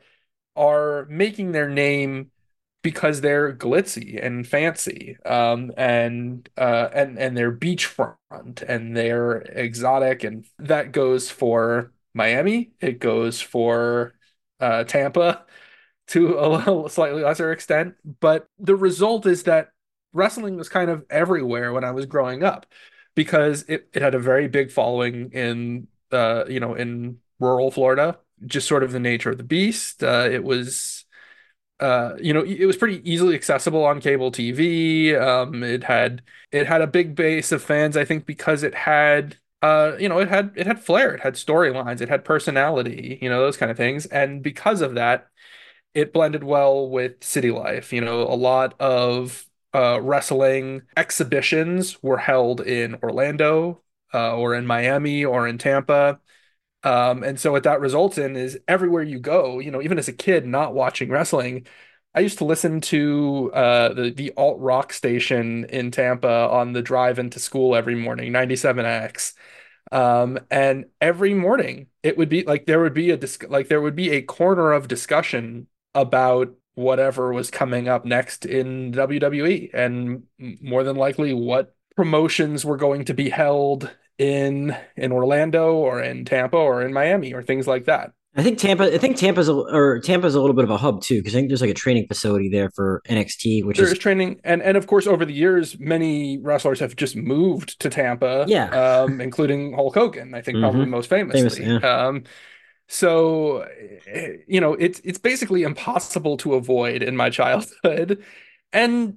are making their name because they're glitzy and fancy um, and uh, and and they're beachfront and they're exotic and that goes for Miami. It goes for uh, Tampa to a slightly lesser extent. But the result is that wrestling was kind of everywhere when I was growing up because it, it had a very big following in uh you know in rural Florida just sort of the nature of the beast. Uh it was uh you know it was pretty easily accessible on cable TV um it had it had a big base of fans I think because it had uh you know it had it had flair it had storylines it had personality you know those kind of things. And because of that it blended well with city life. You know a lot of uh, wrestling exhibitions were held in Orlando uh, or in Miami or in Tampa. Um, and so what that results in is everywhere you go, you know, even as a kid not watching wrestling, I used to listen to uh, the the alt rock station in Tampa on the drive into school every morning, 97X. Um, and every morning it would be like there would be a dis- like there would be a corner of discussion about whatever was coming up next in WWE and more than likely what promotions were going to be held in in Orlando or in Tampa or in Miami or things like that.
I think Tampa. I think Tampa's a, or Tampa's a little bit of a hub too, because I think there's like a training facility there for NXT, which
there
is,
is training, and and of course over the years, many wrestlers have just moved to Tampa.
Yeah,
um, including Hulk Hogan. I think mm-hmm. probably most famously. Famous, yeah. um, so, you know, it's it's basically impossible to avoid in my childhood. And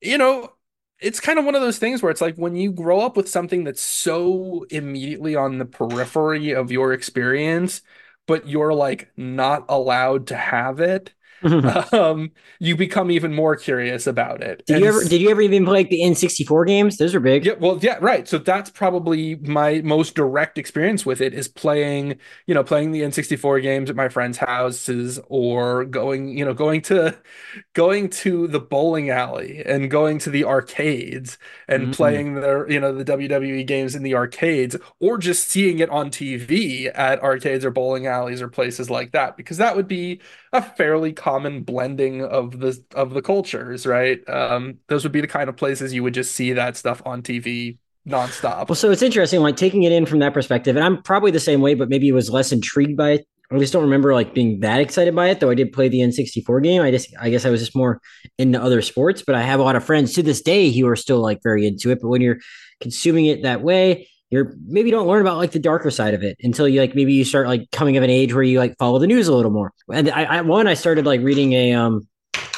you know, it's kind of one of those things where it's like when you grow up with something that's so immediately on the periphery of your experience, but you're like not allowed to have it, um, you become even more curious about it.
Did and you ever did you ever even play like the N64 games? Those are big.
Yeah, well, yeah, right. So that's probably my most direct experience with it is playing, you know, playing the N64 games at my friends' houses or going, you know, going to going to the bowling alley and going to the arcades and mm-hmm. playing the, you know, the WWE games in the arcades or just seeing it on TV at arcades or bowling alleys or places like that because that would be a fairly common blending of the of the cultures, right? Um, those would be the kind of places you would just see that stuff on TV nonstop.
Well, so it's interesting, like taking it in from that perspective, and I'm probably the same way, but maybe was less intrigued by it. I just don't remember like being that excited by it, though I did play the N64 game. I just I guess I was just more into other sports, but I have a lot of friends to this day who are still like very into it. But when you're consuming it that way, you're maybe don't learn about like the darker side of it until you like maybe you start like coming of an age where you like follow the news a little more. And I, I one I started like reading a um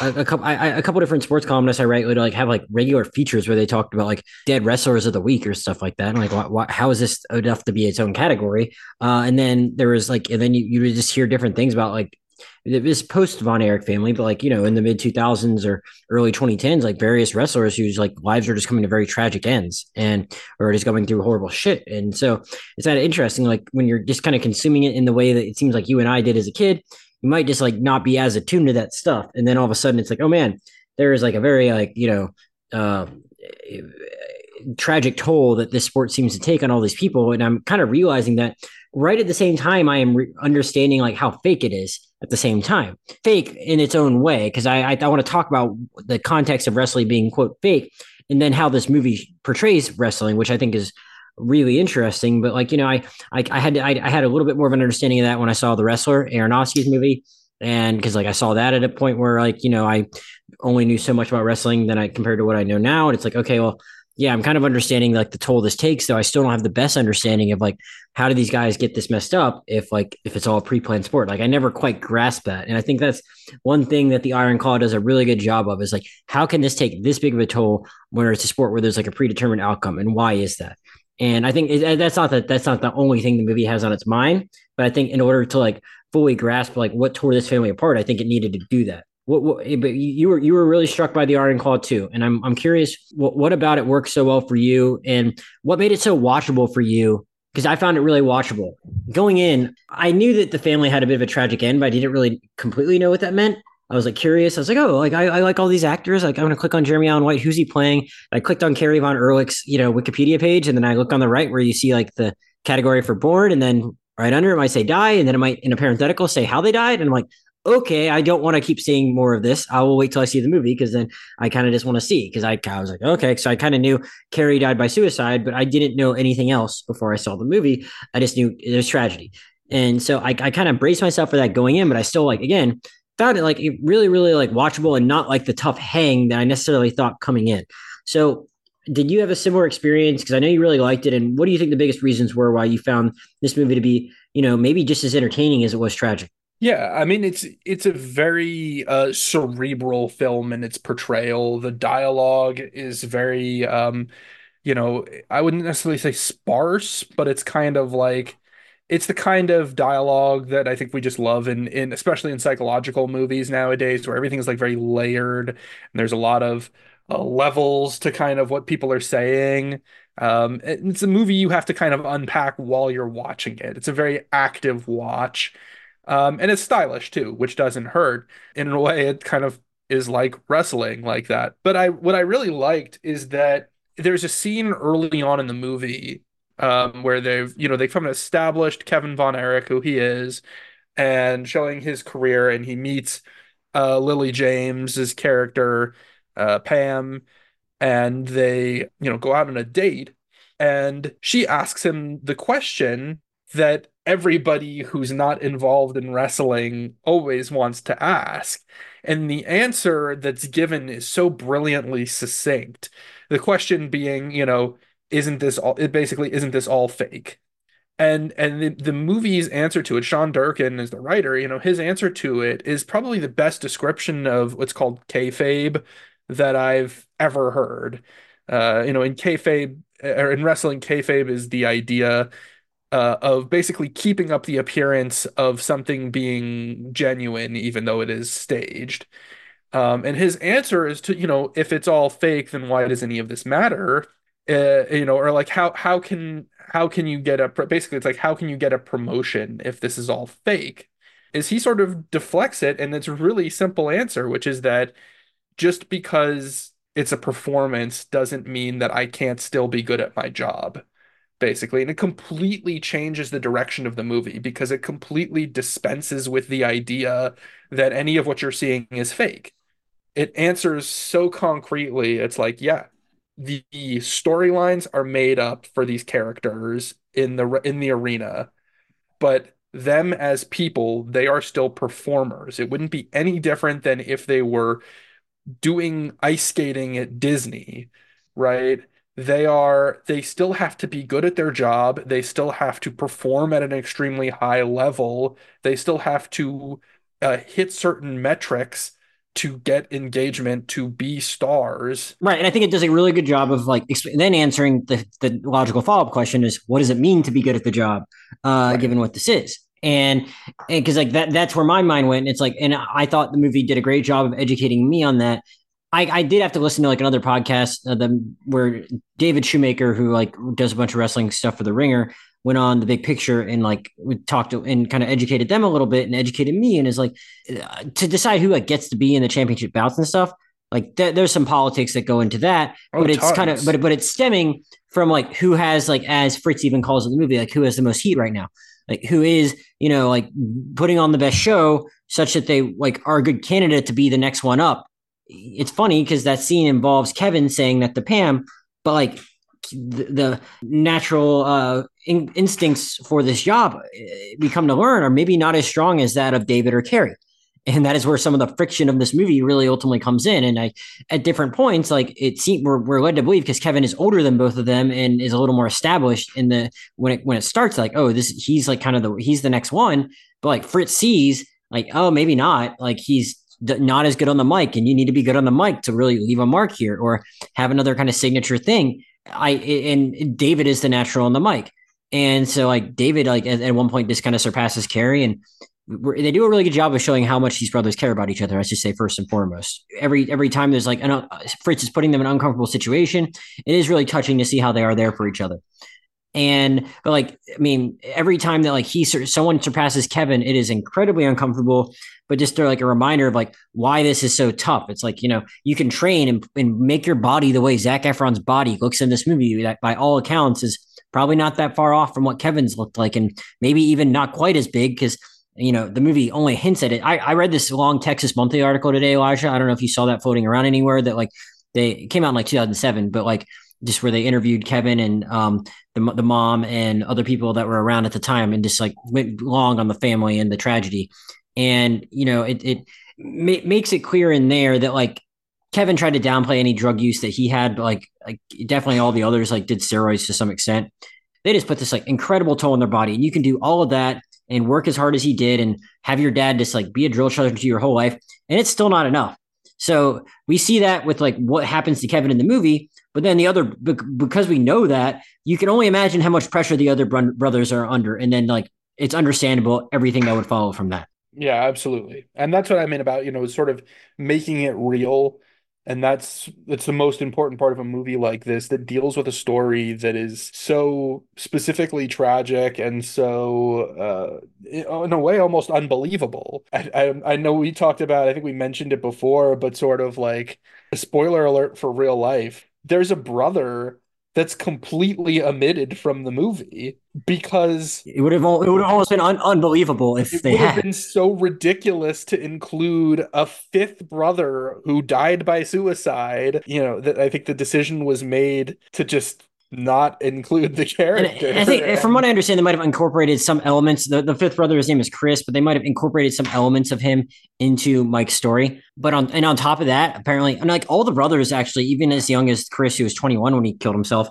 a, a couple I, a couple different sports columnists I write would like have like regular features where they talked about like dead wrestlers of the week or stuff like that. And like, why, why, how is this enough to be its own category? Uh, and then there was like, and then you you would just hear different things about like was post Von Erich family, but like, you know, in the mid 2000s or early 2010s, like various wrestlers whose like lives are just coming to very tragic ends and or just going through horrible shit. And so it's kind of interesting, like when you're just kind of consuming it in the way that it seems like you and I did as a kid, you might just like not be as attuned to that stuff. And then all of a sudden it's like, oh man, there is like a very like, you know, uh, tragic toll that this sport seems to take on all these people. And I'm kind of realizing that right at the same time, I am re- understanding like how fake it is at the same time. Fake in its own way, because I, I, I want to talk about the context of wrestling being quote fake, and then how this movie portrays wrestling, which I think is really interesting. But like you know, I I, I had I, I, had a little bit more of an understanding of that when I saw the wrestler Aronofsky's movie, and because like I saw that at a point where like you know I only knew so much about wrestling than I compared to what I know now, and it's like okay, well yeah, I'm kind of understanding like the toll this takes, though I still don't have the best understanding of like how do these guys get this messed up if like if it's all pre-planned sport. Like I never quite grasp that. And I think that's one thing that the Iron Claw does a really good job of is like how can this take this big of a toll when it's a sport where there's like a predetermined outcome and why is that? And I think it, that's not that that's not the only thing the movie has on its mind, but I think in order to like fully grasp like what tore this family apart, I think it needed to do that. What, what, eh, but you were you were really struck by the Iron Claw too, and I'm I'm curious what what about it worked so well for you, and what made it so watchable for you? Because I found it really watchable. Going in, I knew that the family had a bit of a tragic end, but I didn't really completely know what that meant. I was like curious. I was like, oh, like I, I like all these actors. Like I'm gonna click on Jeremy Allen White. Who's he playing? I clicked on Kerry Von Erich's, you know, Wikipedia page, and then I look on the right where you see like the category for born, and then right under it might say die, and then it might in a parenthetical say how they died, and I'm like, okay, I don't want to keep seeing more of this. I will wait till I see the movie because then I kind of just want to see because I, I was like, okay, so I kind of knew Kerry died by suicide, but I didn't know anything else before I saw the movie. I just knew it was tragedy. And so I, I kind of braced myself for that going in, but I still like, again, found it like really, really like watchable and not like the tough hang that I necessarily thought coming in. So did you have a similar experience? Because I know you really liked it. And what do you think the biggest reasons were why you found this movie to be, you know, maybe just as entertaining as it was tragic?
Yeah, I mean it's it's a very uh, cerebral film in its portrayal. The dialogue is very um, you know, I wouldn't necessarily say sparse, but it's kind of like it's the kind of dialogue that I think we just love in in especially in psychological movies nowadays where everything is like very layered and there's a lot of uh, levels to kind of what people are saying. Um, it's a movie you have to kind of unpack while you're watching it. It's a very active watch. Um, and it's stylish too, which doesn't hurt. In a way, it kind of is like wrestling like that. But I what I really liked is that there's a scene early on in the movie um, where they've you know they've come and established Kevin Von Erich who he is and showing his career and he meets uh, Lily James's character uh, Pam and they you know go out on a date and she asks him the question that everybody who's not involved in wrestling always wants to ask. And the answer that's given is so brilliantly succinct. The question being, you know, isn't this all it basically isn't this all fake? And and the, the movie's answer to it, Sean Durkin is the writer, you know, his answer to it is probably the best description of what's called kayfabe that I've ever heard. Uh, you know, in kayfabe or in wrestling, kayfabe is the idea uh, of basically keeping up the appearance of something being genuine, even though it is staged. Um, and his answer is to, you know, if it's all fake, then why does any of this matter? Uh, you know, or like how how can how can you get a basically it's like how can you get a promotion if this is all fake? Is he sort of deflects it, and it's a really simple answer, which is that just because it's a performance doesn't mean that I can't still be good at my job basically and it completely changes the direction of the movie because it completely dispenses with the idea that any of what you're seeing is fake. It answers so concretely it's like yeah the, the storylines are made up for these characters in the in the arena but them as people they are still performers. It wouldn't be any different than if they were doing ice skating at Disney right they are they still have to be good at their job. They still have to perform at an extremely high level. They still have to uh, hit certain metrics to get engagement to be stars.
Right and i think it does a really good job of like then answering the, the logical follow-up question is what does it mean to be good at the job uh, right. given what this is? And because like that that's where my mind went it's like and i thought the movie did a great job of educating me on that I, I did have to listen to like another podcast uh, the, where David Shoemaker, who like does a bunch of wrestling stuff for The Ringer, went on the big picture and like we talked to, and kind of educated them a little bit and educated me and is like uh, to decide who like gets to be in the championship bouts and stuff. Like th- there's some politics that go into that, oh, but it's kind of but but it's stemming from like who has like as Fritz even calls it in the movie like who has the most heat right now like who is you know like putting on the best show such that they like are a good candidate to be the next one up it's funny because that scene involves Kevin saying that to Pam, but like the, the natural uh, in, instincts for this job eh, we come to learn are maybe not as strong as that of David or Kerry. and that is where some of the friction of this movie really ultimately comes in. And I, at different points, like it seems we're, we're led to believe because Kevin is older than both of them and is a little more established in the when it when it starts. Like, oh, this he's like kind of the he's the next one, but like Fritz sees like, oh, maybe not. Like he's not as good on the mic, and you need to be good on the mic to really leave a mark here or have another kind of signature thing. I and David is the natural on the mic. And so like David like at, at one point just kind of surpasses Kerry and they do a really good job of showing how much these brothers care about each other. I should say first and foremost. Every every time there's like an, uh, Fritz is putting them in an uncomfortable situation, it is really touching to see how they are there for each other. And but like I mean, every time that like he someone surpasses Kevin, it is incredibly uncomfortable. But just they're like a reminder of like why this is so tough. It's like you know you can train and, and make your body the way Zac Efron's body looks in this movie. That by all accounts is probably not that far off from what Kevin's looked like, and maybe even not quite as big because you know, the movie only hints at it. I, I read this long Texas Monthly article today, Elijah. I don't know if you saw that floating around anywhere that like they came out in like 2007, but like just where they interviewed Kevin and um, the the mom and other people that were around at the time, and just like went long on the family and the tragedy. And you know, it it ma- makes it clear in there that like Kevin tried to downplay any drug use that he had, but like like definitely all the others like did steroids to some extent. They just put this like incredible toll on their body, and you can do all of that and work as hard as he did and have your dad just like be a drill sergeant to your whole life and it's still not enough so we see that with like what happens to kevin in the movie but then the other because we know that you can only imagine how much pressure the other brothers are under. And then like it's understandable everything that would follow from that.
Yeah absolutely. And that's what i mean about you know sort of making it real. And that's that's the most important part of a movie like this that deals with a story that is so specifically tragic and so uh, in a way almost unbelievable. I, I, I know we talked about i think we mentioned it before but sort of like a spoiler alert for real life there's a brother that's completely omitted from the movie because
it would have it would have almost been un- unbelievable if they had
been so ridiculous to include a fifth brother who died by suicide. You know that I think the decision was made to just not include the character.
And I think, from what I understand, they might have incorporated some elements. The, the fifth brother, his name is Chris, but they might have incorporated some elements of him into Mike's story. But on and on top of that, apparently, and like all the brothers, actually, even as young as Chris, who was 21 when he killed himself,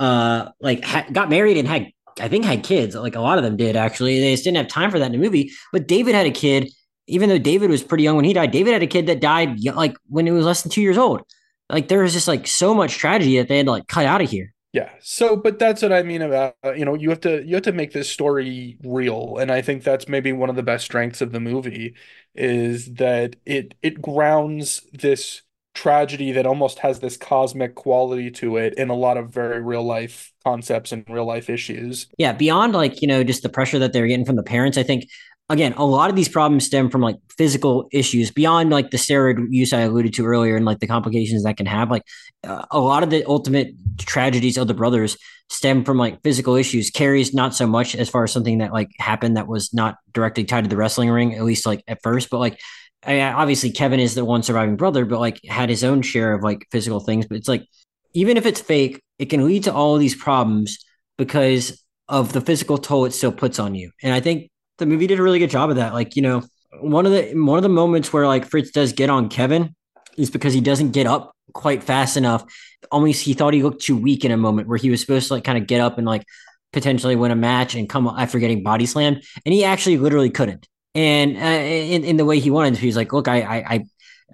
uh, like ha- got married and had, I think, had kids. Like a lot of them did actually. They just didn't have time for that in the movie. But David had a kid, even though David was pretty young when he died. David had a kid that died like when he was less than two years old. Like there was just like so much tragedy that they had to like cut out of here.
Yeah. So, but that's what I mean about uh, you know you have to you have to make this story real, and I think that's maybe one of the best strengths of the movie is that it it grounds this tragedy that almost has this cosmic quality to it in a lot of very real life concepts and real life issues.
Yeah, beyond like, you know, just the pressure that they're getting from the parents, I think again, a lot of these problems stem from like physical issues beyond like the steroid use I alluded to earlier and like the complications that can have. Like uh, a lot of the ultimate tragedies of the brothers stem from like physical issues. Kerry's not so much as far as something that like happened that was not directly tied to the wrestling ring, at least like at first, but like. I, obviously, Kevin is the one surviving brother, but like had his own share of like physical things. But it's like, even if it's fake, it can lead to all these problems because of the physical toll it still puts on you. And I think the movie did a really good job of that. Like, you know, one of the one of the moments where like Fritz does get on Kevin is because he doesn't get up quite fast enough. Almost he thought he looked too weak in a moment where he was supposed to like kind of get up and like potentially win a match and come after getting body slammed, and he actually literally couldn't. And uh, in in the way he wanted, to, he's like, "Look, I I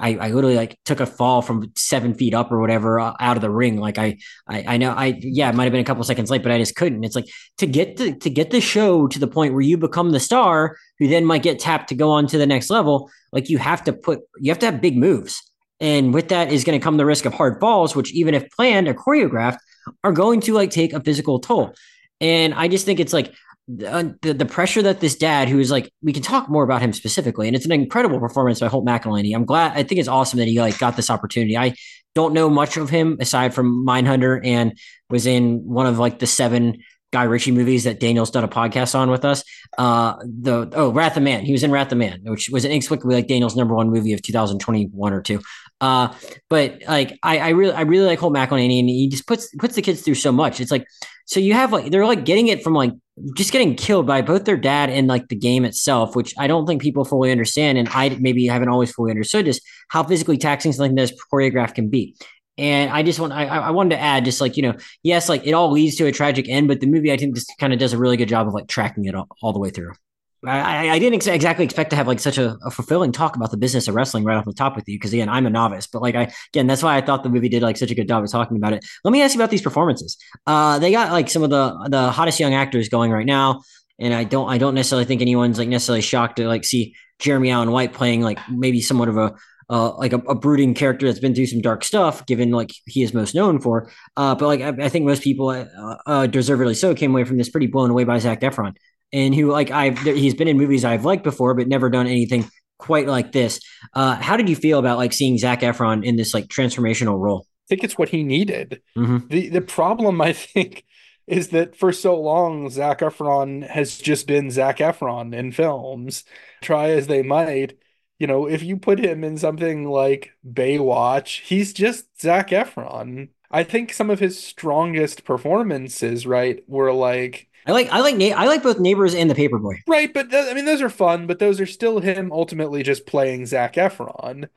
I, I literally like took a fall from seven feet up or whatever uh, out of the ring. Like I, I, I know I, yeah, it might've been a couple seconds late, but I just couldn't. It's like to get the, to get the show to the point where you become the star who then might get tapped to go on to the next level. Like you have to put, you have to have big moves. And with that is going to come the risk of hard falls, which even if planned or choreographed are going to like take a physical toll. And I just think it's like the, the pressure that this dad, who is like, we can talk more about him specifically, and it's an incredible performance by Holt McCallany. I'm glad. I think it's awesome that he like got this opportunity. I don't know much of him aside from Mindhunter, and was in one of like the seven Guy Ritchie movies that Daniel's done a podcast on with us. Uh, the oh Wrath of Man, he was in Wrath of Man, which was inexplicably like Daniel's number one movie of 2021 or two. Uh, but like I, I really I really like Holt McCallany, and he just puts puts the kids through so much. It's like so you have like they're like getting it from like just getting killed by both their dad and like the game itself, which I don't think people fully understand, and I maybe haven't always fully understood just how physically taxing something that's choreographed can be. And I just want I, I wanted to add just like you know yes like it all leads to a tragic end, but the movie I think just kind of does a really good job of like tracking it all, all the way through. I, I didn't ex- exactly expect to have like such a, a, fulfilling talk about the business of wrestling right off the top with you because again I'm a novice, but like I again that's why I thought the movie did like such a good job of talking about it. Let me ask you about these performances. Uh, they got like some of the the hottest young actors going right now, and I don't I don't necessarily think anyone's like necessarily shocked to like see Jeremy Allen White playing like maybe somewhat of a uh, like a, a, brooding character that's been through some dark stuff, given like he is most known for. Uh, but like I, I, think most people, uh, uh, deservedly so, came away from this pretty blown away by Zac Efron and who like I've he's been in movies I've liked before, but never done anything quite like this. Uh, how did you feel about like seeing Zac Efron in this like transformational role?
I think it's what he needed. Mm-hmm. The the problem I think is that for so long Zac Efron has just been Zac Efron in films. Try as they might, you know, if you put him in something like Baywatch, he's just Zac Efron. I think some of his strongest performances, right, were like
I like I like I like both Neighbors and The Paperboy.
Right, but th- I mean those are fun, but those are still him ultimately just playing Zac Efron.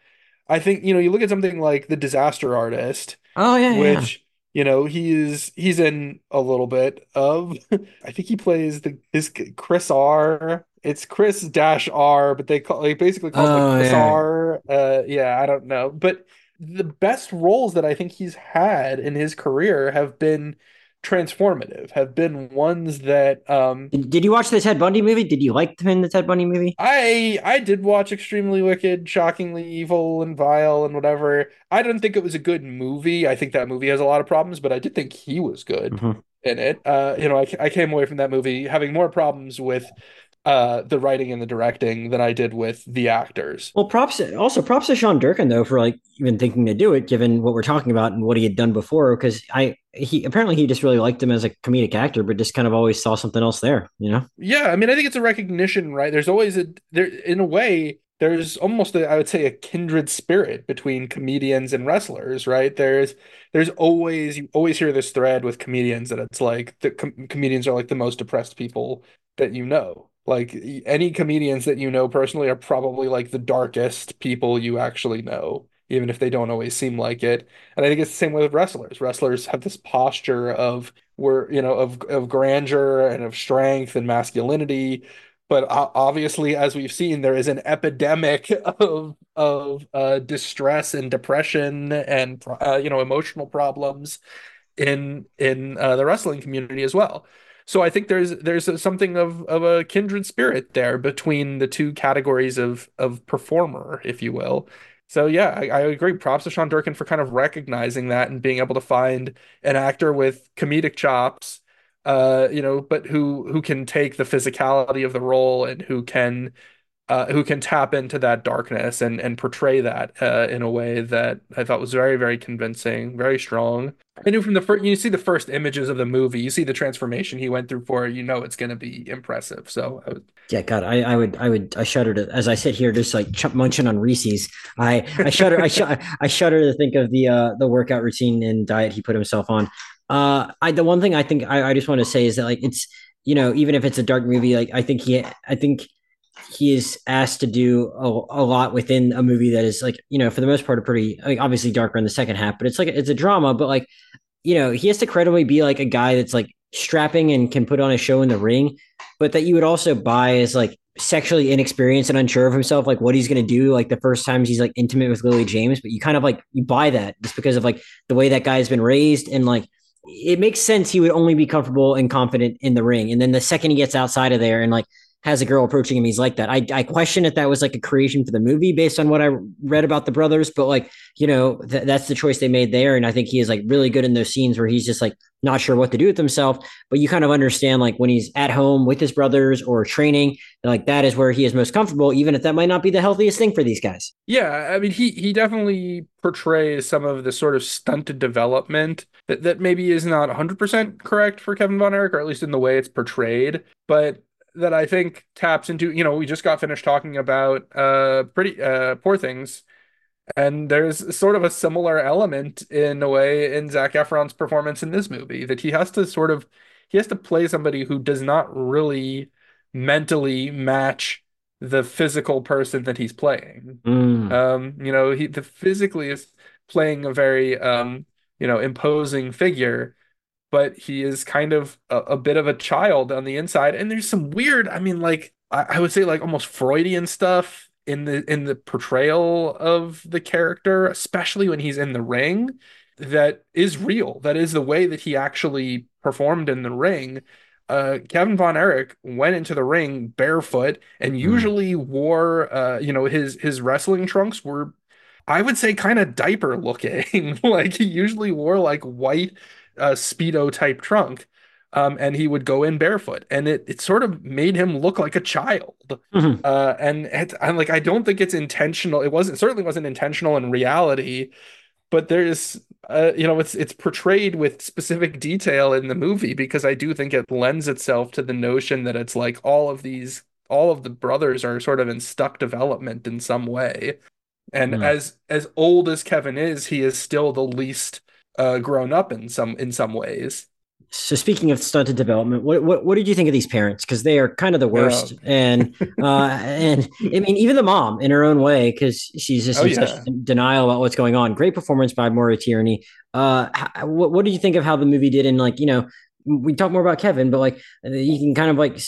I think you know you look at something like The Disaster Artist.
Oh yeah,
which
yeah.
you know he's he's in a little bit of. I think he plays the his Chris R. It's Chris Dash R, but they call like basically call oh, him Chris yeah. R. Uh, yeah, I don't know, but the best roles that I think he's had in his career have been transformative have been ones that um
did, you watch the ted bundy movie? Did you like him in the ted bundy movie?
I i did watch extremely wicked shockingly evil and vile and whatever. I didn't think it was a good movie. I think that movie has a lot of problems but i did think he was good mm-hmm. in it. Uh you know I, I came away from that movie having more problems with uh, the writing and the directing than I did with the actors.
Well, props also props to Sean Durkin though for like even thinking to do it, given what we're talking about and what he had done before. Because I he apparently he just really liked him as a comedic actor, but just kind of always saw something else there. You know?
Yeah, I mean, I think it's a recognition, right? There's always a there in a way. There's almost a, I would say a kindred spirit between comedians and wrestlers, right? There's there's always you always hear this thread with comedians that it's like the com- comedians are like the most depressed people that you know like any comedians that you know personally are probably like the darkest people you actually know, even if they don't always seem like it. And I think it's the same with wrestlers. Wrestlers have this posture of where you know of of grandeur and of strength and masculinity. But obviously, as we've seen, there is an epidemic of of uh, distress and depression and uh, you know emotional problems in in uh, the wrestling community as well. So I think there's there's a, something of of a kindred spirit there between the two categories of of performer, if you will. So yeah, I, I, agree. Props to Sean Durkin for kind of recognizing that and being able to find an actor with comedic chops, uh, you know, but who who can take the physicality of the role and who can uh, who can tap into that darkness and and portray that uh, in a way that I thought was very very convincing, very strong. I knew from the first you see the first images of the movie, you see the transformation he went through for it, you know it's going to be impressive. So
I yeah, God, I, I would I would I shudder to as I sit here just like ch- munching on Reese's. I I shudder I, sh- I shudder to think of the uh the workout routine and diet he put himself on. Uh, I the one thing I think I, I just want to say is that like it's you know even if it's a dark movie, like I think he I think he is asked to do a, a, lot within a movie that is like you know for the most part a pretty obviously darker in the second half but it's like it's a drama but like you know he has to credibly be like a guy that's like strapping and can put on a show in the ring but that you would also buy as like sexually inexperienced and unsure of himself like what he's going to do like the first times he's like intimate with lily james but you kind of like you buy that just because of like the way that guy's been raised and like it makes sense he would only be comfortable and confident in the ring and then the second he gets outside of there and like has a girl approaching him, he's like that. I, I question if that was like a creation for the movie based on what I read about the brothers, but like, you know, th- that's the choice they made there. And I think he is like really good in those scenes where he's just like not sure what to do with himself, but you kind of understand like when he's at home with his brothers or training, like that is where he is most comfortable, even if that might not be the healthiest thing for these guys.
Yeah. I mean, he, he definitely portrays some of the sort of stunted development that, that maybe is not 100% correct for Kevin Von Erich, or at least in the way it's portrayed. But that I think taps into, you know, we just got finished talking about uh pretty uh poor things And there's sort of a similar element in a way in Zac Efron's performance in this movie that he has to sort of he has to play somebody who does not really mentally match the physical person that he's playing.
Mm.
Um, you know, he the physically is playing a very um, you know, imposing figure, but he is kind of a, a bit of a child on the inside. And there's some weird, I mean, like I, I would say like almost Freudian stuff in the in the portrayal of the character, especially when he's in the ring, that is real. That is the way that he actually performed in the ring. Uh, Kevin Von Erich went into the ring barefoot and hmm. usually mm. wore, uh, you know, his his wrestling trunks were, I would say, kind of diaper looking. like he usually wore like white uh, speedo type trunk um, and he would go in barefoot, and it it sort of made him look like a child. Mm-hmm. Uh, and it, I'm like, I don't think it's intentional. It wasn't certainly wasn't intentional in reality, but there's uh, you know, it's it's portrayed with specific detail in the movie because I do think it lends itself to the notion that it's like all of these all of the brothers are sort of in stuck development in some way. And mm. as as old as Kevin is, he is still the least uh, grown up in some in some ways
so speaking of stunted development, what, what what did you think of these parents? Because they are kind of the worst, yeah. and uh, and I mean even the mom in her own way, because she's just oh, in yeah. such denial about what's going on. Great performance by Maura Tierney. Uh, how, what what do you think of how the movie did in like you know we talk more about Kevin, but like you can kind of like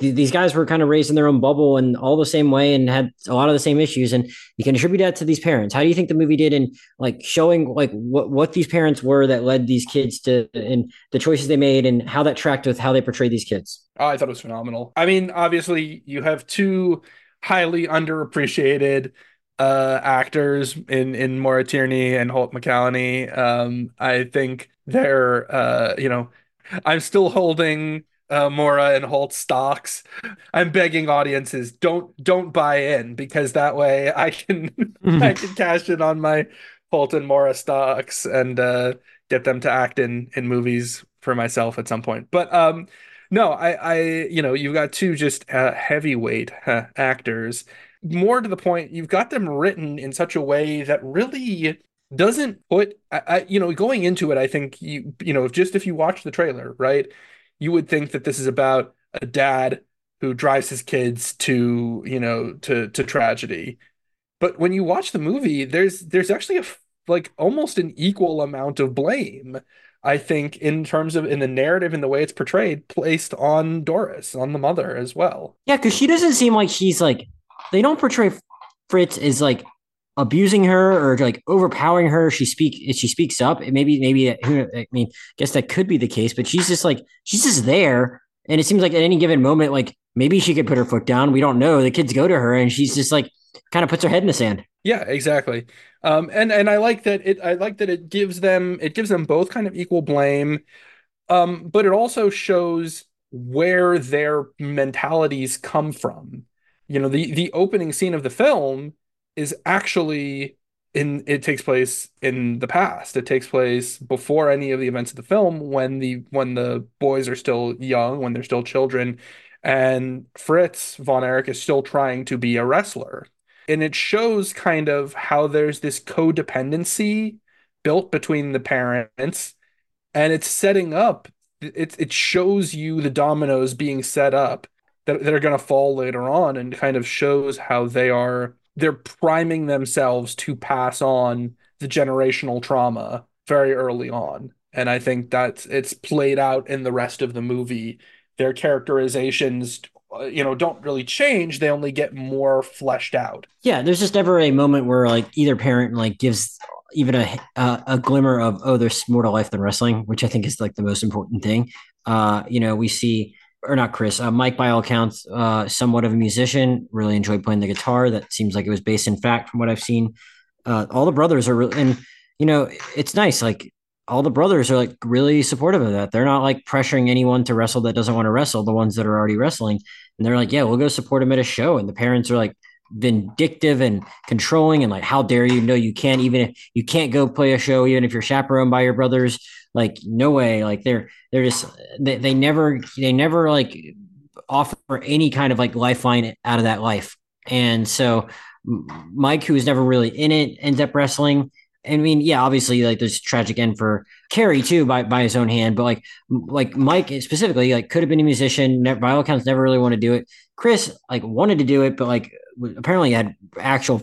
these guys were kind of raised in their own bubble and all the same way and had a lot of the same issues, and you can attribute that to these parents. How do you think the movie did in like showing like what what these parents were that led these kids to and the choices they made and how that tracked with how they portrayed these kids?
Oh, I thought it was phenomenal. I mean, obviously you have two highly underappreciated uh actors in in Maura Tierney and Holt McCallany. Um, I think they're uh, you know I'm still holding uh, Maura and Holt stocks. I'm begging audiences don't don't buy in because that way I can I can cash in on my Holt and Maura stocks and uh, get them to act in in movies for myself at some point. But um, no, I I you know you've got two just uh, heavyweight uh, actors. More to the point, you've got them written in such a way that really doesn't put I, I, you know going into it i think you you know just if you watch the trailer right you would think that this is about a dad who drives his kids to you know to to tragedy. But when you watch the movie there's there's actually a like almost an equal amount of blame i think in terms of in the narrative and the way it's portrayed placed on doris on the mother as well.
Yeah because she doesn't seem like she's like they don't portray fritz as like abusing her or like overpowering her. She speak she speaks up. It Maybe maybe I mean, I guess that could be the case, but she's just like she's just there. And it seems like at any given moment, like maybe she could put her foot down. We don't know. The kids go to her and she's just like kind of puts her head in the sand.
Yeah, exactly. Um, and and I like that it I like that it gives them it gives them both kind of equal blame. Um, but it also shows where their mentalities come from. You know, the the opening scene of the film is actually in it takes place in the past. It takes place before any of the events of the film when the when the boys are still young, when they're still children, and Fritz von Erich is still trying to be a wrestler. And it shows kind of how there's this codependency built between the parents and it's setting up it it shows you the dominoes being set up that, that are going to fall later on and kind of shows how they are they're priming themselves to pass on the generational trauma very early on. And i think that it's played out in the rest of the movie. Their characterizations uh, you know don't really change. They only get more fleshed out.
Yeah there's just never a moment where like either parent like gives even a a glimmer of oh there's more to life than wrestling which i think is like the most important thing. Uh you know we see or not Chris, uh, Mike, by all accounts, uh, somewhat of a musician. Really enjoyed playing the guitar. That seems like it was based in fact from what I've seen. Uh, all the brothers are really, and you know, it's nice. Like all the brothers are like really supportive of that. They're not like pressuring anyone to wrestle that doesn't want to wrestle. The ones that are already wrestling, and they're like, yeah, we'll go support him at a show. And the parents are like vindictive and controlling, and like, how dare you? No, you can't. Even if you can't go play a show, even if you're chaperoned by your brothers like no way like they're they're just they, they never they never like offer any kind of like lifeline out of that life and so Mike, who was never really in it, ends up wrestling. I mean, yeah, obviously, like there's tragic end for Kerry too by by his own hand, but like like Mike specifically, like could have been a musician. Never, by all accounts, never really want to do it. Chris like wanted to do it, but like apparently had actual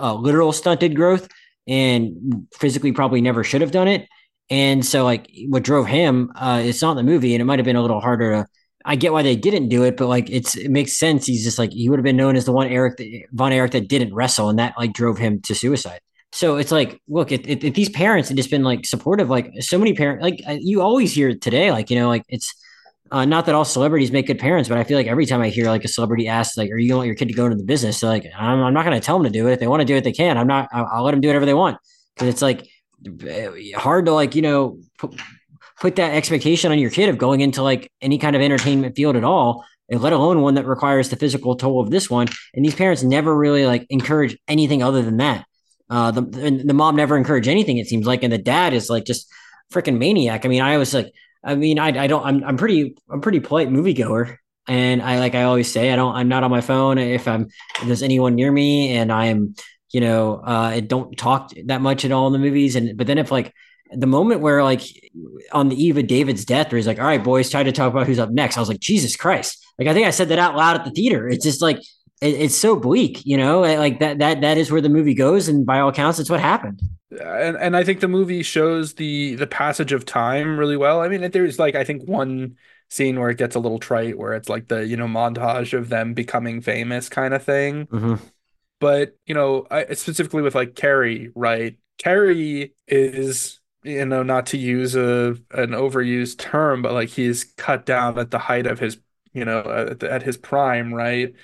uh, literal stunted growth and physically probably never should have done it. And so like what drove him, uh, it's not in the movie, and it might have been a little harder to I get why they didn't do it, but like it's it makes sense. He's just like he would have been known as the one Eric Von Erich that didn't wrestle, and that like drove him to suicide. So it's like, look, if, if, these parents had just been like supportive, like so many parents, like you always hear today, like you know, like it's uh, not that all celebrities make good parents, but I feel like every time I hear like a celebrity ask, like, "Are you to want your kid to go into the business?" So like, I'm, I'm not to tell them to do it. If they want to do it, they can. I'm not. I'll, I'll let them do whatever they want because it's like hard to like you know put, put that expectation on your kid of going into like any kind of entertainment field at all let alone one that requires the physical toll of this one. And these parents never really like encourage anything other than that. Uh, the the mom never encouraged anything. It seems like, and the dad is like just freaking maniac. I mean, I was like, I mean, I I don't. I'm I'm pretty I'm pretty polite moviegoer, and I like I always say I don't. I'm not on my phone if I'm if there's anyone near me, and I am you know uh, I don't talk that much at all in the movies. And but then if like the moment where like on the eve of David's death, where he's like, "All right, boys, try to talk about who's up next," I was like, "Jesus Christ!" Like I think I said that out loud at the theater. It's just like it, it's so bleak, you know, like that that that is where the movie goes, and by all accounts, it's what happened.
And and I think the movie shows the the passage of time really well. I mean, there's like I think one scene where it gets a little trite, where it's like the you know montage of them becoming famous kind of thing. Mm-hmm. But you know, I, specifically with like Kerry, right? Kerry is you know not to use a an overused term, but like he's cut down at the height of his you know at, at his prime, right?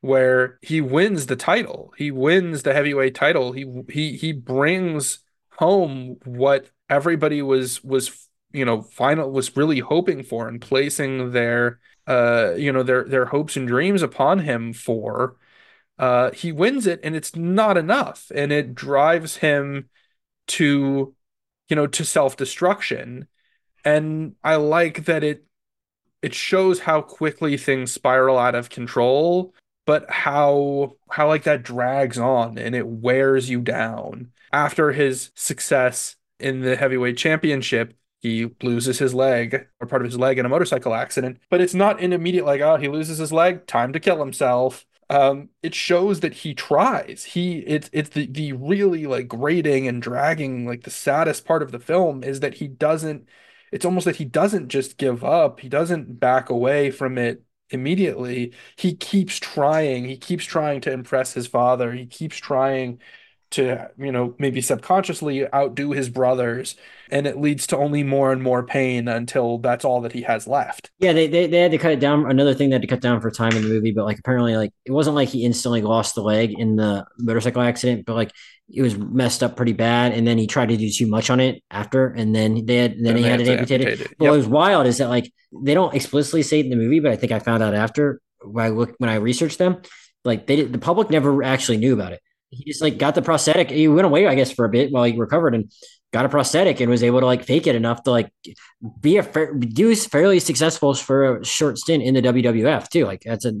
where he wins the title. He wins the heavyweight title. He he he brings home what everybody was was you know final was really hoping for and placing their uh you know their their hopes and dreams upon him for uh he wins it and it's not enough and it drives him to you know to self-destruction and i like that it it shows how quickly things spiral out of control but how how like that drags on and it wears you down. After his success in the heavyweight championship, he loses his leg or part of his leg in a motorcycle accident, but it's not an immediate like, oh, he loses his leg, time to kill himself. Um, it shows that he tries. He it's it's the the really like grating and dragging like the saddest part of the film is that he doesn't it's almost that he doesn't just give up. He doesn't back away from it immediately he keeps trying he keeps trying to impress his father he keeps trying to you know maybe subconsciously outdo his brothers and it leads to only more and more pain until that's all that he has left
yeah they, they, they had to cut it down another thing they had to cut down for time in the movie but like apparently like it wasn't like he instantly lost the leg in the motorcycle accident but like it was messed up pretty bad and then he tried to do too much on it after and then they had then and he had it amputated amputate it. Yep. what was wild is that like they don't explicitly say it in the movie but i think i found out after when i look when i researched them like they the public never actually knew about it he just like got the prosthetic. He went away i guess for a bit while he recovered and got a prosthetic and was able to like fake it enough to like be a fair, do fairly successful for a short stint in the WWF too. Like that's a,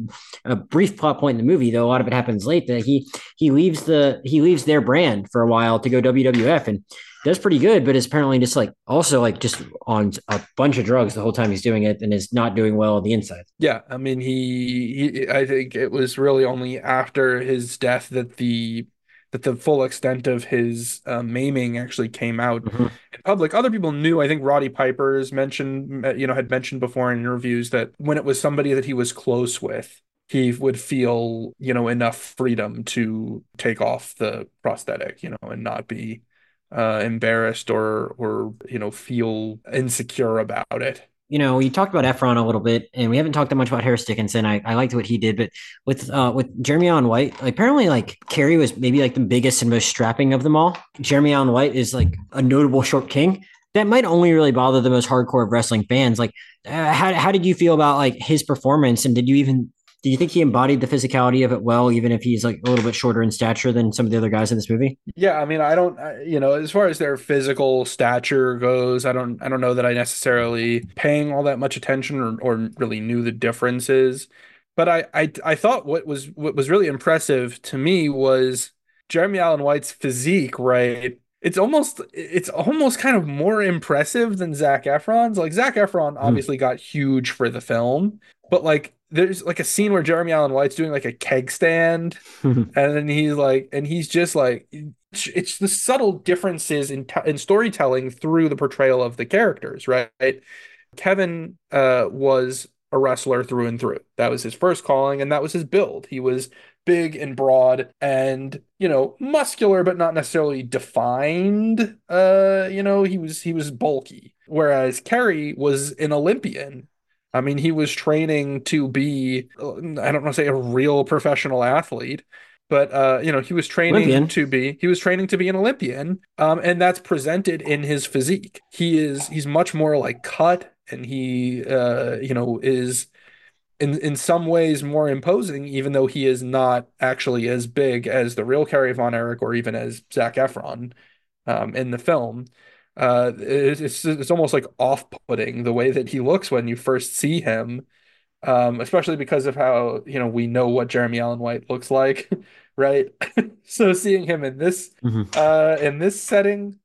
a brief plot point in the movie, though a lot of it happens late. That he he leaves the he leaves their brand for a while to go WWF and does pretty good, but is apparently just like also like just on a bunch of drugs the whole time he's doing it and is not doing well on the inside.
Yeah, I mean he, he I think it was really only after his death that the that the full extent of his uh, maiming actually came out mm-hmm. in public. Other people knew. I think Roddy Piper's mentioned, you know, had mentioned before in interviews that when it was somebody that he was close with, he would feel, you know, enough freedom to take off the prosthetic, you know, and not be uh, embarrassed or or you know feel insecure about it
you know, you talked about Efron a little bit, and we haven't talked that much about Harris Dickinson. I, I liked what he did, but with uh, with Jeremy Allen White, like, apparently, like Kerry was maybe like the biggest and most strapping of them all. Jeremy Allen White is like a notable short king that might only really bother the most hardcore of wrestling fans. Like, uh, how how did you feel about like his performance, and did you even do you think he embodied the physicality of it well, even if he's like a little bit shorter in stature than some of the other guys in this movie?
Yeah, I mean, I don't, you know, as far as their physical stature goes, I don't, I don't know that I necessarily paying all that much attention or, or really knew the differences but I, I I thought what was what was really impressive to me was Jeremy Allen White's physique, right? It's almost it's almost kind of more impressive than Zac Efron's. Like Zac Efron obviously mm. got huge for the film, but like there's like a scene where Jeremy Allen White's doing like a keg stand, and then he's like, and he's just like, it's the subtle differences in t- in storytelling through the portrayal of the characters, right? Kevin uh, was a wrestler through and through. That was his first calling, and that was his build. He was big and broad and you know muscular but not necessarily defined uh you know he was he was bulky whereas kerry was an olympian i mean he was training to be i don't want to say a real professional athlete but uh you know he was training olympian. to be he was training to be an olympian um and that's presented in his physique he is he's much more like cut and he uh you know is in in some ways more imposing, even though he is not actually as big as the real Kerry Von Erich or even as Zac Efron um, in the film. Uh, it, it's it's almost like off-putting the way that he looks when you first see him, um, especially because of how you know we know what Jeremy Allen White looks like, right? so seeing him in this mm-hmm. uh, in this setting,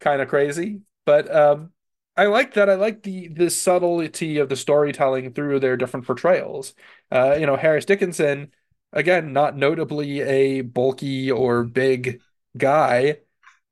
kind of crazy. But um, I like that. I like the the subtlety of the storytelling through their different portrayals. Uh, you know, Harris Dickinson, again, not notably a bulky or big guy,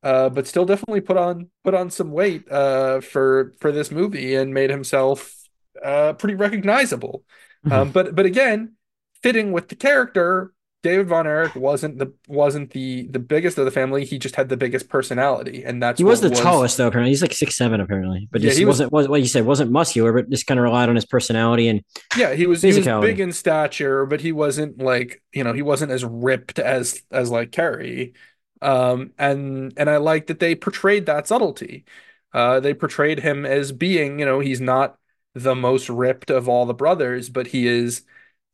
uh, but still definitely put on put on some weight uh, for for this movie and made himself uh, pretty recognizable. Mm-hmm. Um, but but again, fitting with the character, David Von Erich wasn't the wasn't the the biggest of the family. He just had the biggest personality, and that's
he was the was. tallest though. Apparently, he's like six seven apparently, but yeah, he wasn't was, what you said wasn't muscular, but just kind of relied on his personality and
yeah, he was, he was big in stature, but he wasn't like you know he wasn't as ripped as as like Kerry, um, and and I like that they portrayed that subtlety. Uh, they portrayed him as being you know he's not the most ripped of all the brothers, but he is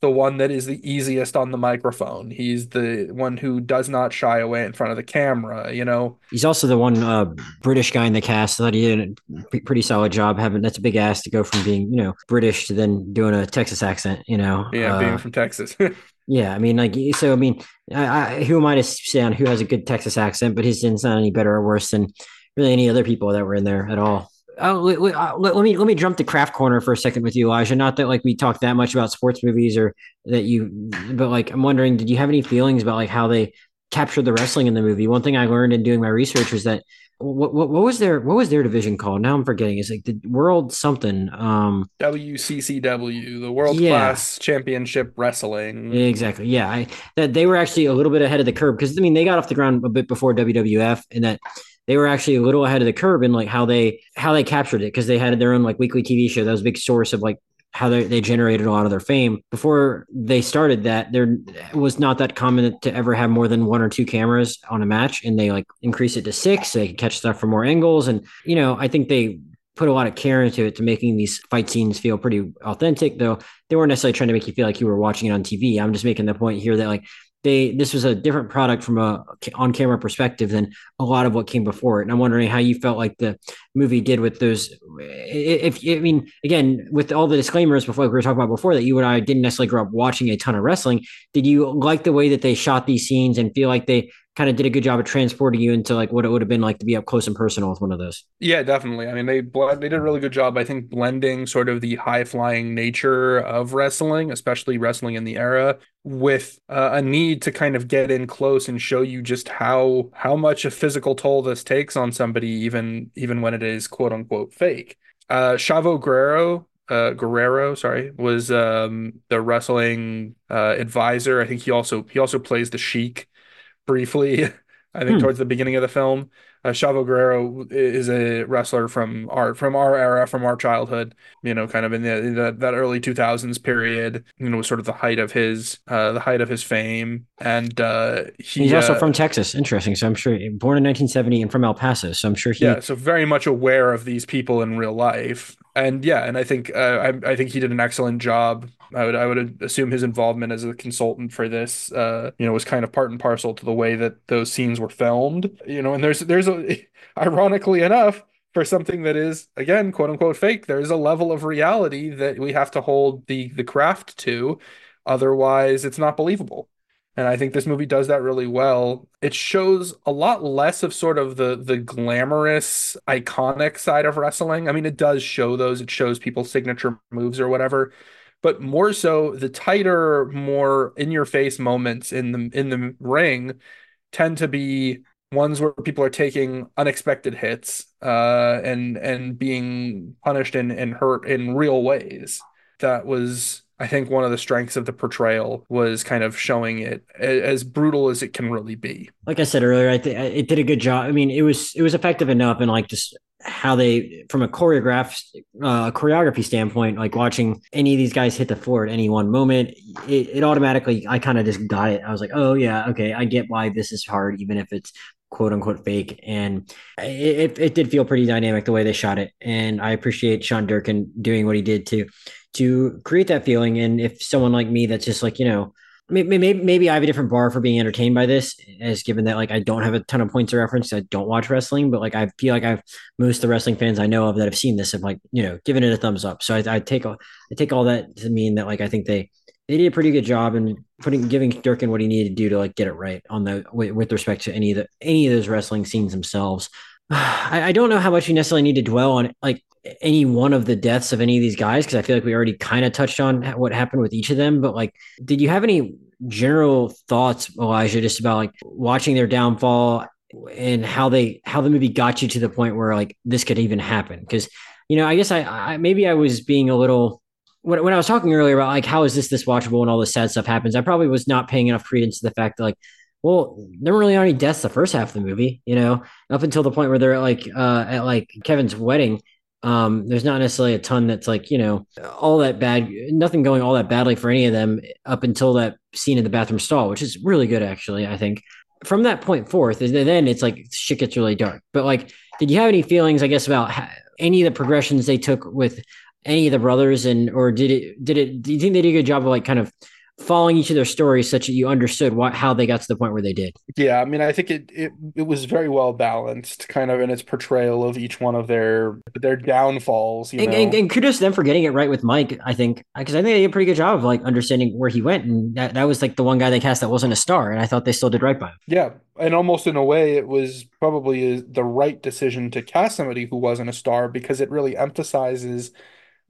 the one that is the easiest on the microphone. He's the one who does not shy away in front of the camera, you know.
He's also the one uh, British guy in the cast that he did a pretty solid job having that's a big ass to go from being, you know, British to then doing a Texas accent, you know.
Yeah, uh, being from Texas.
yeah, I mean like so I mean I, I, who am I to say on who has a good Texas accent, but his didn't sound any better or worse than really any other people that were in there at all. Oh, uh, let, let, me let me jump to craft corner for a second with you, Elijah. Not that like we talked that much about sports movies or that you, but like I'm wondering, did you have any feelings about like how they captured the wrestling in the movie? One thing I learned in doing my research was that what, what what was their what was their division called? Now I'm forgetting. It's like the World something. Um,
WCCW, the World yeah. Class Championship Wrestling.
Exactly. Yeah, I that they were actually a little bit ahead of the curve because I mean they got off the ground a bit before WWF, and that they were actually a little ahead of the curve in like how they how they captured it because they had their own like weekly TV show that was a big source of like how they, they generated a lot of their fame. Before they started that there was not that common to ever have more than one or two cameras on a match and they like increase it to six so they could catch stuff from more angles and you know i think they put a lot of care into it to making these fight scenes feel pretty authentic though they weren't necessarily trying to make you feel like you were watching it on tv i'm just making the point here that like they this was a different product from a on camera perspective than a lot of what came before it. And I'm wondering how you felt like the movie did with those. If I mean, again, with all the disclaimers before we were talking about before that you and I didn't necessarily grow up watching a ton of wrestling. Did you like the way that they shot these scenes and feel like they kind of did a good job of transporting you into like what it would have been like to be up close and personal with one of those.
Yeah, definitely. I mean, they they did a really good job. I think blending sort of the high flying nature of wrestling, especially wrestling in the era, with uh, a need to kind of get in close and show you just how how much a physical toll this takes on somebody, even even when it is quote unquote fake. Uh, Chavo Guerrero uh, Guerrero, sorry, was um, the wrestling uh, advisor. I think he also he also plays the Sheik briefly. I think hmm. towards the beginning of the film, uh, Chavo Guerrero is a wrestler from our from our era, from our childhood. You know, kind of in, the, in the, that early two thousands period. You know, was sort of the height of his uh, the height of his fame, and uh, he,
he's also uh, from Texas. Interesting. So I'm sure born in 1970 and from El Paso. So I'm sure he
yeah. So very much aware of these people in real life, and yeah, and I think uh, I I think he did an excellent job I would I would assume his involvement as a consultant for this, uh, you know, was kind of part and parcel to the way that those scenes were filmed. You know, and there's there's a ironically enough for something that is again quote unquote fake, there is a level of reality that we have to hold the the craft to, Otherwise, it's not believable. And I think this movie does that really well. It shows a lot less of sort of the the glamorous, iconic side of wrestling. I mean, it does show those. It shows people's signature moves or whatever, but more so the tighter, more in your face moments in the in the ring tend to be ones where people are taking unexpected hits uh, and and being punished and, and hurt in real ways. That was I think one of the strengths of the portrayal was kind of showing it as brutal as it can really be.
Like I said earlier, I it did a good job. I mean, it was it was effective enough, and like just how they, from a choreograph uh, choreography standpoint, like watching any of these guys hit the floor at any one moment, it, it automatically I kind of just got it. I was like, oh yeah, okay, I get why this is hard, even if it's quote unquote fake. And it, it did feel pretty dynamic the way they shot it. And I appreciate Sean Durkin doing what he did to to create that feeling. And if someone like me that's just like, you know, maybe, maybe, maybe I have a different bar for being entertained by this, as given that like I don't have a ton of points of reference. I don't watch wrestling, but like I feel like I've most of the wrestling fans I know of that have seen this have like you know given it a thumbs up. So I, I take all I take all that to mean that like I think they they did a pretty good job in putting giving Durkin what he needed to do to like get it right on the with, with respect to any of the any of those wrestling scenes themselves. I, I don't know how much you necessarily need to dwell on like any one of the deaths of any of these guys because I feel like we already kind of touched on what happened with each of them. But like, did you have any general thoughts, Elijah, just about like watching their downfall and how they how the movie got you to the point where like this could even happen? Because you know, I guess I, I maybe I was being a little when, when I was talking earlier about like how is this this watchable when all this sad stuff happens. I probably was not paying enough credence to the fact that like well, there weren't really any deaths the first half of the movie, you know, up until the point where they're at like uh, at like Kevin's wedding um, there's not necessarily a ton that's like, you know, all that bad, nothing going all that badly for any of them up until that scene in the bathroom stall, which is really good, actually. I think from that point forth, then it's like shit gets really dark. But like, did you have any feelings, I guess, about any of the progressions they took with any of the brothers and, or did it, did it, do you think they did a good job of like kind of following each of their stories such that you understood what how they got to the point where they did.
Yeah, I mean, I think it it, it was very well balanced, kind of in its portrayal of each one of their their downfalls.
And, and, and, kudos to them for getting it right with Mike. I think because I think they did a pretty good job of like understanding where he went, and that, that was like the one guy they cast that wasn't a star, and I thought they still did right by him.
Yeah, and almost in a way, it was probably uh, the right decision to cast somebody who wasn't a star because it really emphasizes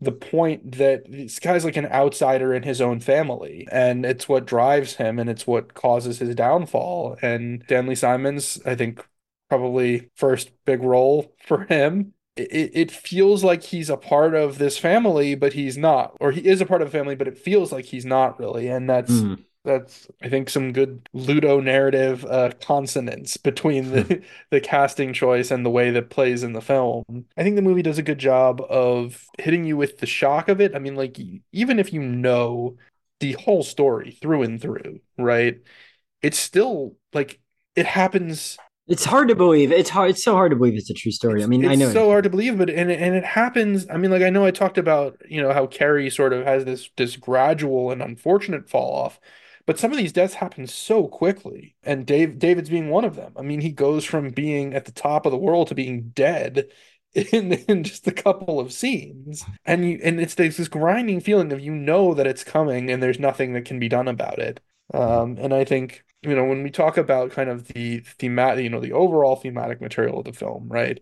the point that this guy's like an outsider in his own family and it's what drives him and it's what causes his downfall. And stanley simons i think probably first big role for him. It, it feels like he's a part of this family but he's not or he is a part of the family but it feels like he's not really and that's mm that's I think some good ludonarrative uh, consonance between the hmm. the casting choice and the way that plays in the film. I think the movie does a good job of hitting you with the shock of it. I mean, like even if you know the whole story through and through, right? It's still like it happens.
It's hard to believe. It's hard. It's so hard to believe it's a true story. I mean, I know it's
so hard to believe, but and and it happens. I mean, like I know I talked about you know how Kerry sort of has this this gradual and unfortunate fall off but some of these deaths happen so quickly, and Dave David's being one of them. I mean, he goes from being at the top of the world to being dead in, in just a couple of scenes, and you and it's this, this grinding feeling of you know that it's coming, and there's nothing that can be done about it. Um, and I think you know when we talk about kind of the thematic, you know, the overall thematic material of the film, right?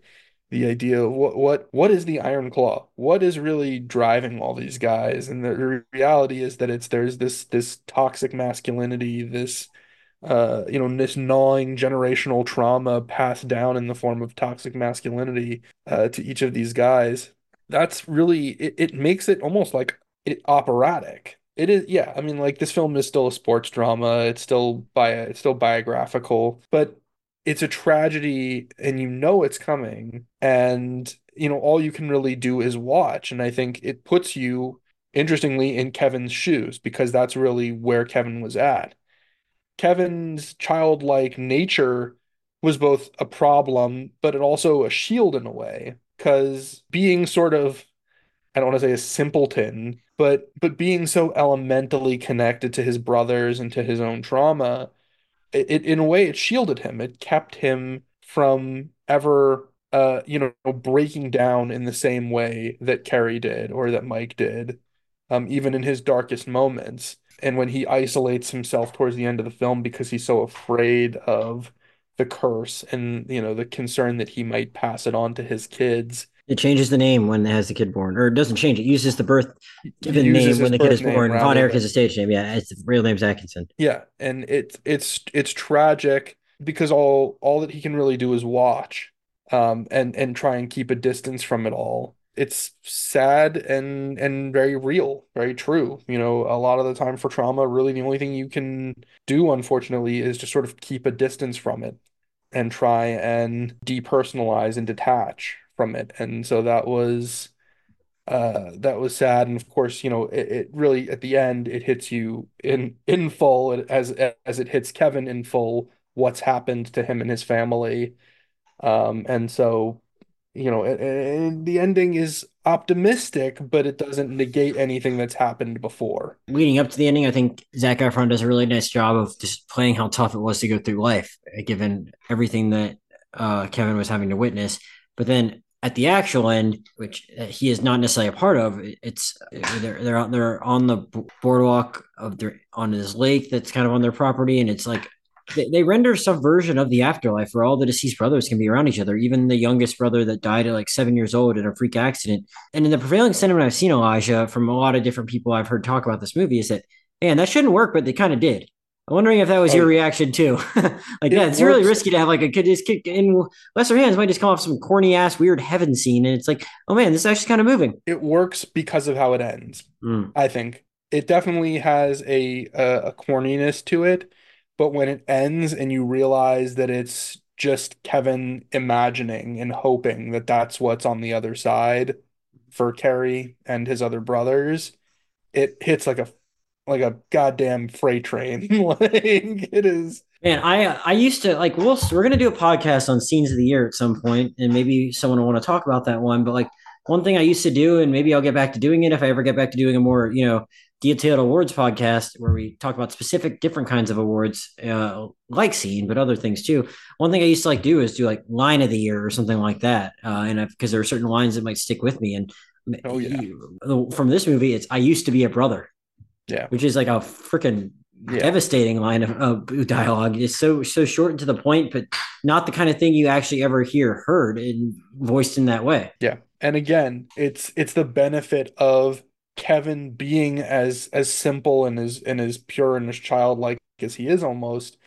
The idea of what what what is the iron claw? What is really driving all these guys? And the reality is that it's there's this this toxic masculinity this uh you know this gnawing generational trauma passed down in the form of toxic masculinity uh, to each of these guys. That's really it, it makes it almost like it, operatic. It is yeah i mean like this film is still a sports drama. It's still by it's still biographical. But it's a tragedy and you know it's coming and you know all you can really do is watch. And i think it puts you interestingly in kevin's shoes because that's really where kevin was at. Kevin's childlike nature was both a problem but it also a shield in a way because being sort of i don't want to say a simpleton but but being so elementally connected to his brothers and to his own trauma it, it in a way it shielded him. It kept him from ever uh you know breaking down in the same way that Kerry did or that Mike did. Um, even in his darkest moments. and when he isolates himself towards the end of the film because he's so afraid of the curse and you know the concern that he might pass it on to his kids.
It changes the name when it has the kid born, or it doesn't change. It uses the birth given name when the kid is born. Von Erich is a stage name. Yeah, it's the real name's Atkinson.
Yeah, and it's it's it's tragic because all all that he can really do is watch, um, and and try and keep a distance from it all. It's sad and and very real, very true. You know, a lot of the time for trauma, really the only thing you can do, unfortunately, is just sort of keep a distance from it and try and depersonalize and detach from it. And so that was uh that was sad. And of course you know it, it really at the end it hits you in in full. As as it hits Kevin in full what's happened to him and his family. Um and so you know and the ending is optimistic but it doesn't negate anything that's happened before.
Leading up to the ending i think zac efron does a really nice job of just playing how tough it was to go through life given everything that uh, kevin was having to witness. But then at the actual end, which uh, he is not necessarily a part of, it's they're they're they're on the boardwalk of their on this lake that's kind of on their property, and it's like they, they render some version of the afterlife where all the deceased brothers can be around each other, even the youngest brother that died at like seven years old in a freak accident. And in the prevailing sentiment I've seen, Elijah, from a lot of different people I've heard talk about this movie, is that man, that shouldn't work, but they kind of did. I'm wondering if that was your reaction too. like, yeah, it's works. really risky to have like a kid just kick in lesser hands might just come off some corny ass weird heaven scene, and it's like, oh man, this is actually kind of moving.
It works because of how it ends. Mm. I think it definitely has a, a a corniness to it, but when it ends and you realize that it's just Kevin imagining and hoping that that's what's on the other side for Kerry and his other brothers, it hits like a like a goddamn freight train. like it is.
Man, I I used to like we'll we're gonna do a podcast on scenes of the year at some point, and maybe someone will want to talk about that one. But like one thing I used to do, and maybe I'll get back to doing it if I ever get back to doing a more you know detailed awards podcast where we talk about specific different kinds of awards, uh, like scene, but other things too. One thing I used to like do is do like line of the year or something like that, uh, and because there are certain lines that might stick with me. And oh yeah, from this movie, it's I used to be a brother
yeah.
Which is like a freaking yeah. devastating line of, of, dialogue. It's so so short and to the point, but not the kind of thing you actually ever hear heard and voiced in that way.
Yeah. And again, it's it's the benefit of Kevin being as as simple and as and as pure and as childlike as he is almost.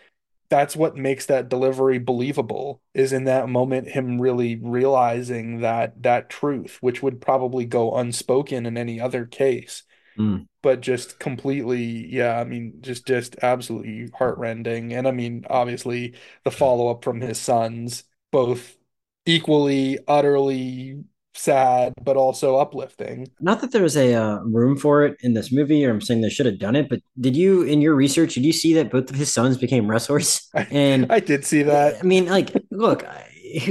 That's what makes that delivery believable is in that moment him really realizing that that truth, which would probably go unspoken in any other case. Mm. but just completely yeah i mean just just absolutely heartrending. And i mean obviously the follow-up from his sons both equally utterly sad but also uplifting.
Not that there was a uh, room for it in this movie or i'm saying they should have done it but did you in your research did you see that both of his sons became wrestlers?
And i, I did see that.
I mean like look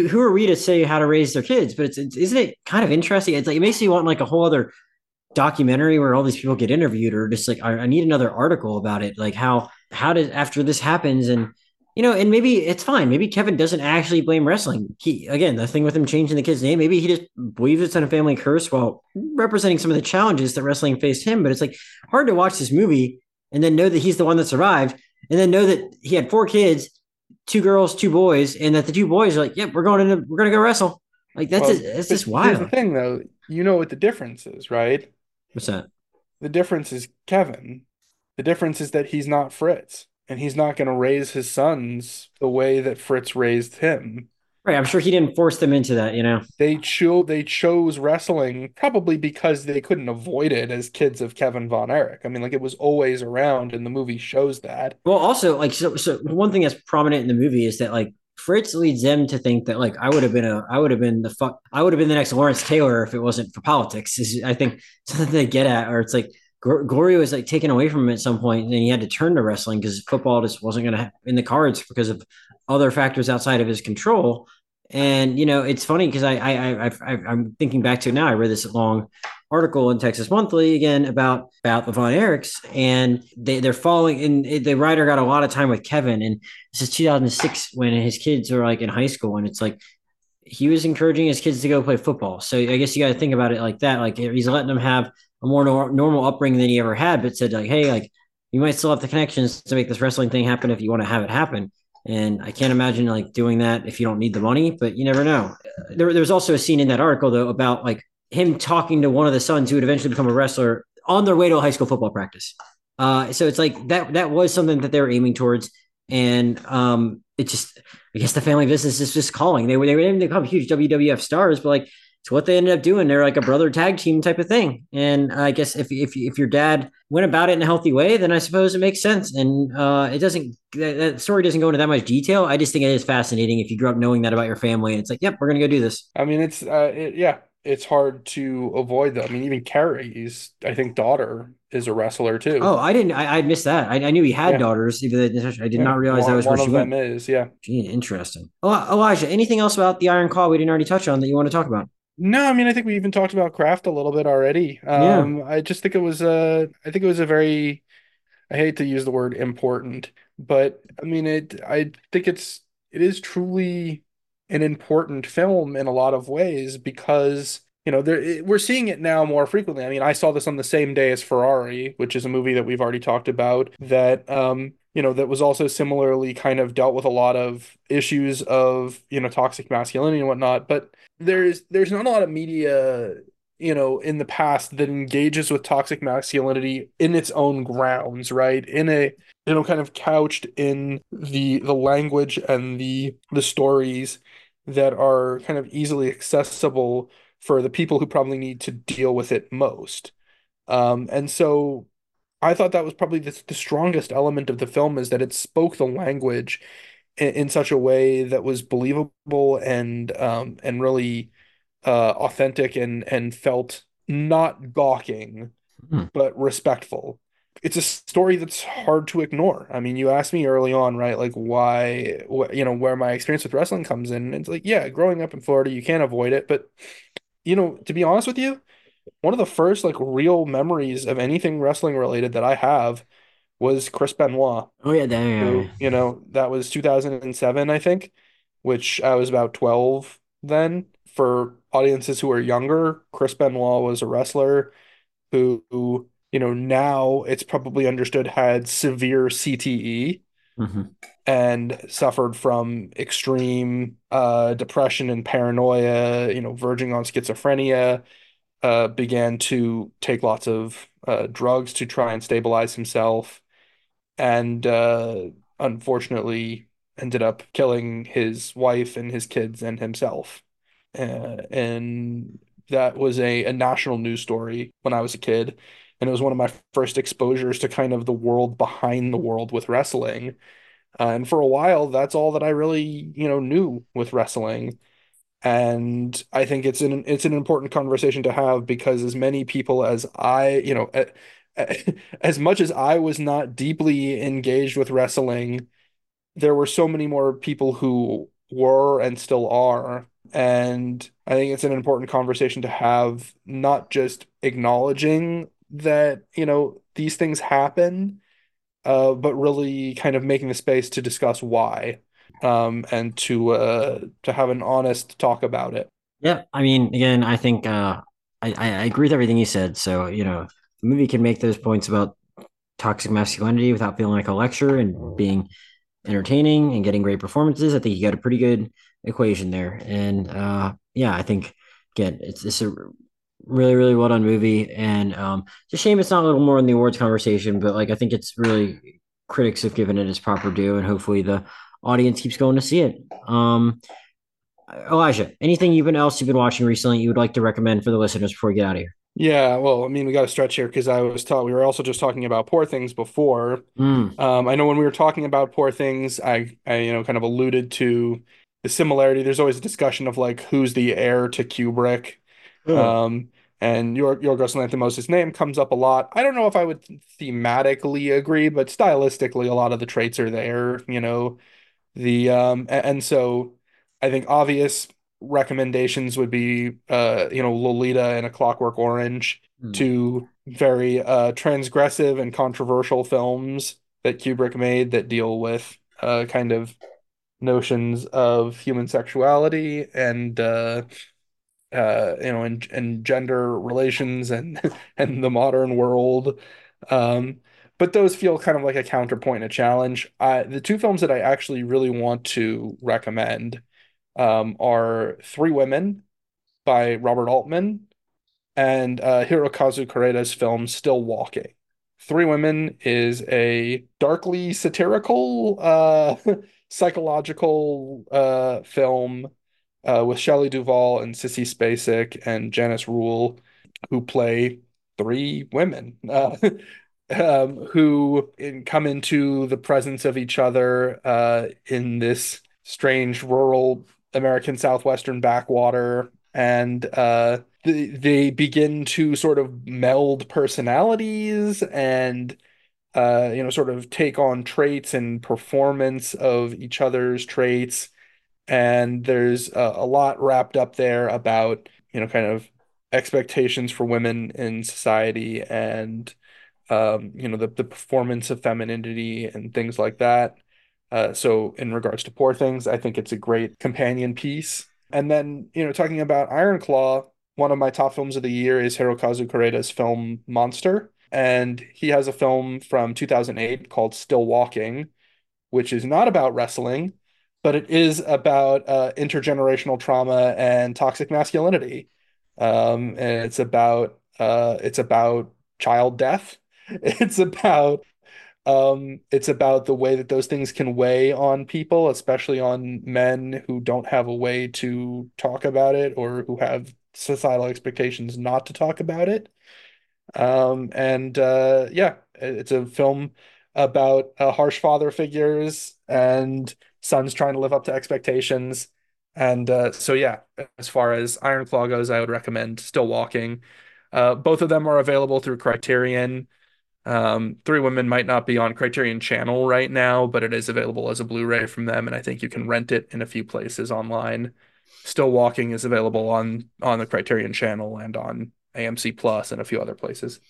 who are we to say how to raise their kids? But it's, it's isn't it kind of interesting? It's like it makes you want like a whole other documentary where all these people get interviewed or just like I, I, need another article about it. Like how how does after this happens and you know and maybe it's fine. Maybe kevin doesn't actually blame wrestling. He again the thing with him changing the kid's name maybe he just believes it's in a family curse while representing some of the challenges that wrestling faced him. But it's like hard to watch this movie and then know that he's the one that survived and then know that he had four kids two girls two boys and that the two boys are like yep yeah, we're going to we're going to go wrestle. Like that's well, just, that's just wild
here's the thing though. You know what the difference is right
What's that?
The difference is Kevin. The difference is that he's not Fritz, and he's not going to raise his sons the way that Fritz raised him.
Right, I'm sure he didn't force them into that, you know.
They chose they chose wrestling probably because they couldn't avoid it as kids of Kevin Von Erich. I mean, like it was always around, and the movie shows that.
Well, also like so, so one thing that's prominent in the movie is that like Fritz leads them to think that like I would have been a I would have been the fuck I would have been the next Lawrence Taylor if it wasn't for politics. Is I think something they get at, or it's like Glory was like taken away from him at some point, and he had to turn to wrestling because football just wasn't going to in the cards because of other factors outside of his control. And you know, it's funny because I, I I I I'm thinking back to now. I read this long article in Texas Monthly again about about the Von Erichs, and they they're following. And the writer got a lot of time with Kevin, and this is 2006 when his kids are like in high school, and it's like he was encouraging his kids to go play football. So I guess you got to think about it like that. Like he's letting them have a more nor- normal upbringing than he ever had, but said like, hey, like you might still have the connections to make this wrestling thing happen if you want to have it happen. And I can't imagine like doing that if you don't need the money, but you never know. There, there's also a scene in that article though about like him talking to one of the sons who would eventually become a wrestler on their way to a high school football practice. Uh, so it's like that that was something that they were aiming towards, and um, it just I guess the family business is just calling. They were they were aiming to become huge WWF stars, but like it's what they ended up doing. They're like a brother tag team type of thing. And I guess if if if your dad went about it in a healthy way, then I suppose it makes sense. And uh, it doesn't that, that story doesn't go into that much detail. I just think it is fascinating if you grew up knowing that about your family, and it's like, yep, we're gonna go do this.
I mean, it's uh, it, yeah, it's hard to avoid them. I mean, even Kerry's, I think, daughter is a wrestler too.
Oh, I didn't. I, I missed that. I, I knew he had yeah. daughters. Even I did yeah. not realize
one,
that was
one
where
of
she
them
went.
is. Yeah.
Gee, interesting. Oh, Elijah, anything else about the Iron Claw we didn't already touch on that you want to talk about?
No, I mean, I think we even talked about Kraft a little bit already. Um, yeah. I just think it was a. I think it was a very. I hate to use the word important, but I mean it. I think it's. It is truly an important film in a lot of ways because you know, there we're seeing it now more frequently. I mean, I saw this on the same day as Ferrari, which is a movie that we've already talked about. That um, you know, that was also similarly kind of dealt with a lot of issues of you know toxic masculinity and whatnot. But there's there's not a lot of media you know in the past that engages with toxic masculinity in its own grounds right in a you know kind of couched in the the language and the the stories that are kind of easily accessible for the people who probably need to deal with it most. Um, and so I thought that was probably the, the, strongest element of the film is that it spoke the language in, in such a way that was believable and um, and really uh, authentic and and felt not gawking, hmm. but respectful. It's a story that's hard to ignore. I mean, you asked me early on, right? Like, why, wh- you know, where my experience with wrestling comes in. It's like, yeah, growing up in Florida, you can't avoid it. But you know, to be honest with you, one of the first like real memories of anything wrestling related that I have was Chris Benoit.
Oh yeah, damn.
Who, you know, that was 2007, I think, which I was about 12 then. For audiences who are younger, Chris Benoit was a wrestler who, who you know, now it's probably understood had severe CTE. Mm-hmm and suffered from extreme uh, depression and paranoia, you know, verging on schizophrenia, uh, began to take lots of uh, drugs to try and stabilize himself, and uh, unfortunately ended up killing his wife and his kids and himself. Uh, and that was a, a national news story when I was a kid. And it was one of my first exposures to kind of the world behind the world with wrestling uh, and for a while, that's all that I really, you know, knew with wrestling. And I think it's an it's an important conversation to have because as many people as I, you know, as much as I was not deeply engaged with wrestling, there were so many more people who were and still are. And I think it's an important conversation to have, not just acknowledging that, you know, these things happen, uh, but really kind of making the space to discuss why um, and to uh, to have an honest talk about it.
Yeah, I mean, again, I think uh, I, I agree with everything you said. So you know, the movie can make those points about toxic masculinity without feeling like a lecture and being entertaining and getting great performances. I think you got a pretty good equation there. And uh, yeah, I think again, it's it's a really really well done movie and um it's a shame it's not a little more in the awards conversation but like i think it's really critics have given it its proper due and hopefully the audience keeps going to see it um elijah anything you've been else you've been watching recently you would like to recommend for the listeners before we get out of here
yeah, well, I mean, we got to stretch here because I was taught we were also just talking about poor things before. Mm. Um, I know when we were talking about poor things, I, I, you know, kind of alluded to the similarity. There's always a discussion of like who's the heir to Kubrick. Um, and your Yorgos Lanthimos' name comes up a lot. I don't know if I would thematically agree, but stylistically, a lot of the traits are there. You know, the um, and, and so I think obvious recommendations would be uh, you know, Lolita and A Clockwork Orange, mm. two very uh transgressive and controversial films that Kubrick made that deal with uh kind of notions of human sexuality and uh you know, and and gender relations and and the modern world. Um, but those feel kind of like a counterpoint and a challenge. Uh, the two films that I actually really want to recommend um, are Three Women by Robert Altman and uh, Hirokazu Koreeda's film Still Walking. Three Women is a darkly satirical, uh, psychological uh, film uh, with Shelley Duvall and Sissy Spacek and Janice Rule, who play three women uh, um, who in, come into the presence of each other uh, in this strange rural American southwestern backwater, and uh, they, they begin to sort of meld personalities and uh, you know, sort of take on traits and performance of each other's traits. And there's a, a lot wrapped up there about, you know, kind of expectations for women in society and, um, you know, the, the performance of femininity and things like that. Uh, so in regards to Poor Things, I think it's a great companion piece. And then, you know, talking about Iron Claw, one of my top films of the year is Hirokazu Koreeda's film Monster and he has a film from 2008 called Still Walking, which is not about wrestling, but it is about uh, intergenerational trauma and toxic masculinity. Um, and it's about uh, it's about child death. It's about um, it's about the way that those things can weigh on people, especially on men who don't have a way to talk about it or who have societal expectations not to talk about it. Um, and uh, yeah, it's a film about uh, harsh father figures and sons trying to live up to expectations. And uh, so, yeah, as far as Iron Claw goes, I would recommend Still Walking. Uh, both of them are available through Criterion. Um, Three Women might not be on Criterion Channel right now, but it is available as a Blu-ray from them, and I think you can rent it in a few places online. Still Walking is available on on the Criterion Channel and on AMC Plus, and a few other places.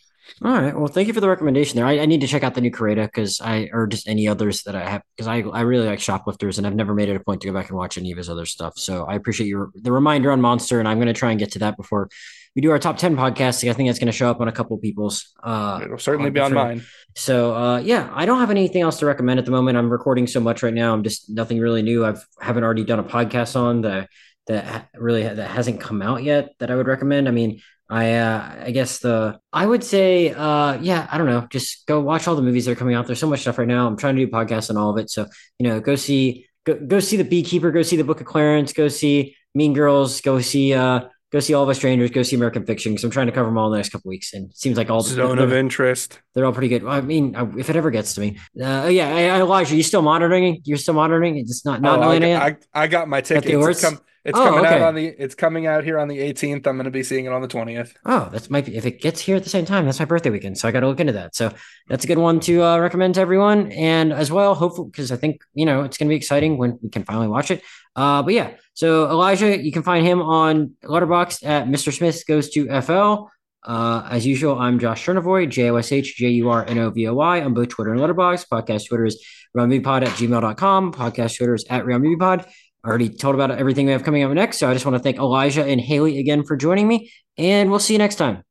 All right. Well, thank you for the recommendation there. I, I need to check out the new Koreeda because I, or just any others that I have, because I, I really like Shoplifters and I've never made it a point to go back and watch any of his other stuff. So I appreciate your the reminder on Monster, and I'm going to try and get to that before we do our top 10 podcasting. I think that's going to show up on a couple people's. Uh,
It'll certainly be on mine.
So, uh, yeah, I don't have anything else to recommend at the moment. I'm recording so much right now. I'm just nothing really new. I've haven't already done a podcast on that that really that hasn't come out yet that I would recommend. I mean, I uh, I guess the I would say uh yeah I don't know just go watch all the movies that are coming out. There's so much stuff right now. I'm trying to do podcasts on all of it. So you know go see go go see the Beekeeper. Go see the Book of Clarence. Go see Mean Girls. Go see uh go see All of Us Strangers. Go see American Fiction because I'm trying to cover them all in the next couple weeks. And it seems like all
zone of interest.
They're all pretty good. I mean, if it ever gets to me, uh, yeah. I, Elijah, you still monitoring? You're still monitoring? It's not not
oh,
I,
I, I, got my tickets. It's oh, coming okay. out on the. It's coming out here on the 18th. I'm going to be seeing it on the 20th.
Oh, that's might be if it gets here at the same time. That's my birthday weekend, so I got to look into that. So that's a good one to uh, recommend to everyone, and as well, hopefully, because I think you know it's going to be exciting when we can finally watch it. Uh, but yeah, so Elijah, you can find him on Letterboxd at Mr. Smith Goes to FL. Uh, as usual, I'm Josh Jurnovoy, J O S H J U R N O V O Y on both Twitter and Letterboxd. Podcast Twitter is RealMoviePod at gmail.com. Podcast Twitter is at RealMoviePod. Already told about everything we have coming up next. So I just want to thank Elijah and Haley again for joining me, and we'll see you next time.